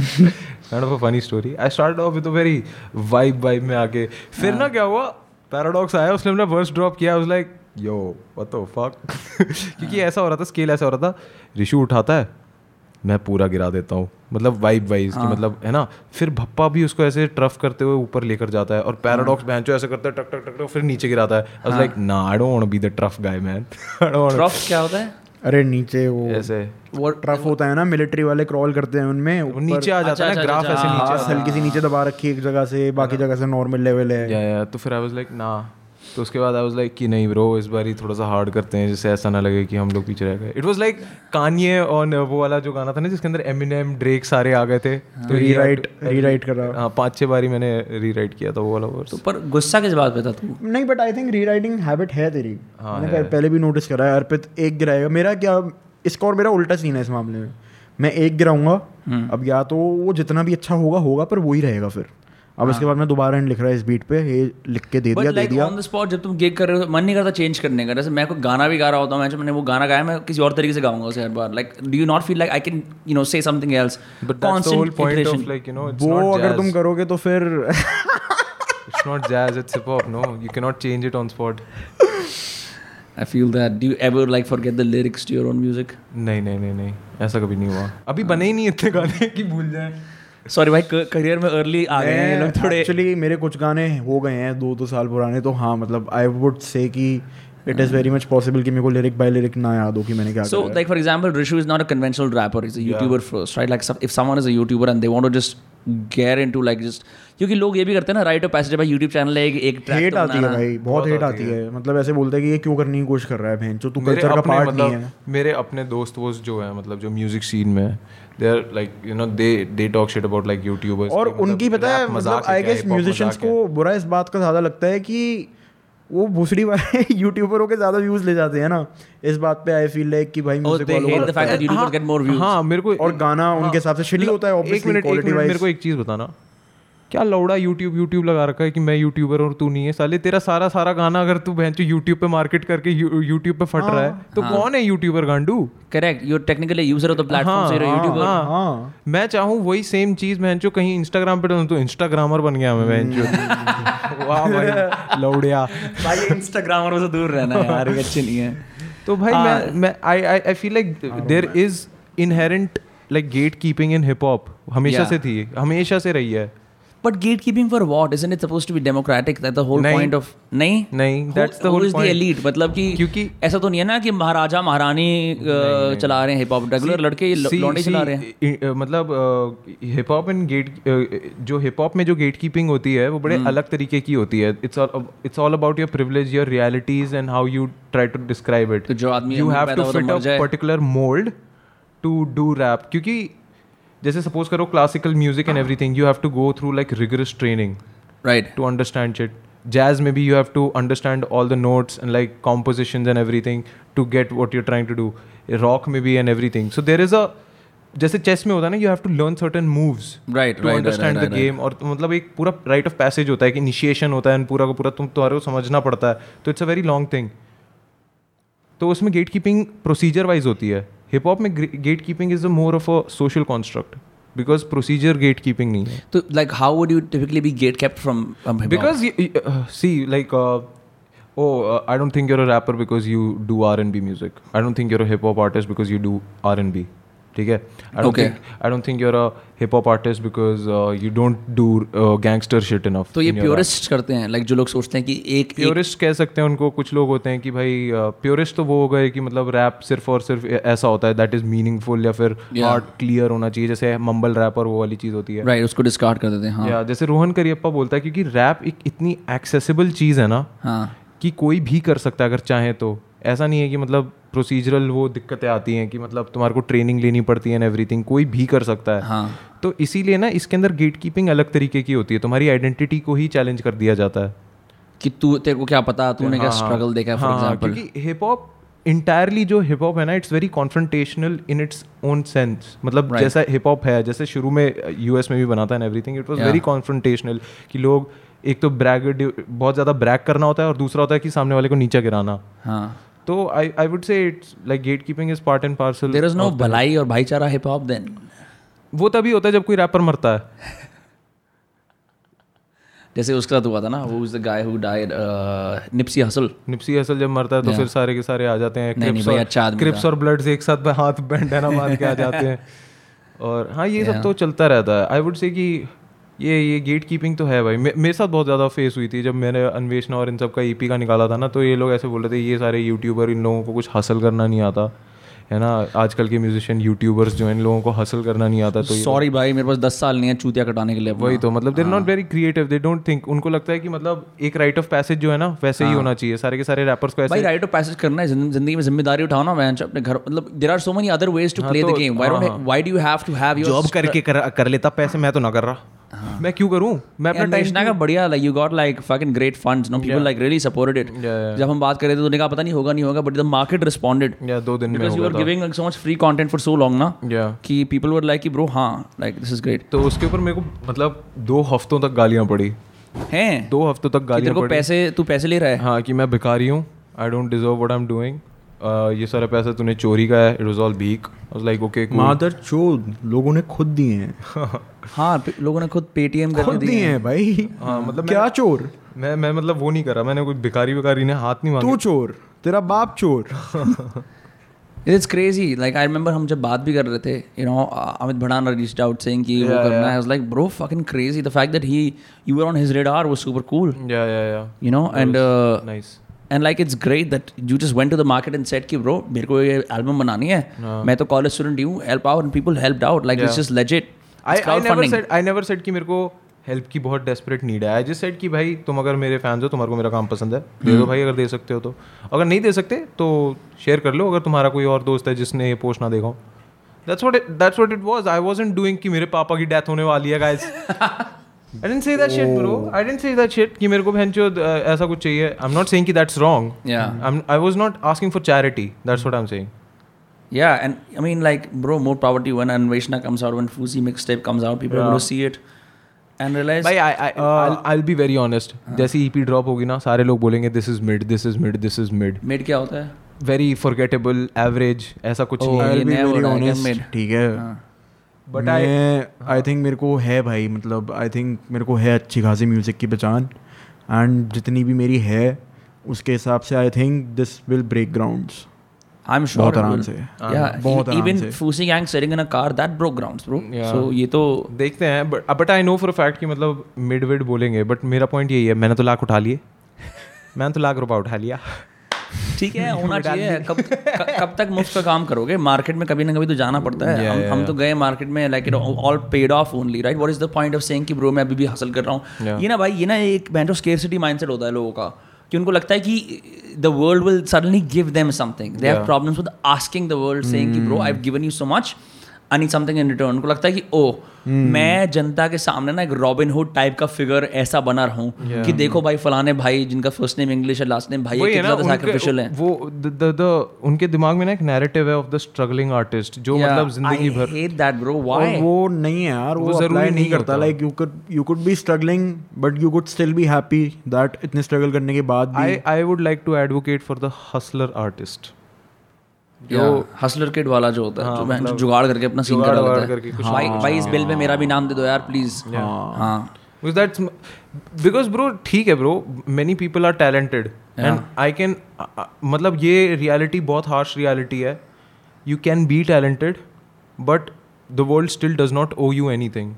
Kind of a funny story. I started off with a very vibe vibe में आके। फिर ना क्या हुआ? पैराडॉक्स आया उसने अपना वर्स ड्रॉप किया। Was like yo what the fuck क्योंकि ऐसा हो रहा था स्केल ऐसा हो रहा था। ऋषु उठाता है। मैं पूरा गिरा देता हूँ। मतलब वाइब वाइज की मतलब है ना? फिर भप्पा भी उसको ऐसे ट्रफ करते हुए ऊपर लेकर जाता है और पैराडॉक्स बैंचो ऐसे करता है टक टक टक टक फिर नीचे गिराता है। आई वाज लाइक ना I don't want be the trough guy man trough क्या होता है? अरे नीचे वो ऐसे। वो ट्रफ होता है ना मिलिट्री वाले क्रॉल करते हैं उनमें वो नीचे आ जाता है अच्छा, ना ग्राफ अच्छा, ऐसे नीचे हल्की सी नीचे दबा रखी है एक जगह से बाकी जगह से नॉर्मल लेवल है। या या तो फिर आई वाज लाइक ना तो उसके बाद आई वाज लाइक कि नहीं ब्रो इस बार ही थोड़ा सा हार्ड करते हैं जिससे ऐसा ना लगे कि हम लोग पीछे रह गए। इट वाज लाइक कान्ये और वो वाला जो गाना था ना जिसके अंदर एमिनेम ड्रेक सारे आ गए थे। तो रीराइट रीराइट कर। रहा हाँ पाँच छह बारी मैंने रीराइट किया था वो वाला वर्स तो पर गुस्सा किस बात पे था तू? नहीं but I think rewriting habit है तेरी। मैंने पहले भी नोटिस करा है अर्पित एक गिराएगा। मेरा क्या इसका और मेरा उल्टा सीन है इस मामले में। मैं एक गिराऊँगा अब या तो वो जितना भी अच्छा होगा होगा पर वो ही रहेगा फिर। अब इसके बाद मैं दोबारा एंड लिख रहा है इस बीट पे ये लिख के दे बट दिया दे दिया। ऑन द स्पॉट जब तुम गिग कर रहे हो मन नहीं करता चेंज करने का। जैसे मैं कोई गाना भी गा रहा होता हूँ मैं मैंने वो गाना गाया मैं किसी और तरीके से गाऊँगा उसे हर बार। Like do you not feel like I can you know say something else But that's the whole point of like you know it's वो not अगर तुम करोगे तो फिर it's not jazz it's hip hop no. You cannot change it on spot. I feel that. Do you ever like forget the lyrics to your own music? नहीं नहीं नहीं नहीं. ऐसा कभी नहीं हुआ. अभी बने ही नहीं इतने गाने कि भूल जाए. सॉरी भाई करियर में अर्ली आ गए हैं लोग थोड़े एक्चुअली मेरे कुछ गाने हो गए हैं दो दो साल पुराने तो हाँ मतलब आई वुड से कि it is very much possible कि मेरे को लिरिक बाय लिरिक ना याद हो कि मैंने क्या So, करा है। like for example, Rishu is not a conventional rapper. He's a YouTuber first, right? Like some- if someone is a YouTuber and they want to just get into क्योंकि लोग ये भी करते हैं ना राइट ऑफ़ पैसेज भाई YouTube channel है एक एक ट्रैक हेट आती है भाई बहुत हेट आती है मतलब ऐसे बोलते हैं कि ये क्यों करने की कोशिश कर रहा है बहन जो तू कल्चर का पार्ट नहीं है मतलब मेरे अपने दोस्त वोस्त जो है मतलब जो म्यूज़िक सीन में they are like you know they they talk shit about like youtubers और उनकी पता है मतलब आई गेस म्यूजिशियंस को बुरा इस बात का ज़्यादा लगता है कि वो भूसड़ी वाले यूट्यूबरों के ज़्यादा व्यूज़ ले जाते हैं ना। इस बात पे आई फील लाइक कि भाई Oh, म्यूज़िक वालों. हाँ। मेरे को और गाना उनके हिसाब से shitty होता है, एक obviously, मिनट एक quality मिनट wise. मेरे को एक चीज़ बताना। क्या लौड़ा यूट्यूब यूट्यूब लगा रखा है कि मैं यूट्यूबर और तू नहीं है? साले तेरा सारा सारा गाना अगर तू बहन यूट्यूब पे मार्केट करके यूट्यूब पे फट रहा है तो कौन है YouTuber गांडू? Correct you technically a user of the platform so you're a YouTuber. हाँ मैं चाहूँ वही सेम चीज़ जो कहीं इंस्टाग्राम पे डालूं तो इंस्टाग्रामर बन गया मैं बहन वाह भाई लौड़िया। भाई इंस्टाग्रामर से दूर रहना यार ये अच्छे नहीं है। तो भाई मैं मैं I I I feel like there is inherent like gatekeeping in hip hop हमेशा से थी हमेशा से रही है। But gatekeeping for what? Isn't it supposed to be democratic? That's the whole नहीं. point of नहीं नहीं, Who- that's the who whole is the elite? मतलब कि क्योंकि ऐसा तो नहीं है ना कि महाराजा महारानी चला रहे हैं हिप हॉप रेगुलर लड़के लौंडे चला रहे हैं मतलब हिप हॉप एंड गेट जो हिप हॉप में जो गेट कीपिंग होती है वो बड़े हम्म। अलग तरीके की होती है it's it's all about your privilege your realities and how you try to describe it जो आदमी you have to fit a particular mould to do rap क्योंकि जैसे सपोज़ करो classical music and everything you have to go through like rigorous training right to understand it jazz में be you have to understand all the notes and like composition and everything to get what you're trying to do rock में be and everything so there is a जैसे chess में होता है ना you have to learn certain moves right to understand the game और मतलब एक पूरा राइट ऑफ़ पैसेज होता है कि इनिशिएशन होता है पूरा का पूरा तुम तुम्हारे को समझना पड़ता है। तो it's a very long thing तो उसमें गेट कीपिंग प्रोसीजर वाइज होती है। हिप हॉप में gatekeeping is a more of a social construct because procedure gatekeeping नहीं है। तो like how would you typically be gatekept from because see like oh I don't think you're a rapper because you do R N B music I don't think you're a hip hop artist because you do R N B ठीक है I don't Okay. think I don't think you're a hip hop artist because uh, you don't do uh, gangster तो ये. Purest करते हैं like जो लोग सोचते हैं कि एक प्योरिस्ट कह सकते हैं उनको कुछ लोग होते हैं कि भाई प्योरिस्ट तो वो हो गए कि मतलब रैप सिर्फ़ और सिर्फ़ ऐसा होता है दैट इज़ मीनिंगफुल या फिर. हार्ड क्लियर होना चाहिए जैसे मम्बल रैप और वो वाली चीज़ होती है राइट उसको डिस्कार्ड कर देते हैं हाँ या जैसे रोहन करियप्पा बोलता है क्योंकि रैप एक इतनी एक्सेसिबल चीज़ है ना हाँ कि कोई भी कर सकता है अगर चाहे तो ऐसा नहीं है कि मतलब प्रोसीजरल वो दिक्कतें आती हैं कि मतलब तुम्हारे को ट्रेनिंग लेनी पड़ती है एंड एवरीथिंग कोई भी कर सकता है। हाँ। तो इसीलिए ना इसके अंदर गेट कीपिंग अलग तरीके की होती है तुम्हारी आइडेंटिटी को ही चैलेंज कर दिया जाता है। कि तू तेरे को क्या पता तूने हाँ, क्या हाँ, स्ट्रगल देखा फॉर हाँ, एग्जांपल क्योंकि हिप हॉप इंटायरली जो हिप हॉप है ना it's very confrontational in its own sense मतलब Right. जैसा हिप हॉप है जैसे शुरू में यूएस में भी बनाता है everything it was very confrontational कि लोग एक तो ब्रैग बहुत ज़्यादा ब्रैग करना होता है और दूसरा होता है कि सामने वाले को नीचे गिराना। हाँ। तो I I would say it's like gatekeeping is part and parcel there is no भलाई और भाईचारा हिप हॉप देन वो तभी होता है जब कोई रैपर मरता है। जैसे उसके साथ हुआ था ना वो the guy who died Nipsey Hussle Nipsey Hussle जब मरता है तो फिर सारे के सारे आ जाते हैं क्रिप्स और अच्छा क्रिप्स और ब्लड्स एक साथ हाथ बैंडना बाँध के आ जाते हैं। और हाँ ये सब तो चलता रहता है। आई वुड से कि ये ये गेट कीपिंग तो है भाई। मे, मेरे साथ बहुत ज़्यादा फेस हुई थी जब मैंने अन्वेषणा और इन सब का ईपी का निकाला था ना तो ये लोग ऐसे बोल रहे थे ये सारे यूट्यूबर इन लोगों को कुछ हासिल करना नहीं आता। है ना? आजकल के म्यूजिशियन यूट्यूबर्स जो इन लोगों को हासिल करना नहीं आता तो सॉरी भाई मेरे पास दस साल नहीं है चूतिया कटाने के लिए वही तो मतलब they're not very creative they don't think उनको लगता है कि मतलब एक राइट ऑफ़ पैसेज जो है ना वैसे ही होना चाहिए। सारे के सारे रैपर्स को ऐसे राइट ऑफ़ पैसेज करना है ज़िंदगी में ज़िम्मेदारी उठाओ ना मैं अपने घर मतलब there are so many other ways to play the game why do you have to have your job करके कर, कर लेता पैसे मैं तो ना कर रहा। मैं क्यों करूँ? मैं अपना टाइम का बढ़िया like you got like fucking great funds no people like really supported it. जब हम बात कर रहे थे तो उन्होंने कहा पता नहीं होगा नहीं होगा बट द मार्केट रिस्पोंडेड या दो दिन में because you are giving so much free content for so long ना कि पीपल वर लाइक कि ब्रो हाँ लाइक दिस इज़ ग्रेट तो उसके ऊपर मेरे को मतलब दो हफ्तों तक गालियाँ पड़ी। हैं? दो हफ्तों तक कि तेरे गालियाँ को पड़ी। पैसे तू पैसे ले रहा है? हाँ कि मैं भिखारी हूँ। I don't deserve what I am doing ये सारा पैसा तूने चोरी का है। इट वाज ऑल भीक लाइक ओके मादर चोद लोगों ने खुद दिए हैं। हाँ लोगों ने खुद पेटीएम खुद दिए हैं। भाई। हाँ मतलब क्या चोर? मैं मैं मतलब वो नहीं करा मैंने कोई भिखारी विकारी ने हाथ नहीं तू चोर तेरा बाप चोर। It's crazy like I remember हम जब बात भी कर रहे थे you know Amit Bhadana reached out saying कि वो करना है। Like bro fucking crazy the fact that he you were on his radar was super cool yeah yeah yeah you know and uh, nice and like it's great that you just went to the market and said कि bro मेरे को ये album बनानी है। मैं तो college student हूँ help out people helped out. Like it's Yeah. just legit. I it's I never said I never said कि मेरे को हेल्प की बहुत डेस्परेट नीड है आई जस्ट सेड कि भाई तुम अगर मेरे फैंस हो तुम्हारे को मेरा काम पसंद है दे Hmm. दो भाई अगर दे सकते हो तो अगर नहीं दे सकते तो शेयर कर लो अगर तुम्हारा कोई और दोस्त है जिसने ये पोस्ट ना देखा हो that's what that's what it was I wasn't doing कि मेरे पापा की डेथ होने वाली है guys I didn't say that shit, bro. I didn't say that shit कि मेरे को बहन ऐसा कुछ चाहिए. I'm not saying कि that's wrong. Yeah. I'm, I was not asking for charity. That's what I'm saying. Yeah and I mean like bro more power to you when Anveshna comes out when Fuzi mixtape comes out people are going to see it and realize भाई I, I, I'll, I'll be very honest. जैसे EP drop होगी ना सारे लोग बोलेंगे this is mid, this is mid, this is mid. mid क्या होता है Very forgettable, average, ऐसा कुछ Oh, नहीं है. I'll be very word आया क्या, honest, ठीक है But मैं आई थिंक मेरे को है भाई मतलब आई थिंक मेरे को है अच्छी खासी म्यूज़िक की पहचान एंड जितनी भी मेरी है उसके हिसाब से I think this will break grounds I'm sure बहुत आराम से। yeah बहुत आराम even से। Fusi gang sitting in a car that broke grounds bro. Yeah. so ये तो देखते हैं but but I know for fact कि मतलब मिड विड बोलेंगे बट मेरा पॉइंट यही है मैंने तो लाख उठा लिए। मैंने तो लाख रुपया उठा लिया। ठीक है होना चाहिए। कब कब तक मुफ़्त का काम करोगे? मार्केट में कभी ना कभी तो जाना पड़ता है। Yeah, हम, yeah, हम तो गए मार्केट में like it all paid off only right what is the point of saying कि ब्रो मैं अभी भी हासिल कर रहा हूँ? Yeah. ये ना भाई ये ना एक बैंड ऑफ़ स्केरसिटी माइंडसेट होता है लोगों का। कि उनको लगता है कि the world will suddenly give them something they have problems with asking the world saying कि bro I have given you so much I need something in return उनको लगता है कि ओ मैं जनता के सामने ना एक रॉबिन हुड टाइप का फिगर ऐसा बना रहा हूँ कि देखो भाई फलाने भाई जिनका फ़र्स्ट नेम इंग्लिश है लास्ट नेम भाई है कितना सैक्रिफिशियल है। वो द द द उनके दिमाग में ना एक नैरेटिव है ऑफ़ द स्ट्रगलिंग आर्टिस्ट जो मतलब ज़िंदगी भर। hate that bro. why? और वो नहीं है यार वो, वो ज़रूरी नहीं नहीं करता like you could you could be struggling but you could still be happy that इतने स्ट्रगल करने के बाद भी। I I would like to advocate for the hustler artist जो हसलर किड वाला जो होता है हाँ, जो जुगाड़ करके अपना सीन करा करके कुछ भाई भाई इस बिल में मेरा भी नाम दे दो यार प्लीज़ हाँ। बिकॉज़ दैट्स बिकॉज़ ब्रो ठीक है bro many people are talented and I can मतलब ये रियलिटी बहुत हार्श रियलिटी है। You can be talented but the world still does not owe you anything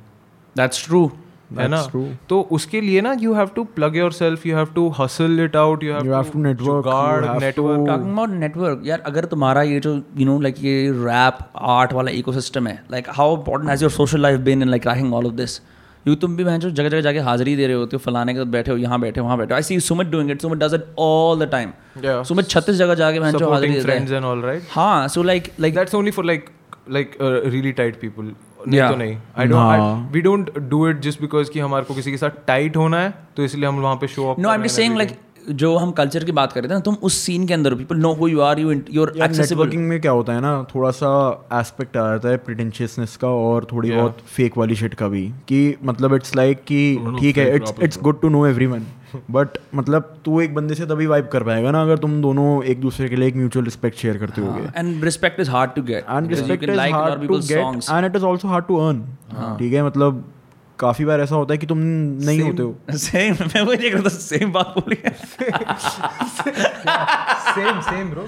that's true है ना? तो उसके लिए ना you have to plug yourself you have to hustle it out you have You have to network, you jugaad have network. Talking about network यार अगर तुम्हारा ये जो यू नो लाइक ये रैप आर्ट वाला इकोसिस्टम है like how important has your social life been in like cracking all of this you तुम भी जो जगह जगह जाके हाजिरी दे रहे होते हो फलाने के साथ बैठे हो यहाँ बैठे हो वहाँ बैठे I see Sumit doing it Sumit does it all the time Sumit छत्तीस जगह जाके मैं जो हाजिरी supporting देता है। हाँ so like like that's only for like like uh, really tight people. नहीं Yeah. तो नहीं. I don't we don't do it just because कि हमारे को किसी के साथ टाइट होना है तो इसलिए हम वहाँ पे show up no I am just saying like जो हम कल्चर की बात कर रहे थे ना तुम उस सीन के अंदर people know who you are you you're accessible networking में क्या होता है ना थोड़ा सा एस्पेक्ट आ जाता है प्रिटेंशियसनेस का और थोड़ी yeah. बहुत फेक वाली शिट का भी कि मतलब इट्स लाइक कि ठीक है it's it's good to know everyone but मतलब तू एक बंदे से तभी वाइब कर पाएगा ना अगर तुम दोनों एक दूसरे के लिए एक म्यूचुअल रिस्पेक्ट शेयर करते होगे। And respect is hard to get and respect is hard to get and it is also hard to earn ठीक है मतलब काफ़ी बार ऐसा होता है कि तुम नहीं होते हो। सेम मैं वही देख रहा था सेम बात बोली। सेम सेम ब्रो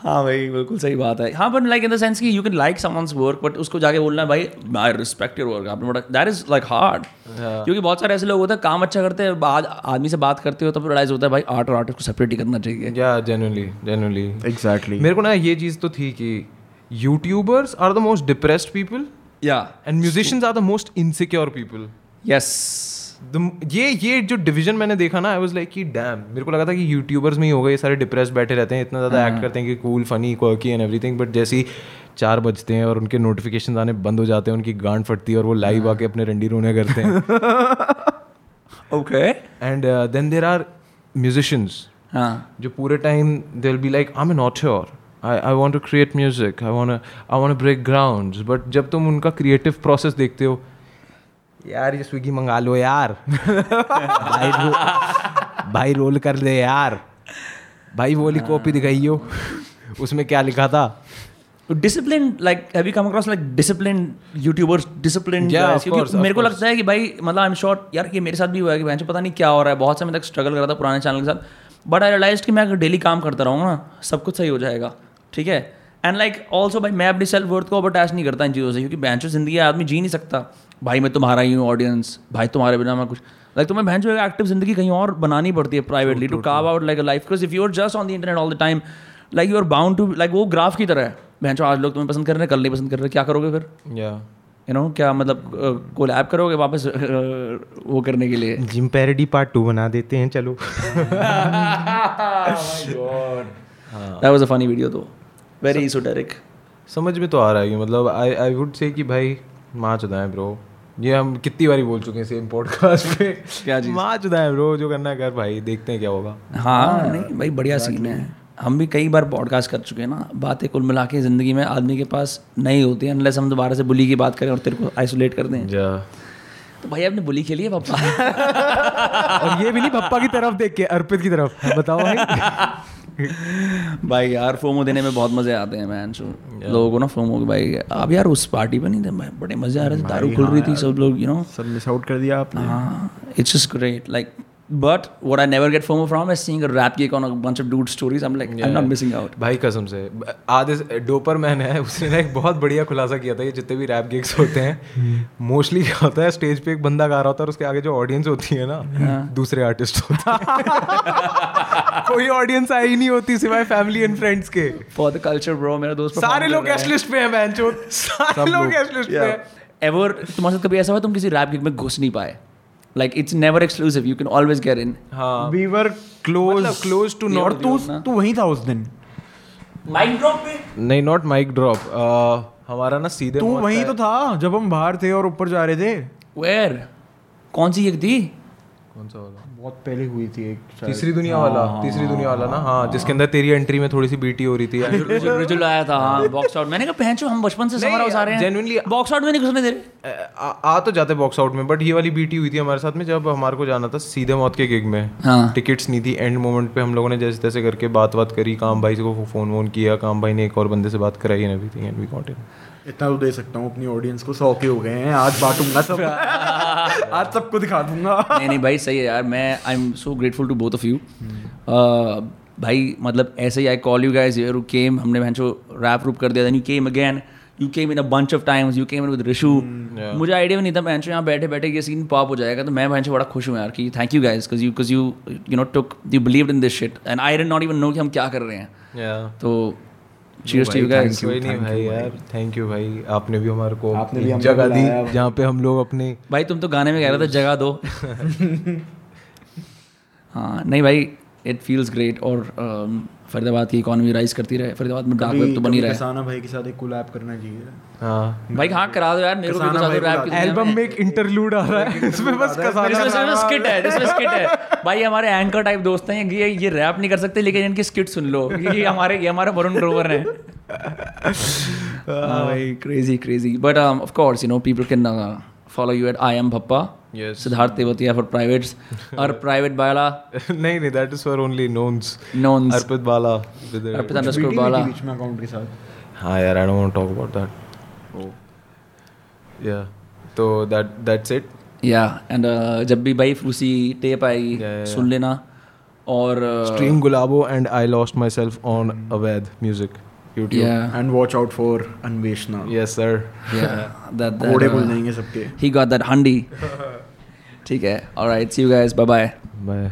हाँ भाई बिल्कुल सही बात है। हाँ but like in the sense कि you can like someone's work but उसको जाके बोलना है भाई आई रिस्पेक्ट योर वर्क आपने बड़ा दैट इज़ लाइक हार्ड क्योंकि बहुत सारे ऐसे लोग होते हैं काम अच्छा करते हैं बाद आदमी से बात करते हो तो रियलाइज़ होता है भाई आर्ट और आर्टिस्ट को सेपरेट ही करना चाहिए। या जेन्युइनली जेन्युइनली एग्जैक्टली मेरे को ना ये चीज़ तो थी कि youtubers are the most depressed people या and musicians are the most insecure people yes ये ये जो डिवीज़न मैंने देखा ना आई वाज लाइक कि डैम मेरे को लगा था कि यूट्यूबर्स में ही होगा ये सारे डिप्रेस बैठे रहते हैं इतना ज़्यादा एक्ट करते हैं कि cool funny quirky and everything but जैसे ही चार बजते हैं और उनके नोटिफिकेशन आने बंद हो जाते हैं उनकी गांड फटती है और वो लाइव आके अपने रंडी रोने करते हैं। Okay and then there are musicians हाँ। जो पूरे time they be like I am not sure I I want to create music I want I want break ground but जब तुम उनका क्रिएटिव प्रोसेस देखते हो यार ये स्विगी मंगा लो यार। भाई रो, भाई रोल कर दे यार। भाई वो वाली कॉपी दिखाइयो उसमें क्या लिखा था? Discipline like have you come across like discipline youtubers discipline मेरे को लगता है कि भाई मतलब आई एम शॉर्ट यार ये मेरे साथ भी हुआ है कि भैंस पता नहीं क्या हो रहा है। बहुत समय तक स्ट्रगल कर रहा था पुराने चैनल के साथ। बट आई रियलाइज़ कि मैं अगर डेली काम करता रहूँगा ना सब कुछ सही हो जाएगा। ठीक है? एंड लाइक ऑल्सो भाई मैं अपनी सेल्फ वर्थ को अटैच नहीं करता इन चीज़ों से क्योंकि बैंच ज़िंदगी है, आदमी जी नहीं सकता। भाई मैं तुम्हारा ही हूँ ऑडियंस भाई तुम्हारे बिना मैं कुछ लाइक तुम्हें भैंस एक्टिव ज़िंदगी कहीं और बनानी पड़ती है privately to carve out like life because if you are just on the internet all the time like you are bound to like वो ग्राफ की तरह है। भैंस आज लोग तुम्हें पसंद कर रहे हैं कल नहीं पसंद कर रहे क्या करोगे फिर? यू नो क्या मतलब को कोलैब करोगे वापस वो करने के लिए? जिम पैरडी पार्ट टू बना देते हैं चलो। That was a funny video तो वेरी इजोटेरिक समझ में तो आ रहा है कि मतलब आई आई वुड से कि भाई माँ चुदा है ब्रो ये हम कितनी बारी बोल चुके हैं सेम पॉडकास्ट पे। क्या चीज़? माँ चुदा है ब्रो जो करना है कर भाई देखते हैं क्या होगा। हाँ नहीं भाई बढ़िया सीन है। हम भी कई बार पॉडकास्ट कर चुके हैं ना बातें कुल मिला के ज़िंदगी में आदमी के पास नहीं होती है अनलेस हम दोबारा से बुली की बात करें और तेरे को आइसोलेट कर दें। जा। तो भाई आपने बुली खेली है पापा? और ये भी नहीं पप्पा की तरफ़ देख के अर्पित की तरफ़। बताओ भाई। भाई यार फोमो देने में बहुत मज़े आते हैं मैन सो लोगों को ना फोमो भाई आप यार उस पार्टी पे नहीं थे बड़े मज़े आ रहे थे दारू खुल रही थी सब लोग यू नो सब मिस आउट कर दिया आपने। हाँ it's just great like but what I never get FOMO from is seeing a rap gig on a bunch of dude stories. I'm like I'm not missing out. भाई कसम से। आधे Doppler man है उसने ना एक बहुत बढ़िया खुलासा किया था ये जितने भी रैप गिग्स होते हैं। मोस्टली क्या होता है स्टेज पे एक बंदा गा रहा होता है और उसके आगे जो ऑडियंस होती है ना दूसरे आर्टिस्ट होते हैं। कोई ऑडियंस आई नहीं होती सिवाय फैमिली एंड फ्रेंड्स के। For the culture bro मेरा दोस्त सारे लोग गेस्ट लिस्ट पे हैं मैन सारे लोग गेस्ट लिस्ट पे हैं। Ever तुम्हारे साथ कभी ऐसा हुआ तुम किसी रैप गिग में घुस नहीं पाए? Like it's never exclusive. You can always get in. हाँ। वी वर क्लोज मतलब close to not तू तू वहीं था उस दिन। माइक ड्रॉप पे? नहीं नॉट माइक ड्रॉप हमारा ना सीधे तू वहीं तो था जब हम बाहर थे और ऊपर जा रहे थे। वेयर कौन सी एक थी? कौन सा वाला? बहुत पहले हुई थी एक तीसरी दुनिया वाला तीसरी दुनिया वाला ना? हाँ जिसके अंदर तेरी एंट्री में थोड़ी सी बीटी हो रही थी। रिजुल आया था हाँ बॉक्स आउट मैंने कहा पहचो हम बचपन से समर हाउस आ रहे हैं। genuinely- बॉक्स आउट में नहीं घुसने दे रहे आ, आ तो जाते बॉक्स आउट में बट ये वाली बीटी हुई थी हमारे साथ में जब हमारे को जाना था सीधे मौत के गिग में। हाँ। टिकट्स नहीं थी एंड मोमेंट पे हम लोगों ने जैसे तैसे करके बात बात करी। काम भाई को फ़ोन वोन किया काम भाई ने एक और बंदे से बात कराई and everything and we got it इतना तो दे सकता हूँ अपनी ऑडियंस को सौ के हो गए हैं। आज बांटूँगा सब। आज सबको दिखा दूँगा। नहीं नहीं भाई सही है यार। मैं I am so grateful to both of you भाई मतलब ऐसे ही I call you guys here came हमने भैंसो रैप रूप कर दिया then you came again you came in a bunch of times you came in with Rishu मुझे idea भी नहीं था भैंसो यहाँ बैठे बैठे ये सीन पॉप हो जाएगा तो मैं भैंसो बड़ा खुश हूँ यार कि thank you guys because you because you you know took you believe in this shit and I did not even know कि हम क्या कर रहे हैं। तो चीयर्स टू यू गाइस कोई नहीं भाई यार. थैंक यू भाई. आपने भी हमारे को आपने भी जगह दी जहाँ पे हम लोग अपने भाई तुम तो गाने में कह रहे थे जगह दो। हाँ नहीं भाई इट फील्स ग्रेट और um, फरीदाबाद की इकोनॉमी राइज करती रहे। फरीदाबाद में डार्क वेब तो बनी रहे। कसाना भाई के साथ एक कोलैब करना चाहिए हाँ। भाई हाँ करा दो यार मेरे को भी कसाना कुछ भाई रैप एल्बम में। एक इंटरलूड आ रहा है इसमें बस कसाना इसमें स्किट है इसमें स्किट है। भाई हमारे एंकर टाइप दोस्त हैं ये ये रैप नहीं कर सकते लेकिन इनकी स्किट सुन लो ये हमारे ये हमारे वरुण ग्रोवर हैं। हाँ। भाई crazy crazy but of course you know people can follow you at I am Bhappa. Yes. Siddharth Tewatia for privates. Or private Bala. नहीं नहीं that is for only knowns Knowns. Arpit Bala with the- Arpit underscore Bala. बीच में account के साथ हाँ यार I don't want talk about that या तो दैट दैट्स इट या एंड जब भी भाई फ्रूसी टेप आएगी Yeah, yeah, सुन लेना और uh, stream Gulabo and I lost myself on अवैध music YouTube yeah and watch out for Anveshana yes sir yeah that, that घोड़े खुल uh, जाएंगे सबके he got that handy ठीक है all right see you guys bye bye bye